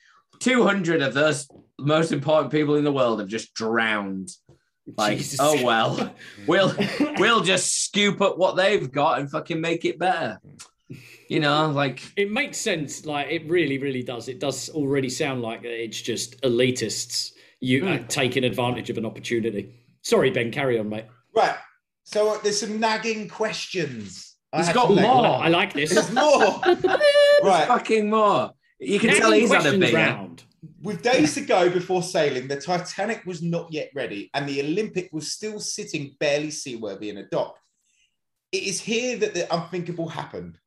200 of those most important people in the world have just drowned. Like, Jesus. oh well, we'll we'll just scoop up what they've got and fucking make it better. You know, like It makes sense. Like it really, really does. It does already sound like it's just elitists you Hmm. taking advantage of an opportunity. Sorry, Ben. Carry on, mate. Right. So uh, there's some nagging questions. I He's got some nagging- more. I like this. There's more. right. fucking more. You can Nagging tell he's had a questions bigger. round. With days to go before sailing, the Titanic was not yet ready, and the Olympic was still sitting barely seaworthy in a dock. It is here that the unthinkable happened.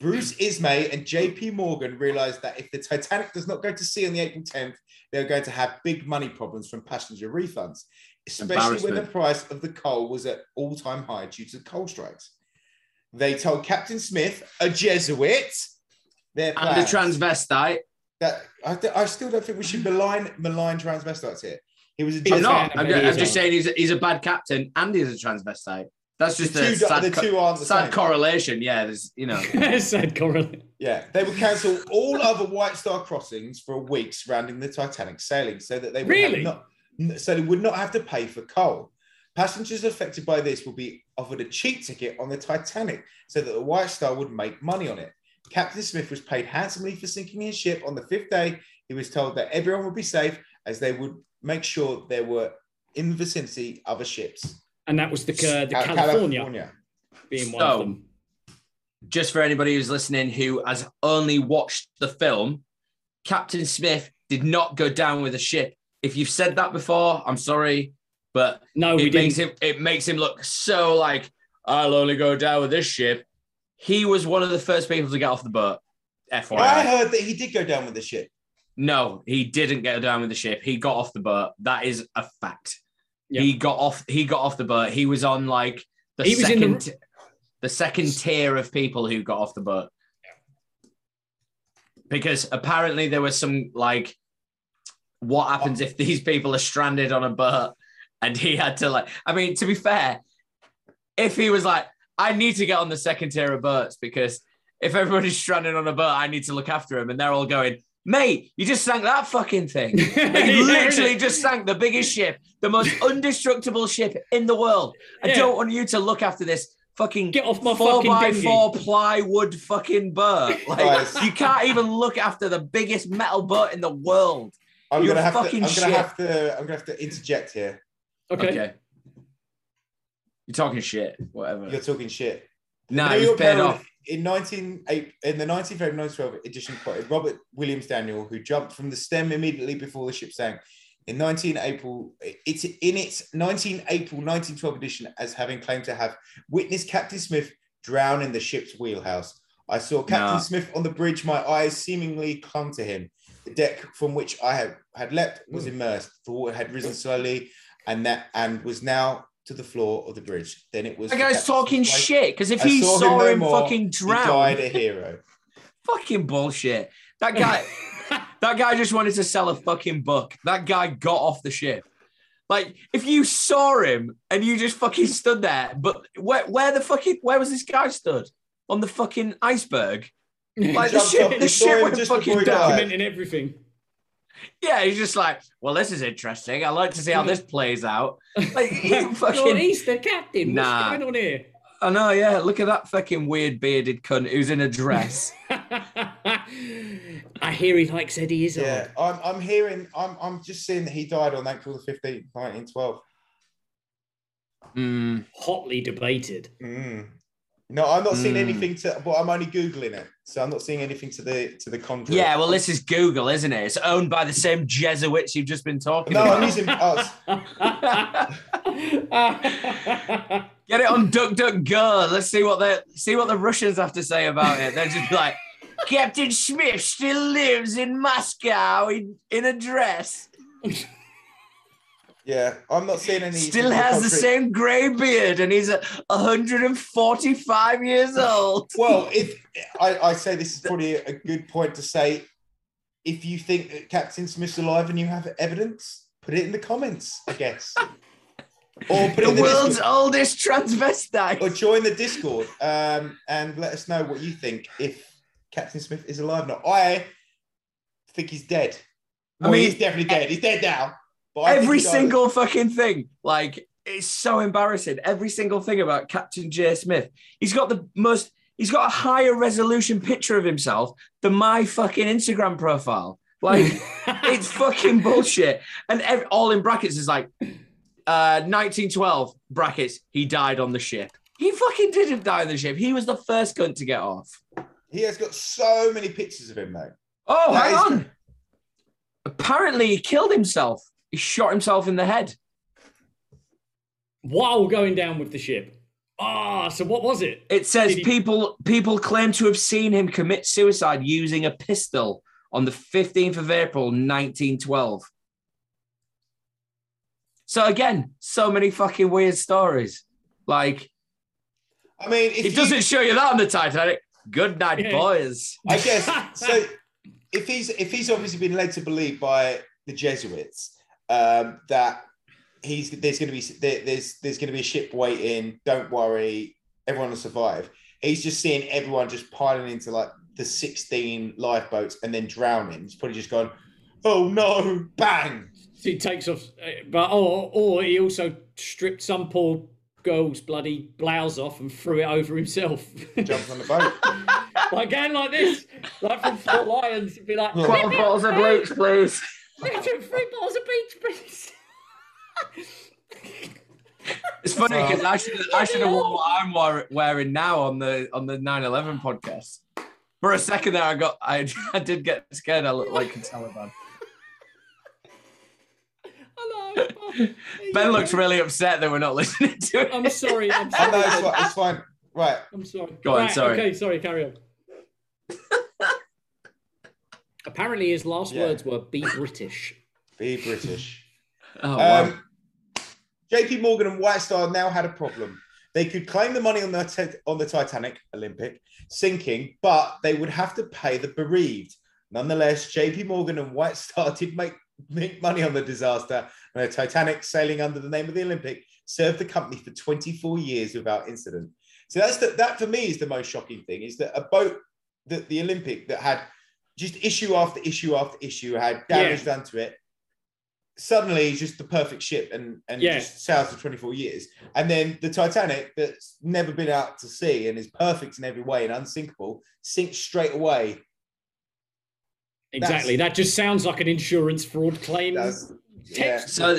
Bruce Ismay and JP Morgan realized that if the Titanic does not go to sea on the April 10th, they're going to have big money problems from passenger refunds, especially when the price of the coal was at all time high due to coal strikes. They told Captain Smith, a Jesuit, their And the plans. transvestite. That I, th- I still don't think we should malign malign transvestites here. He was a I'm Jesuit. not. I'm, He ju- is I'm just saying he's a, he's a bad captain and he's a transvestite. That's just The a two- sad, the two aren't the sad same. correlation. Yeah, there's you know. Said Coralie. Yeah, they would cancel all other White Star crossings for a week surrounding the Titanic sailing, so that they would Really? not, so they would not have to pay for coal. Passengers affected by this will be offered a cheap ticket on the Titanic, so that the White Star would make money on it. Captain Smith was paid handsomely for sinking his ship. On the fifth day, he was told that everyone would be safe, as they would make sure there were in the vicinity other ships. And that was the uh, the Cal- California, being one of So- them. just for anybody who's listening who has only watched the film, Captain Smith did not go down with a ship. If you've said that before, I'm sorry, but No, we it makes didn't. him it makes him look so like I'll only go down with this ship. He was one of the first people to get off the boat. FYI. I heard that he did go down with the ship. No, he didn't get down with the ship. He got off the boat. That is a fact. Yeah. He got off. He got off the boat. He was on like the He was in second, the- the second tier of people who got off the boat. Because apparently there was some like, what happens if these people are stranded on a boat, and he had to like. I mean, to be fair, if he was like, I need to get on the second tier of boats because if everybody's stranded on a boat, I need to look after him, and they're all going, mate, you just sank that fucking thing. Like, you literally just sank the biggest ship, the most undestructible ship in the world. I Yeah. don't want you to look after this fucking Get off my four fucking by dinghy. four plywood fucking boat. Like Guys. you can't even look after the biggest metal boat in the world. I'm You're gonna have to. I'm fucking gonna have to. I'm gonna have to interject here. Okay. You're talking shit. Whatever. You're talking shit. no, New he's York paid Herald off. in 19 in the 19 February 1912 edition quoted Robert Williams Daniel, who jumped from the stem immediately before the ship sank. In 19 April, it's in its 19 April 1912 edition as having claimed to have witnessed Captain Smith drown in the ship's wheelhouse. I saw Captain Nah. Smith on the bridge. My eyes seemingly clung to him. The deck from which I had, had leapt was hmm. immersed. The water had risen slowly, and that and was now to the floor of the bridge. Then it was. That guy's talking Smith's shit because if I he saw saw, him him, no more. fucking He died drown, a hero. fucking bullshit. That guy, that guy just wanted to sell a fucking book. That guy got off the ship. Like, if you saw him and you just fucking stood there, but where, where the fucking, where was this guy stood? On the fucking iceberg? Like the ship, the ship him went just fucking before he down. died. Documenting everything. Yeah, he's just like, well, this is interesting. I'd like to see how this plays out. Like, he You're fucking, Easter captain. Nah. What's going on here? I know, yeah. Look at that fucking weird bearded cunt who's in a dress. I hear he likes Eddie Izzard. Yeah, I'm, I'm hearing, I'm, I'm just seeing that he died on April the 15th, 1912. Hotly debated. Mm. No, I'm not seeing Mm. anything to, but I'm only googling it, so I'm not seeing anything to the to the contrary. Yeah, well, this is Google, isn't it? It's owned by the same Jesuits you've just been talking No, about. I'm using. Oh, Get it on DuckDuckGo. Let's see what the see what the Russians have to say about it. They're just like, Captain Smith still lives in Moscow in, in a dress. Yeah, I'm not seeing any. Still has the same grey beard, and he's a 145 years old. Well, if I, I say this is probably a good point to say, if you think that Captain Smith's alive and you have evidence, put it in the comments. I guess. Or put it The in the world's Discord. oldest transvestite. or join the Discord um, and let us know what you think if Captain Smith is alive or not. I think he's dead. I mean, mean, he's definitely dead. He's dead now. Every single fucking thing. Like, it's so embarrassing. Every single thing about Captain J. Smith. He's got the most, he's got a higher resolution picture of himself than my fucking Instagram profile. Like, it's fucking bullshit. And ev- all in brackets is like, uh, 1912 brackets, he died on the ship. He fucking didn't die on the ship. He was the first cunt to get off. He has got so many pictures of him, though. Oh, That hang is- on. Apparently, he killed himself. He shot himself in the head. While going down with the ship. Ah, so what was it? It says he- people people claim to have seen him commit suicide using a pistol on the 15th of April, 1912. So again, so many fucking weird stories. Like I mean, if it you- doesn't show you that on the Titanic. Good night, Yeah. boys. I guess so. If he's if he's obviously been led to believe by the Jesuits um, that he's there's going to be there, there's there's going to be a ship waiting. Don't worry, everyone will survive. He's just seeing everyone just piling into like the 16 lifeboats and then drowning. He's probably just gone, oh no, bang. He takes off, uh, but or or he also stripped some poor girl's bloody blouse off and threw it over himself. Jumps on the boat. like again, like this, like from Four Lions, it'd be like, Twelve bottles of bleach, please. Three bottles of beach, please. It's funny because I should I should have worn what I'm wear- wearing now on the on the 9/11 podcast. For a second there, I got I, I did get scared. I looked like a Taliban. Hello. Ben looks really upset that we're not listening to it. I'm sorry. I'm I sorry. know it's fine. It's fine. Right. I'm sorry. Go on, Right, sorry. Okay, sorry, carry on. Apparently, his last Yeah. words were "Be British." Be British. Oh, wow. Um, JP Morgan and White Star now had a problem. They could claim the money on the tit- on the Titanic Olympic sinking, but they would have to pay the bereaved. Nonetheless, JP Morgan and White Star did make, make money on the disaster, and the Titanic sailing under the name of the Olympic served the company for 24 years without incident. So that's the, that for me is the most shocking thing is that a boat that the Olympic that had just issue after issue after issue had damage done to it suddenly it's just the perfect ship and and Yeah. just sails for 24 years and then the titanic that's never been out to sea and is perfect in every way and unsinkable sinks straight away Exactly. That just sounds like an insurance fraud claim. yeah. So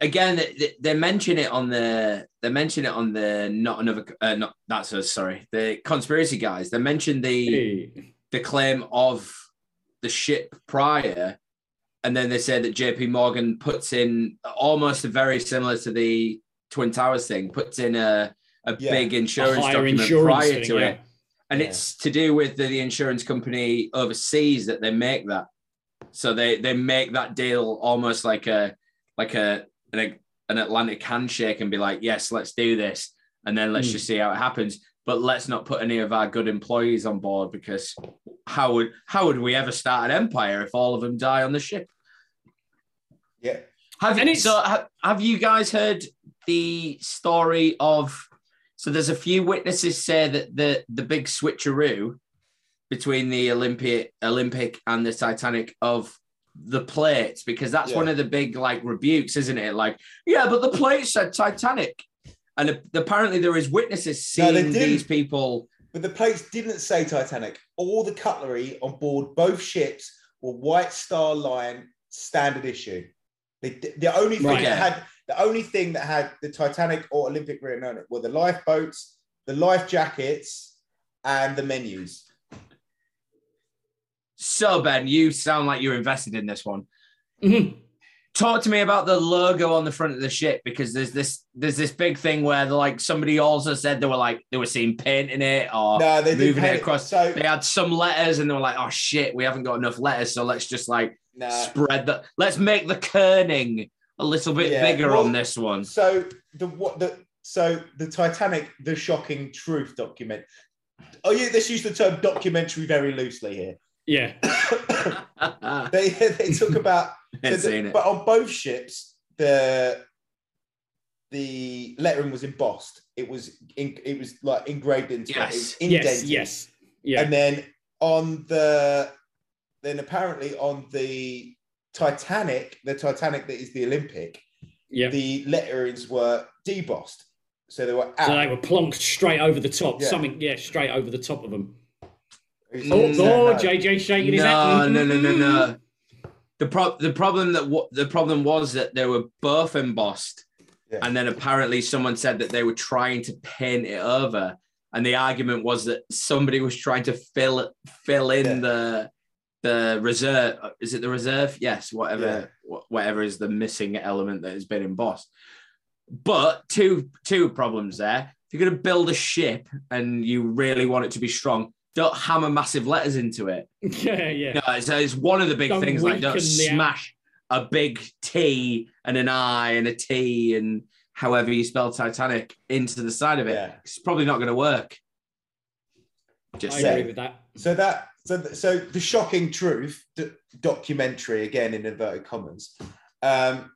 again, th- th- they mention it on the they mention it on the not another uh, not that's us sorry the conspiracy guys. They mentioned the the claim of the ship prior, and then they say that J.P. Morgan puts in almost very similar to the Twin Towers thing, puts in a a Yeah. big insurance higher document insurance prior thing, to yeah. it. And it's to do with the, the insurance company overseas that they make that. So they they make that deal almost like a like a an, an Atlantic handshake and be like, yes, let's do this, and then let's Mm. just see how it happens. But let's not put any of our good employees on board because how would how would we ever start an empire if all of them die on the ship? Yeah. Have you, so have, have you guys heard the story of so there's a few witnesses say that the the big switcheroo between the Olympic Olympic and the Titanic of the plates because that's Yeah. one of the big like rebukes, isn't it? Like, yeah, but the plate said Titanic, and apparently there is witnesses seeing they didn't. these people but the plates didn't say Titanic. All the cutlery on board both ships were White Star Line standard issue. They, the only thing Right. that had the only thing that had the Titanic or Olympic written on it were the lifeboats, the life jackets, and the menus. So Ben, you sound like you're invested in this one. Mhm. Talk to me about the logo on the front of the ship because there's this there's this big thing where like somebody also said they were like they were seeing paint in it or No, they did moving it it- across. so- they had some letters and they were like, oh shit, we haven't got enough letters, so let's just like Nah. spread the Let's make the kerning a little bit Yeah, bigger well, on this one. So the what the so the Titanic, the shocking truth document. Oh yeah, let's use the term documentary very loosely here. Yeah. They they talk about Ain't so the- but on both ships the the lettering was embossed. It was in, it was like engraved into it. It was Yes. Yes. Yeah. And then on the then apparently on the Titanic, the Titanic that is the Olympic, Yeah. the letterings were debossed. So they were out. So they were plonked straight over the top. Yeah. Something, yeah, straight over the top of them. Oh, saying no? JJ shaking his no, head. no, no, no, no. Mm-hmm. The pro- the problem that wa- the problem was that they were both embossed, Yeah. and then apparently someone said that they were trying to paint it over, and the argument was that somebody was trying to fill fill in Yeah. the the reserve. Is it the reserve? Yes, whatever Yeah. wh- whatever is the missing element that has been embossed. But two two problems there. If you're going to build a ship and you really want it to be strong, don't hammer massive letters into it. Yeah, yeah. No, it's, it's one of the big Don't things. Like, don't weaken out- smash a big T and an I and a T and however you spell Titanic into the side of it. Yeah. It's probably not going to work. Just I saying. agree with that. So that so th- so the shocking truth d- documentary again in inverted commas. Um,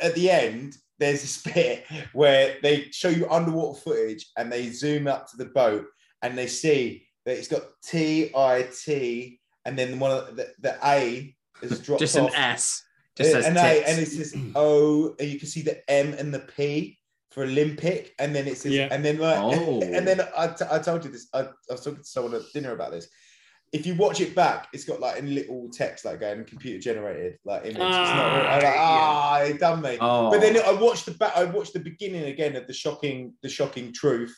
at the end, there's this bit where they show you underwater footage and they zoom up to the boat and they see that it's got T I T and then one of the, the A is dropped Just off. an S. Just an A, tits. and it says O, and you can see the M and the P for Olympic, and then it says, Yeah. and then like, Oh. and then I, t- I told you this. I, I was talking to someone at dinner about this. If you watch it back, it's got like in little text like going computer generated like image. it's not. Ah, I'm like, ah, they done me. Oh. But then I watched the back. I watched the beginning again of the shocking, the shocking truth,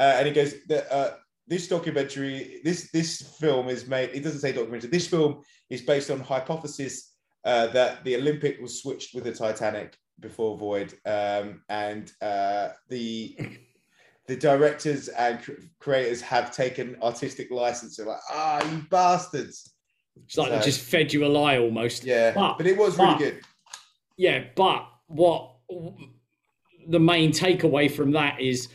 uh, and it goes that uh, this documentary, this this film is made. It doesn't say documentary. This film is based on hypothesis uh, that the Olympic was switched with the Titanic before Void, um, and uh, the the directors and creators have taken artistic license. They're like, ah, you bastards. It's like they just fed you a lie almost. Yeah, But- but, it was really good. Yeah, but what the main takeaway from that is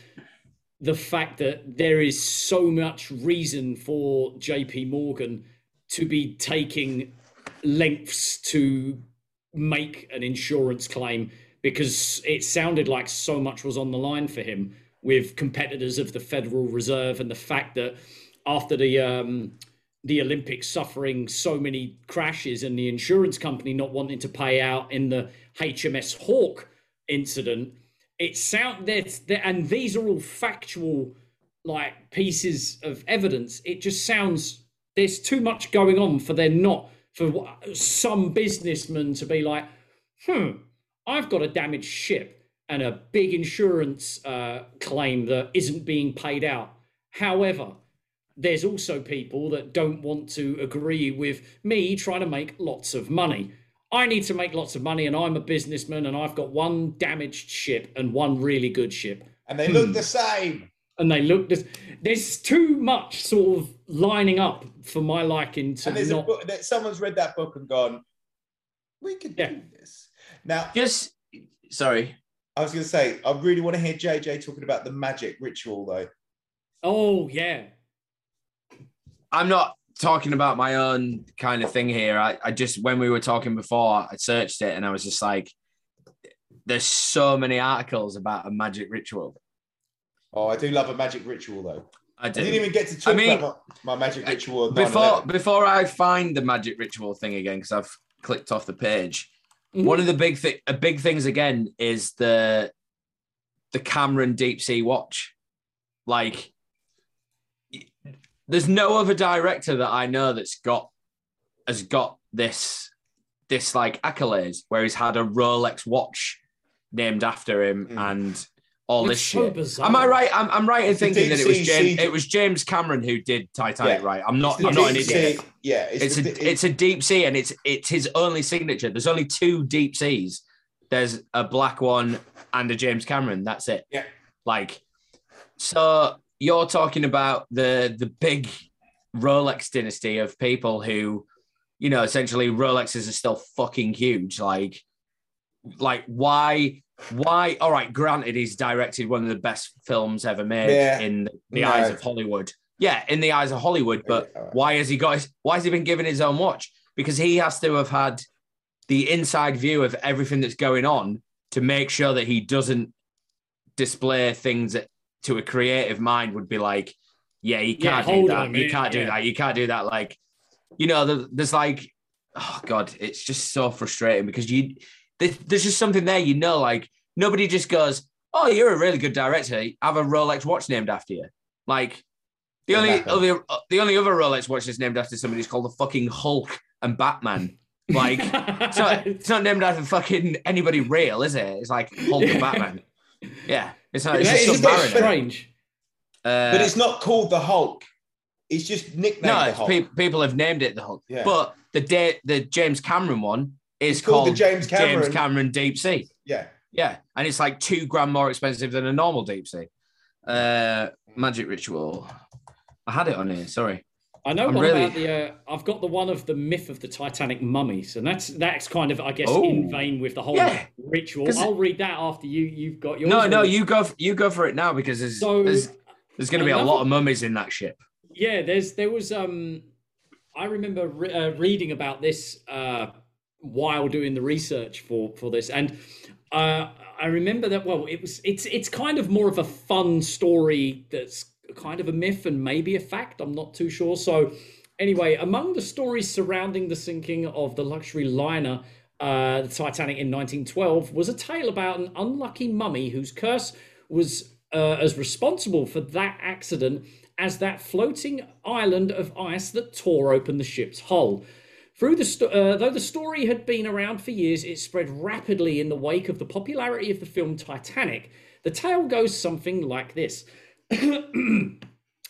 the fact that there is so much reason for JP Morgan to be taking lengths to make an insurance claim because it sounded like so much was on the line for him with competitors of the Federal Reserve and the fact that after the um, the Olympics suffering so many crashes and the insurance company not wanting to pay out in the HMS Hawke incident, it sound that and these are all factual like pieces of evidence. It just sounds there's too much going on for there not for some businessman to be like, hmm, I've got a damaged ship and a big insurance uh, claim that isn't being paid out. However, there's also people that don't want to agree with me trying to make lots of money. I need to make lots of money, and I'm a businessman, and I've got one damaged ship and one really good ship. And they look hmm. the same. And they look this. There's too much sort of lining up for my liking to And there's not. a book that someone's read that book and gone, we could do this. Now, just sorry. I was going to say, I really want to hear JJ talking about the magic ritual, though. Oh yeah, I'm not talking about my own kind of thing here. I, I just when we were talking before, I searched it and I was just like, there's so many articles about a magic ritual. Oh, I do love a magic ritual, though. I, I didn't even get to talk I mean, about my, my magic ritual. before before I find the magic ritual thing again because I've clicked off the page. Mm-hmm. One of the big thing, uh, big things again is the the Cameron Deep Sea Watch. Like there's no other director that I know that's got has got this this like accolades where he's had a Rolex watch named after him and all It's this so shit. bizarre. Am I right? I'm, I'm right in thinking that it was James. It was James Cameron who did Titanic, Yeah. right? I'm not. It's I'm not an idiot. sea- Yeah, It's, the- a it's a deep sea, and it's it's his only signature. There's only two deep seas. There's a black one and a James Cameron. That's it. Yeah. Like, so you're talking about the the big Rolex dynasty of people who, you know, essentially Rolexes are still fucking huge. Like, like why why? All right, granted, he's directed one of the best films ever made Yeah. in the No. eyes of Hollywood. Yeah, in the eyes of Hollywood, but why has he got? His, why has he been given his own watch? Because he has to have had the inside view of everything that's going on to make sure that he doesn't display things that to a creative mind would be like, yeah, you can't do that. on you can't do yeah. that. You can't do that. Like, you know, there's like, oh god, it's just so frustrating because you there's, just something there. You know, like nobody just goes, oh, you're a really good director. Have a Rolex watch named after you. Like the only other uh, the only other Rolex watch that's named after somebody is called the fucking Hulk and Batman. Like it's not it's not named after fucking anybody real, is it? It's like Hulk and Batman. Yeah, it's not. It's is some a bit strange. Uh, but it's not called the Hulk. It's just nicknamed no, the it's Hulk. pe- people have named it the Hulk. Yeah. But the da- the James Cameron one is It's called called, the James Cameron- James Cameron Deep Sea. yeah. Yeah, and it's like two grand more expensive than a normal deep sea. Uh, magic ritual. I had it on here. Sorry. I know I'm one really- about the. Uh, I've got the one of the myth of the Titanic mummies, and that's that's kind of, I guess, Oh. in vain with the whole Yeah. ritual. I'll read that after you. You've got your. No, no, you go. You go for it now because there's So, there's, there's going to be a lot of mummies in that ship. Yeah, there's there was um I remember re- uh, reading about this uh while doing the research for for this and uh I remember that well it was it's it's kind of more of a fun story that's kind of a myth and maybe a fact I'm not too sure so anyway among the stories surrounding the sinking of the luxury liner uh, the Titanic in 1912 was a tale about an unlucky mummy whose curse was uh, as responsible for that accident as that floating island of ice that tore open the ship's hull. Through the sto- uh, though the story had been around for years, it spread rapidly in the wake of the popularity of the film Titanic. The tale goes something like this.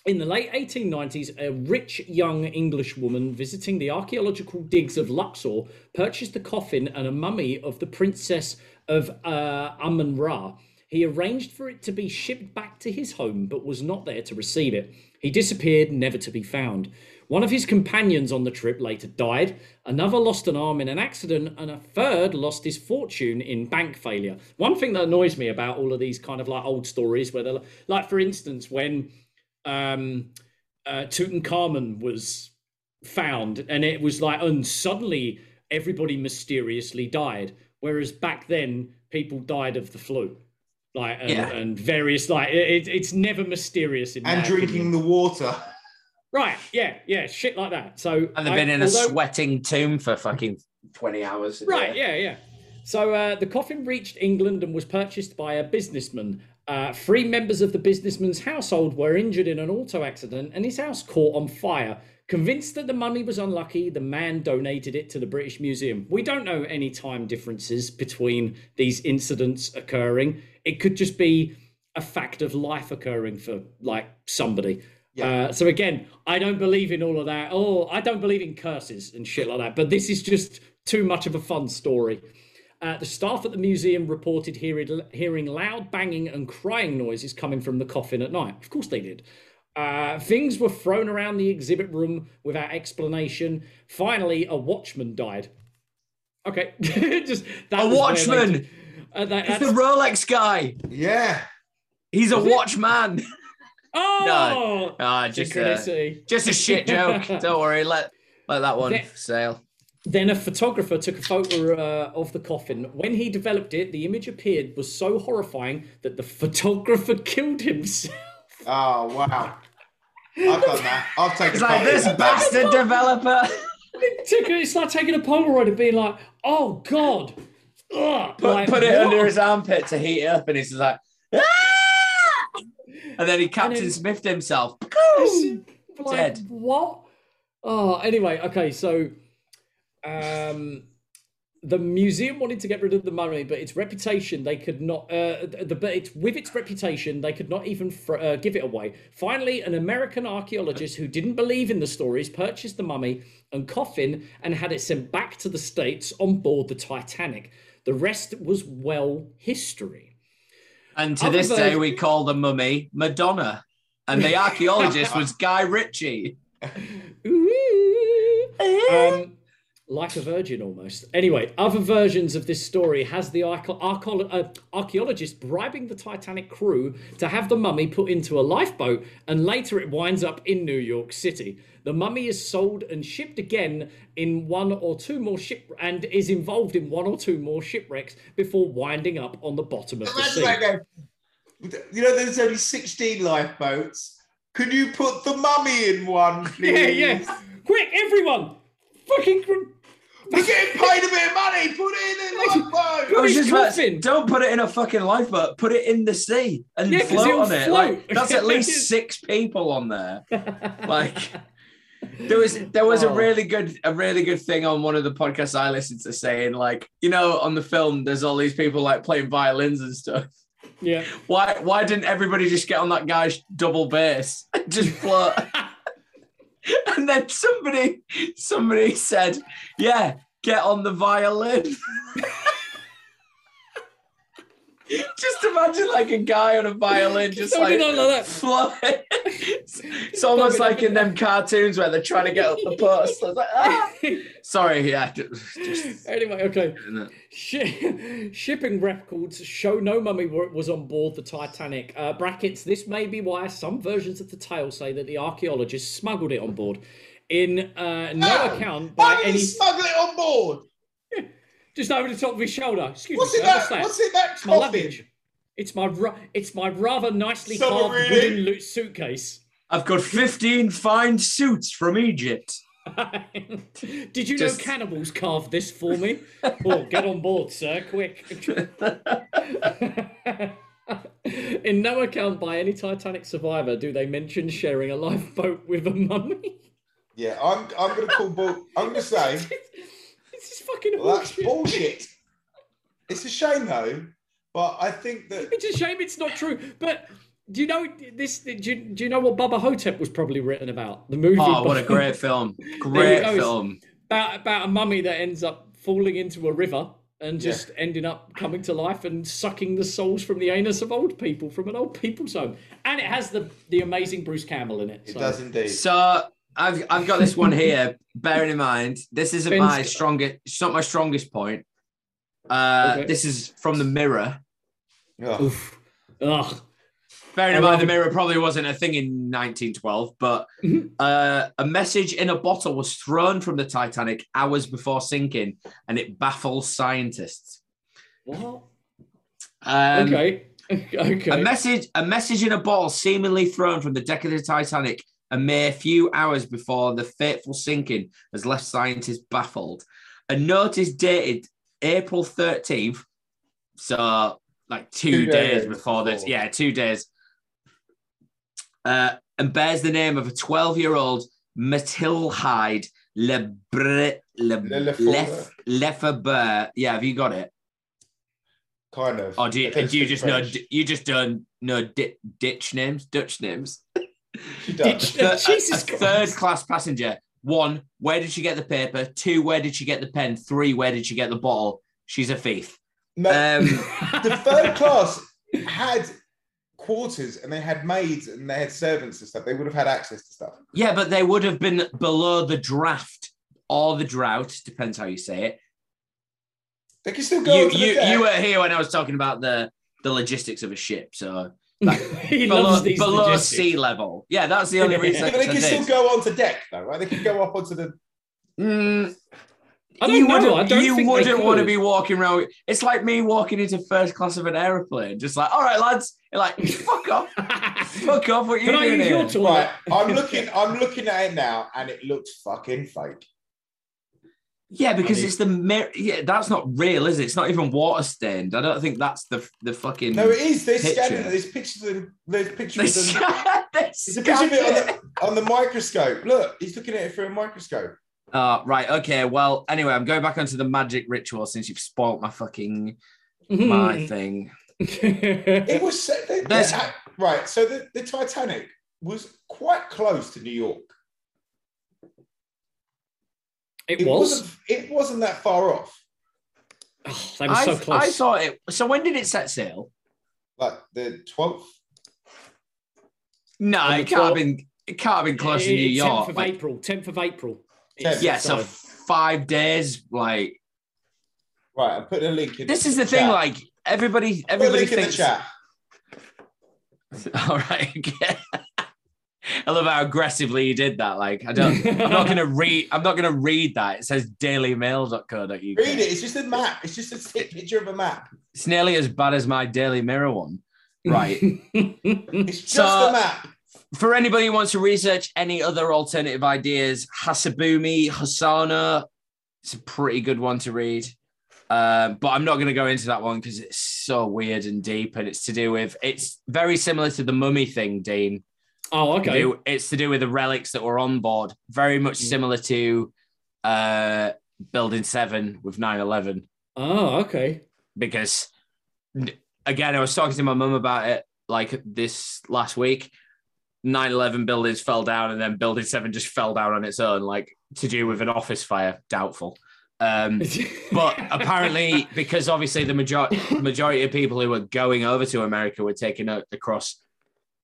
In the late 1890s, a rich young English woman visiting the archaeological digs of Luxor purchased the coffin and a mummy of the princess of uh, Amun Ra. He arranged for it to be shipped back to his home, but was not there to receive it. He disappeared, never to be found. One of his companions on the trip later died, another lost an arm in an accident, and a third lost his fortune in bank failure. One thing that annoys me about all of these kind of like old stories, where they're like, for instance, when um, uh, Tutankhamun was found, and it was like, and suddenly everybody mysteriously died, whereas back then people died of the flu, like and, Yeah. and various like it, it's never mysterious in And drinking opinion. the water. Right, yeah, yeah, shit like that. So And they've I- been in a sweating tomb for fucking twenty hours. Right, yeah, yeah. So uh, the coffin reached England and was purchased by a businessman. Uh, three members of the businessman's household were injured in an auto accident, and his house caught on fire. Convinced that the money was unlucky, the man donated it to the British Museum. We don't know any time differences between these incidents occurring. It could just be a fact of life occurring for like somebody. Uh, so again, I don't believe in all of that. Oh, I don't believe in curses and shit like that. But this is just too much of a fun story. Uh, the staff at the museum reported hearing, hearing loud banging and crying noises coming from the coffin at night. Of course they did. Uh, things were thrown around the exhibit room without explanation. Finally, a watchman died. Okay, just that A watchman? they- uh, that- It's the Rolex guy. Yeah. He's a Was it? watchman. Oh, No, ah, just a, just a shit joke. Don't worry. Let let that one There- sail. Then a photographer took a photo uh, of the coffin. When he developed it, the image appeared was so horrifying that the photographer killed himself. Oh wow. I've done that. I've taken. It's like this bastard developer. It took- it's like taking a Polaroid and being like, "Oh God!" Ugh, Put, like, put it what? under his armpit to heat it up, and he's like, "Ah!" And then he Captain then- Smithed himself. Like, Dead. What? Oh, anyway, okay, so um the museum wanted to get rid of the mummy, but its reputation they could not. Uh, the but it's with its reputation they could not even fr- uh, give it away. Finally, an American archaeologist who didn't believe in the stories purchased the mummy and coffin and had it sent back to the states on board the Titanic. The rest was well history. And to Other this day, we call the mummy Madonna, and the archaeologist was Guy Ritchie. um, like a virgin almost. Anyway, other versions of this story has the uh, archaeologist bribing the Titanic crew to have the mummy put into a lifeboat, and later it winds up in New York City. The mummy is sold and shipped again in one or two more ship and is involved in one or two more shipwrecks before winding up on the bottom of the sea. you know, there's only 16 lifeboats. Can you put the mummy in one, please? Yeah, yeah. Quick, everyone! Fucking. We're getting paid a bit of money. Put it in a lifeboat. I was just about to say, don't put it in a fucking lifeboat. Put it in the sea and Yeah, 'cause float it'll on it. float. Like that's at least six people on there. Like there was there was a Oh. really good a really good thing on one of the podcasts I listened to saying like you know on the film there's all these people like playing violins and stuff. Yeah. Why why didn't everybody just get on that guy's double bass and just float? and then somebody somebody said, "Yeah, get on the violin." just imagine like a guy on a violin, just like, like that. floating. it's almost like in them cartoons where they're trying to get up the post. It's like, ah! Sorry, yeah, just, just Anyway, okay. Shi shipping records show no mummy was on board the Titanic. Uh, brackets. This may be why some versions of the tale say that the archaeologists smuggled it on board. In uh, no, account by Why did any. smuggle it on board? Just over the top of his shoulder. Excuse What's me, in sir, that- what's what's in that It's my luggage. It's my it's my rather nicely Summer carved reading. wooden lo- suitcase. I've got 15 fine suits from Egypt. Did you Just- know cannibals carved this for me? oh, get on board, sir, quick. In no account by any Titanic survivor do they mention sharing a lifeboat with a mummy. Yeah, I'm. I'm going to call bull. I'm going to say this is fucking well, that's bullshit. bullshit. It's a shame though, but I think that It's a shame it's not true. But do you know this? Do you, do you know what Bubba Ho-Tep was probably written about? The movie. Oh, what a great film. Great film. About about a mummy that ends up falling into a river and just ending up coming to life and sucking the souls from the anus of old people from an old people's home. And it has the the amazing Bruce Campbell in it. it so- does indeed. So I've I've got this one here. Bearing in mind, this isn't Ben's- my strongest. It's not my strongest point. Uh, Okay. This is from the Mirror. Oof. Ugh. Bearing in mind, the. Mirror probably wasn't a thing in 1912, but Mm-hmm. uh, a message in a bottle was thrown from the Titanic hours before sinking, and it baffles scientists. What? Um, okay. okay. A message, a message in a bottle seemingly thrown from the deck of the Titanic a mere few hours before the fateful sinking has left scientists baffled. A note is dated April 13th, so like two, Two days, days before this. Yeah, two days. Uh, and bears the name of a 12 year old Mathilde Lebre, Le, Lefebvre. Lef, Lefebvre. Yeah, have you got it? kind of. Or do you, don't you just know you just don't know di- ditch names, Dutch names? She does. a- Jesus a Christ. third class passenger. One, where did she get the paper? Two, where did she get the pen? Three, where did she get the bottle? She's a thief. No, Um, the third class had quarters and they had maids and they had servants and stuff. They would have had access to stuff. yeah, but they would have been below the draft or the drought, depends how you say it. They can still go You you, you were here when I was talking about the the logistics of a ship, so he below, loves these below logistics. sea level. Yeah, that's the only reason. Yeah, but they can still go onto deck though, right? They can go up onto the. Mm, I don't you know, wouldn't, I don't you think wouldn't want to be walking around. It's like me walking into first class of an aeroplane, just like, all right, lads, You're like fuck off, fuck off. What are you Can I doing use your here? toilet? Right, I'm looking. I'm looking at it now, and it looks fucking fake. Yeah, because I it's the mirror. Yeah, that's not real, is it? It's not even water stained. I don't think that's the the fucking. No, it is. They're picture. scanning it. There's pictures of there's pictures They of them. scan- they There's a picture of it on the, on the microscope. Look, he's looking at it through a microscope. Uh, right. Okay. Well, anyway, I'm going back onto the magic ritual since you've spoilt my fucking Hmm. my thing. It was so- they- There's- right. So the, the Titanic was quite close to New York. It, was. Wasn't, it wasn't that far off. They were I, so close. I thought it. So when did it set sail? Like the twelfth. No, On it the can't have been. It can't have been close to New York. 10th of like- April. 10th of April. Tenth. yeah, so five days. Like Right. I'm putting a link in. this is the thing. Like everybody, Put a everybody link in the thinks. chat. All right. Okay. I love how aggressively you did that. Like, I don't. I'm not gonna read. I'm not gonna read that. It says dailymail.co.uk. Read it. It's just a map. It's just a stick picture of a map. It's nearly as bad as my Daily Mirror one. Right. It's just So- a map. For anybody who wants to research any other alternative ideas, Hasabumi, Hosanna, it's a pretty good one to read. Um, but I'm not going to go into that one because it's so weird and deep, and it's to do with it's very similar to the mummy thing, Dean. Oh, To okay. do- it's to do with the relics that were on board, very much similar to uh, Building Seven with 9/11 Oh, okay. because again, I was talking to my mum about it like this last week. 9-11 buildings fell down and then building 7 just fell down on its own like to do with an office fire doubtful um, but apparently because obviously the major- majority of people who were going over to america were taking a- across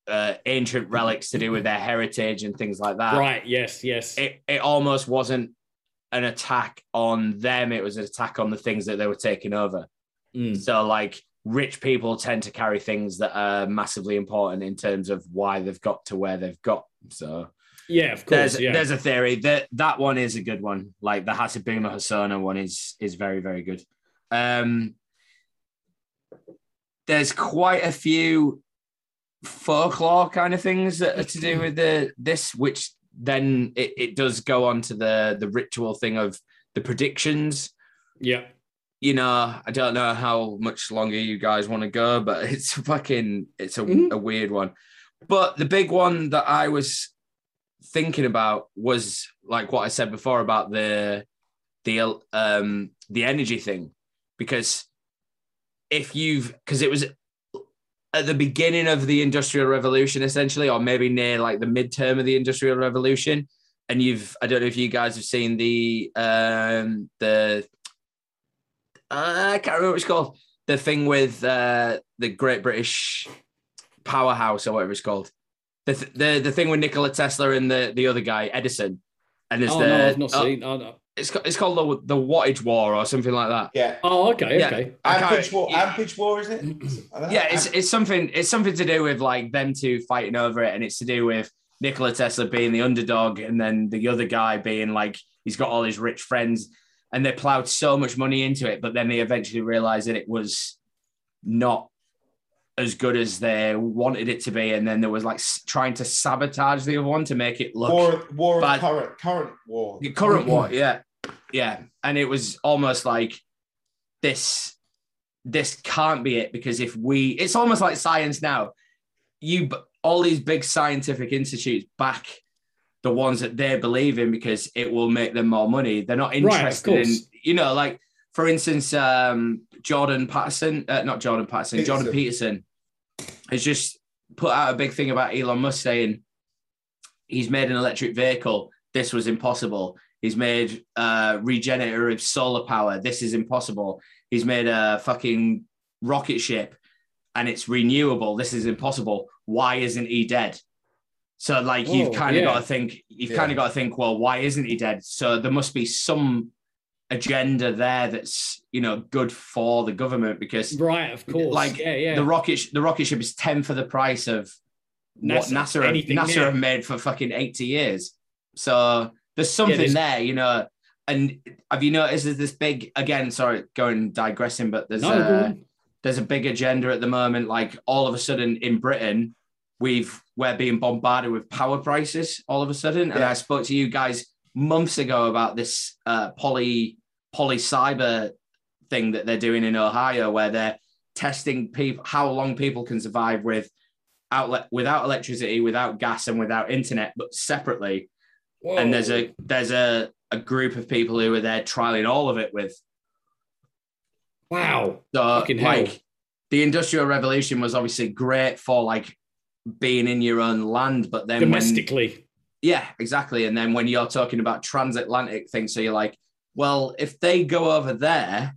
uh, ancient relics to do with their heritage and things like that right. Yes. Yes. it, it almost wasn't an attack on them it was an attack on the things that they were taking over Mm. so like rich people tend to carry things that are massively important in terms of why they've got to where they've got so Yeah. Of course. there's yeah. there's a theory that that one is a good one like the Hasabuma Hasana one is is very very good um there's quite a few folklore kind of things that are to do with the this which then it, it does go on to the the ritual thing of the predictions yeah. you know, I don't know how much longer you guys want to go, but it's fucking, it's a, Mhm. a weird one. But the big one that I was thinking about was like what I said before about the the um the energy thing, because if you've because it was at the beginning of the industrial revolution essentially or maybe near like the midterm of the industrial revolution and you've i don't know if you guys have seen the um the uh, I can't remember what it's called. The thing with uh, the Great British Powerhouse or whatever it's called. The th- the the thing with Nikola Tesla and the the other guy Edison. And there's Oh the no, I've not oh, seen. Oh, no. It's it's called the the wattage war or something like that. Yeah. oh okay. Yeah. Okay. Ampage war. Ampage war, isn't it? I don't know. Yeah, it's it's something it's something to do with like them two fighting over it, and it's to do with Nikola Tesla being the underdog, and then the other guy being like he's got all his rich friends, and they plowed so much money into it, but then they eventually realized that it was not as good as they wanted it to be, and then there was like s- trying to sabotage the other one to make it look war. War bad. of current current war. the current war, yeah, yeah, and it was almost like this. This can't be it because if we, it's almost like science now. You, all these big scientific institutes back the ones that they believe in because it will make them more money. They're not Right, interested in, you know, like for instance, um, Jordan Patterson, uh, not Jordan Patterson, Jordan Peterson has just put out a big thing about Elon Musk saying he's made an electric vehicle. This was impossible. He's made uh, regenerative solar power. This is impossible. He's made a fucking rocket ship and it's renewable. This is impossible. Why isn't he dead? So, like, you've Oh, kind of yeah. got to think, you've Yeah. kind of got to think, well, why isn't he dead? So, there must be some agenda there that's, you know, good for the government because Right. Of course. like yeah. Yeah. the rocket the rocket ship is 10 for the price of what NASA, NASA have, NASA have made for fucking 80 years. So there's something there's- there, you know. And have you noticed there's this big again, sorry, going digressing, but there's No, a on. there's a big agenda at the moment. Like all of a sudden in Britain, we've we're being bombarded with power prices all of a sudden. And I spoke to you guys months ago about this uh, poly poly cyber thing that they're doing in Ohio, where they're testing people how long people can survive with outlet without electricity, without gas, and without internet, but separately. And there's a there's a, a group of people who are there trialing all of it with. Wow. So Fucking hell. like the industrial revolution was obviously great for like being in your own land, but then when- Domestically. yeah, exactly. And then when you're talking about transatlantic things, so you're like, well, if they go over there,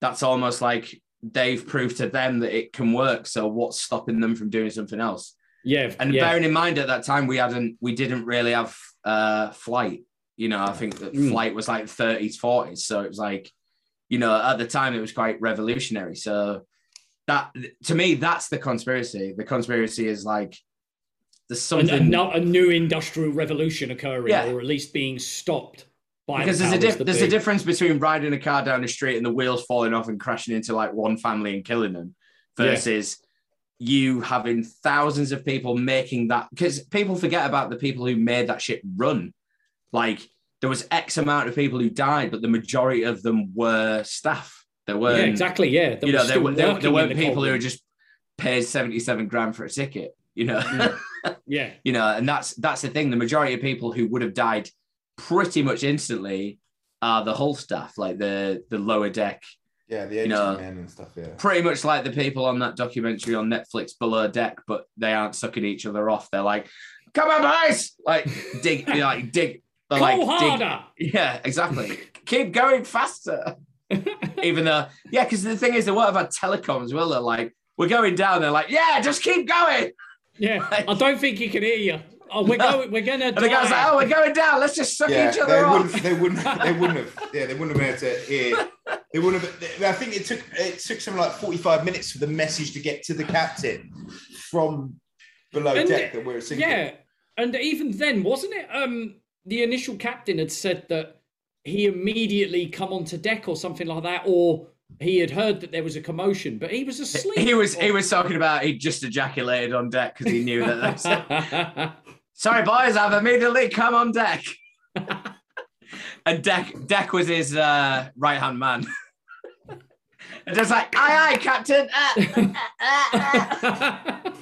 that's almost like they've proved to them that it can work. So what's stopping them from doing something else? Yeah. And yeah. bearing in mind at that time we hadn't we didn't really have uh flight. You know, I think that Mm. flight was like 30s, 40s. So it was like, you know, at the time it was quite revolutionary. So that to me, that's the conspiracy. The conspiracy is like there's An- something a, no- a new industrial revolution occurring, Yeah. or at least being stopped by because the there's a powers diff- there's be. a difference between riding a car down the street and the wheels falling off and crashing into like one family and killing them Yeah. You having thousands of people making that because people forget about the people who made that shit run. Like there was x amount of people who died but the majority of them were staff. There were Yeah, exactly. Yeah, you know there, were- there, there weren't the people cold who room. just paid 77 grand for a ticket you know? Yeah. You know and that's that's the thing. The majority of people who would have died pretty much instantly are the hull staff like the the lower deck Yeah, the You engine know, men and stuff. Yeah. pretty much like the people on that documentary on netflix below deck but they aren't sucking each other off they're like come on boys like dig like dig they're Go like dig- harder. yeah exactly keep going faster even though yeah because the thing is they won't have had telecoms will they like we're going down they're like yeah just keep going Yeah, I don't think he can hear you. Oh, we're No. going. We're gonna. and the guy's like oh we're going down let's just suck Yeah, each they other off wouldn't, they wouldn't. They wouldn't have. Yeah, they wouldn't have been able to hear. They wouldn't have. I think it took it took something like forty five minutes for the message to get to the captain from below And- deck that we're sinking. Yeah, and even then, wasn't it? Um, the initial captain had said that he immediately come onto deck or something like that, or he had heard that there was a commotion, but he was asleep. He was he was talking about he just ejaculated on deck because he knew that. That's Sorry, boys, I've immediately come on deck. and deck deck was his uh, right hand man. and just like, aye, aye, captain. Ah.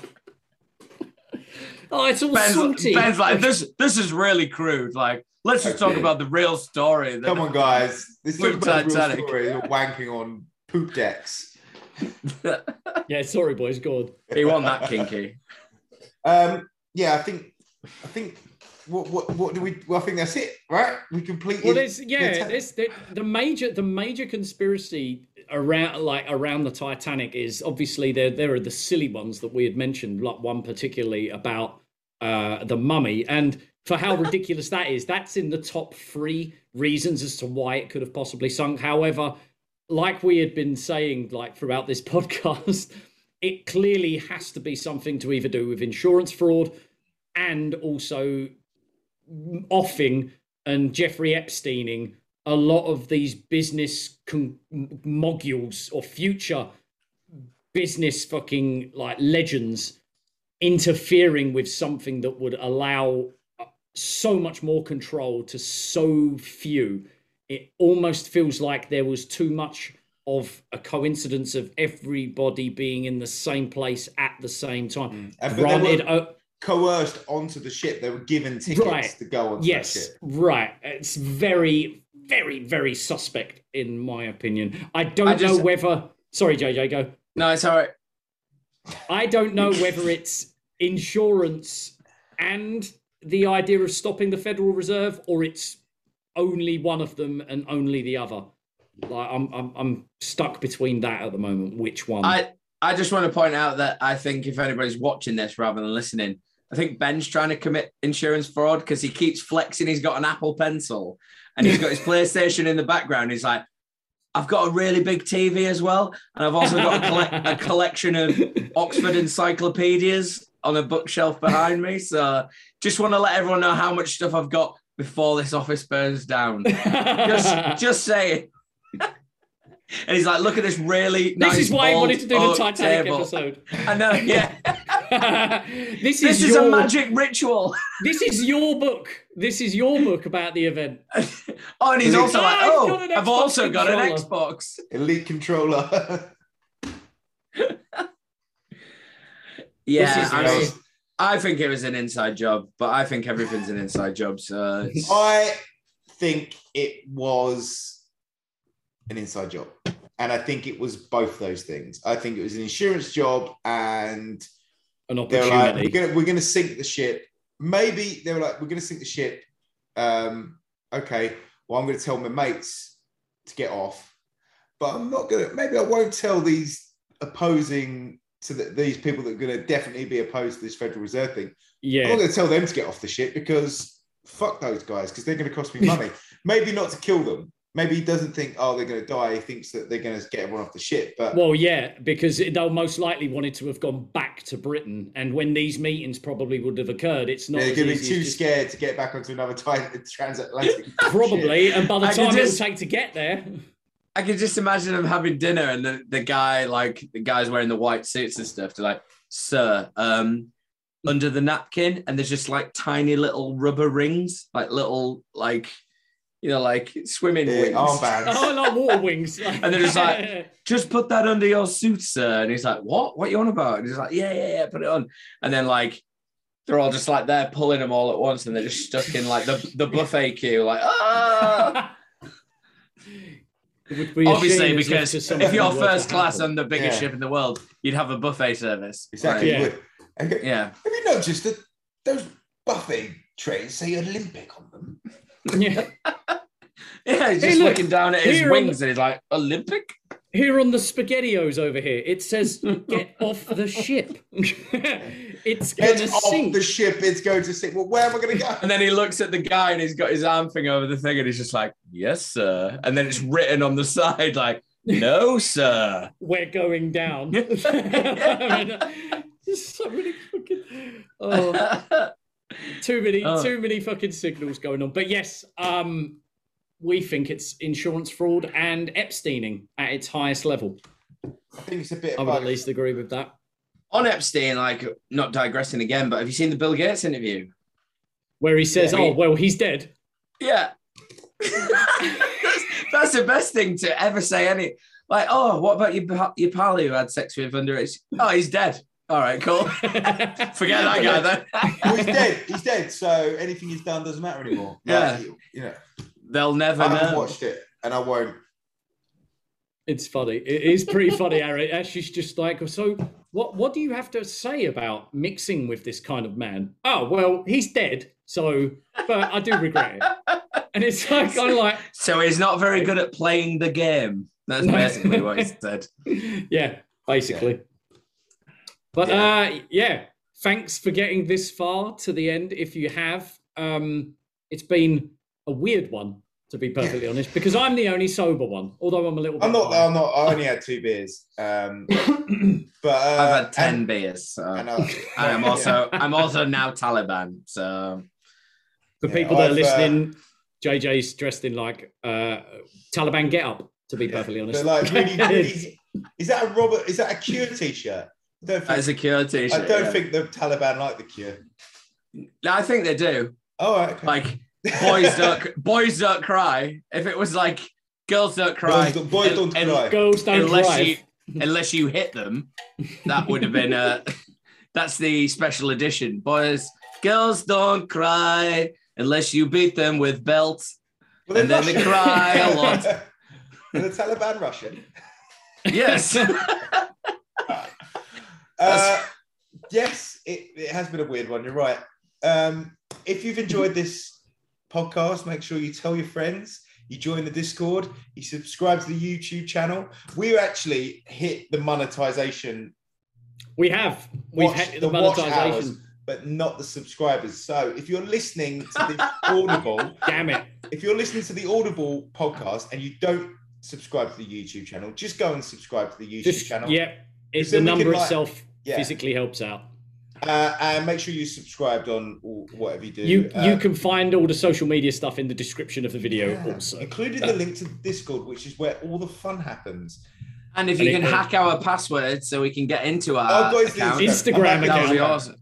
oh, it's all Ben's, salty. Ben's like, this this is really crude. Like, let's just talk about the real story. that- Come on, guys. This is With about the real Titanic. story. You're wanking on poop decks. yeah, sorry, boys. Good. He won that kinky. Um, yeah, I think. I think. What, what, what do we? Well, I think that's it, right? We completed. Well, there's yeah, the there's the, the major the major conspiracy around like around the Titanic is obviously there there are the silly ones that we had mentioned, like one particularly about uh, the mummy, and for how ridiculous that is, that's in the top three reasons as to why it could have possibly sunk. However, like we had been saying like throughout this podcast, it clearly has to be something to either do with insurance fraud and also offing and Jeffrey Epsteining a lot of these business con- moguls or future business fucking like legends interfering with something that would allow uh, so much more control to so few. It almost feels like there was too much of a coincidence of everybody being in the same place at the same time. But they Granted, were uh, coerced onto the ship. They were given tickets Right. to go on yes, that ship. right. It's very, very, very suspect in my opinion. I don't I just- know whether. Sorry, JJ, go. No, it's all right. I don't know whether it's insurance and the idea of stopping the Federal Reserve, or it's only one of them and only the other. Like I'm, I'm, I'm stuck between that at the moment. Which one? I I just want to point out that I think if anybody's watching this rather than listening, I think Ben's trying to commit insurance fraud because he keeps flexing. He's got an Apple Pencil and he's got his PlayStation in the background. He's like, I've got a really big TV as well, and I've also got a, a collection of Oxford encyclopedias on a bookshelf behind me. So just want to let everyone know how much stuff I've got before this office burns down. just just say it. And he's like, look at this really this nice is why I wanted old to do the Titanic table. episode. I know, yeah. this is This is your, a magic ritual. This is your book. This is your book about the event. Oh, and he's Is it- also like, I've oh, I've Xbox also got an. Xbox. Elite controller. Yeah, This is I, nice. mean, I think it was an inside job, but I think everything's an inside job. So I think it was an inside job. And I think it was both those things. I think it was an insurance job and An were like, opportunity. we're gonna we're gonna sink the ship. Maybe they were like, we're gonna sink the ship. Um, okay, well, I'm gonna tell my mates to get off, but I'm not gonna. Maybe I won't tell these opposing to the, these people that are gonna definitely be opposed to this Federal Reserve thing. Yeah, I'm not gonna tell them to get off the ship because fuck those guys because they're gonna cost me money. Maybe not to kill them. Maybe he doesn't think, oh, they're gonna die. He thinks that they're gonna get everyone off the ship. But Well, yeah, because they'll most likely wanted to have gone back to Britain, and when these meetings probably would have occurred, it's not they're gonna be easy as too just- scared to get back onto another time, transatlantic. Probably, and by the I time just- it'll take to get there, I can just imagine them having dinner and the, the guy, like the guys wearing the white suits and stuff, to like, sir, um, under the napkin, and there's just like tiny little rubber rings, like little, like, you know, like swimming Yeah, wings. armbands. oh, like water wings. And they're just like, just put that under your suit, sir. And he's like, what? What you on about? And he's like, yeah, yeah, yeah, put it on. And then like, they're all just like they're pulling them all at once, and they're just stuck in like the, the buffet queue, like ah. It would be Obviously, shame as if because if you're first class happen. on the biggest Yeah. ship in the world, you'd have a buffet service. exactly. Yeah. you would. Okay. Yeah. Have you noticed that those buffet trays say Olympic on them? Yeah. Yeah, he's Hey, just look, looking down at his here on wings and he's like, Olympic? Here on the SpaghettiOs over here, it says "Get off the ship." it's Get gonna off sink. the ship. It's going to sink. Well, where am I going to go? And then he looks at the guy and he's got his arm thing over the thing and he's just like, Yes, sir. And then it's written on the side, like, No, sir. We're going down. I mean, uh, there's so many fucking. Oh. Too many Oh. too many fucking signals going on but yes um we think it's insurance fraud and epsteining at its highest level I think it's a bit i would at least agree with that on Epstein, like, not digressing again, but have you seen the Bill Gates interview? where he says Yeah. oh well he's dead Yeah. that's, that's the best thing to ever say. Any like, oh, what about your pa- your pal who had sex with underage? Oh, he's dead. All right, cool. Forget that guy then. Well, he's dead. He's dead. So anything he's done doesn't matter anymore. Yeah. Like, you know, They'll never I haven't know. watched it, and I won't. it's funny it is pretty funny Aaron. Ashley's just like so what what do you have to say about mixing with this kind of man oh well he's dead so but i do regret it and it's like kind of like So he's not very good at playing the game. That's basically what he said. yeah, basically. But uh yeah, thanks for getting this far to the end. If you have, um, it's been a weird one to be perfectly honest, because I'm the only sober one. Although I'm a little. Bit I'm not. high. I'm not. I only had two beers. Um, but uh, I've had ten and- beers, so and, uh, I'm also I'm also now Taliban. So For Yeah, people that are I've, uh, listening, JJ's dressed in like uh Taliban get up. To be perfectly honest, But like, really, really, is that a Robert? Is that a Cure t-shirt? I don't think, that's a Cure t-shirt. I don't yeah. think the Taliban like the Cure. No, I think they do. Oh, right, okay. Like boys don't boys don't cry. If it was like girls don't cry, Boys don't- boys don't un- cry. Girls don't unless drive. you unless you hit them, that would have been uh, a. that's the special edition. Boys, girls don't cry unless you beat them with belts. Well, and then they cry a lot. Are the Taliban Russian? Yes. Uh, yes, it, it has been a weird one. You're right. Um, if you've enjoyed this podcast, make sure you tell your friends. You join the Discord. You subscribe to the YouTube channel. We actually hit the monetization. we have we've watch- had the, watch monetization. hours, but not the subscribers. So if you're listening to the Audible, Damn it! if you're listening to the Audible podcast and you don't subscribe to the YouTube channel, just go and subscribe to the YouTube Just channel. yeah, it's the can, number like- itself yeah. physically helps out. Uh, and make sure you subscribed on whatever you do. You Uh, you can find all the social media stuff in the description of the video yeah, also. including the link to Discord, which is where all the fun happens. And if And you it- can hack our password so we can get into our I've got his account, Instagram that would be account.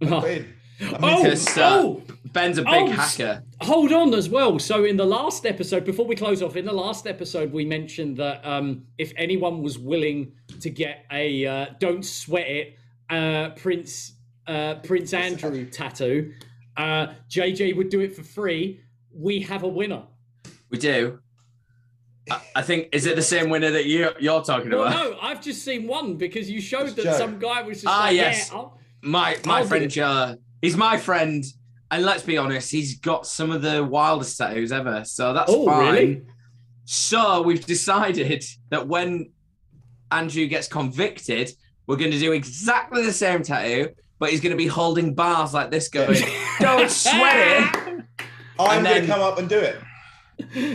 awesome. Put in. Oh, Because, uh, oh, Ben's a big Oh, hacker. Hold on as well. So in the last episode, before we close off, in the last episode, we mentioned that um, if anyone was willing to get a uh, "Don't Sweat It" uh, Prince uh, Prince Andrew tattoo, uh, JJ would do it for free. We have a winner. We do. I, I think is it the same winner that you you're talking Well, about? no, I've just seen one because you showed that Joe. some guy was just Ah, like, yes. yeah, My my I'll friend it. Joe. He's my friend, and let's be honest, he's got some of the wildest tattoos ever. So that's Oh, fine. really? So we've decided that when Andrew gets convicted, we're going to do exactly the same tattoo, but he's going to be holding bars like this, going, "Don't sweat it." I'm going to come up and do it.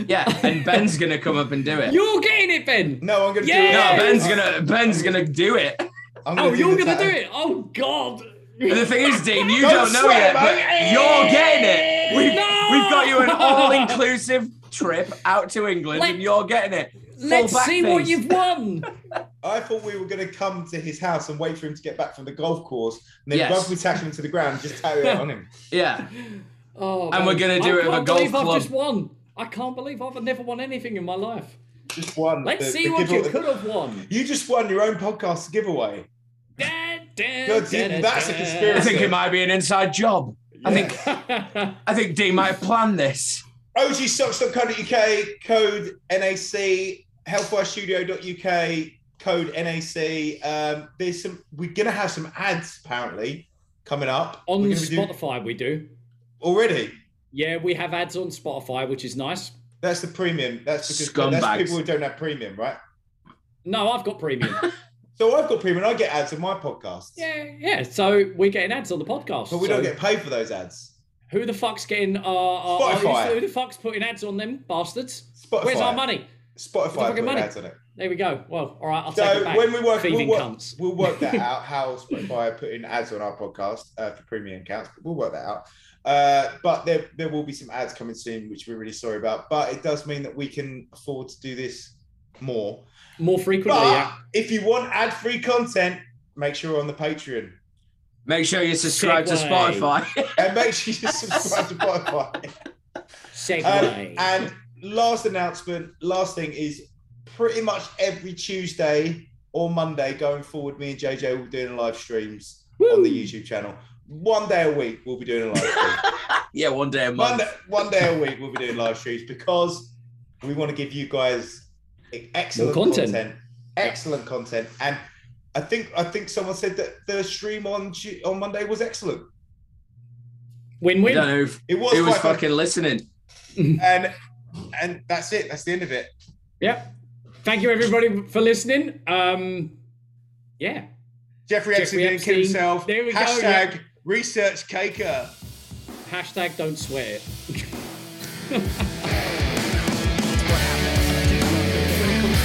Yeah, and Ben's going to come up and do it. You're getting it, Ben. No, I'm going to Yeah. do No. Ben's gonna Ben's gonna do it. I'm Oh, do you're gonna tattoo. do it. Oh God. And the thing is, Dean, you Don't don't, know yet, but mate. you're getting it. We've, No! we've got you an all-inclusive trip out to England, Let- and you're getting it. Full Let's back see what you've won. I thought we were going to come to his house and wait for him to get back from the golf course, and then Yes. rugby tackle him to the ground and just tattoo it on him. Yeah, Oh, And we're gonna do I it with a golf club. I've just won. I can't believe I've never won anything in my life. Just won. Let's the- see the what you could have won. You just won your own podcast giveaway. Da, da, God, da, da, that's a conspiracy. I think it might be an inside job. I think I think Dean might have planned this. ogsocks.co.uk, code NAC, healthwirestudio.uk, code NAC. Um, there's some, we're going to have some ads apparently coming up. on We're doing- Spotify, we do. already. Yeah, we have ads on Spotify, which is nice. That's the premium. That's because Scumbags. that's people who don't have premium, right? No, I've got premium. So I've got premium. I get ads on my podcast, yeah, yeah. So we're getting ads on the podcast. but we so don't get paid for those ads. Who the fuck's getting? Uh, uh, Spotify. Who the fuck's putting ads on them bastards? Spotify. Where's our money? Spotify fucking money? ads on it. There we go. Well, all right, I'll take So it back. when we work, we'll work, cunts. we'll work that out. How Spotify are putting ads on our podcast uh, for premium accounts. We'll work that out. Uh, but there, there will be some ads coming soon, which we're really sorry about. But it does mean that we can afford to do this more. More frequently. But yeah. if you want ad-free content, make sure you're on the Patreon Make sure you subscribe to Spotify. and make sure you subscribe to Spotify. Segue. Um, and last announcement, last thing is pretty much every Tuesday or Monday going forward, me and JJ will be doing live streams on the YouTube channel. One day a week, we'll be doing a live stream. yeah, one day a one, day, one day a week, we'll be doing live streams because we want to give you guys excellent More content. content. excellent content. And I think I think someone said that the stream on on Monday was excellent. I Win-win. don't know It was It was quite fun. fucking listening. And and that's it. That's the end of it. Yep. Thank you everybody for listening. Um, yeah. Jeffrey Epstein Jeffrey didn't kill Epstein. himself. There we go, Hashtag yeah. research caker. Hashtag don't swear.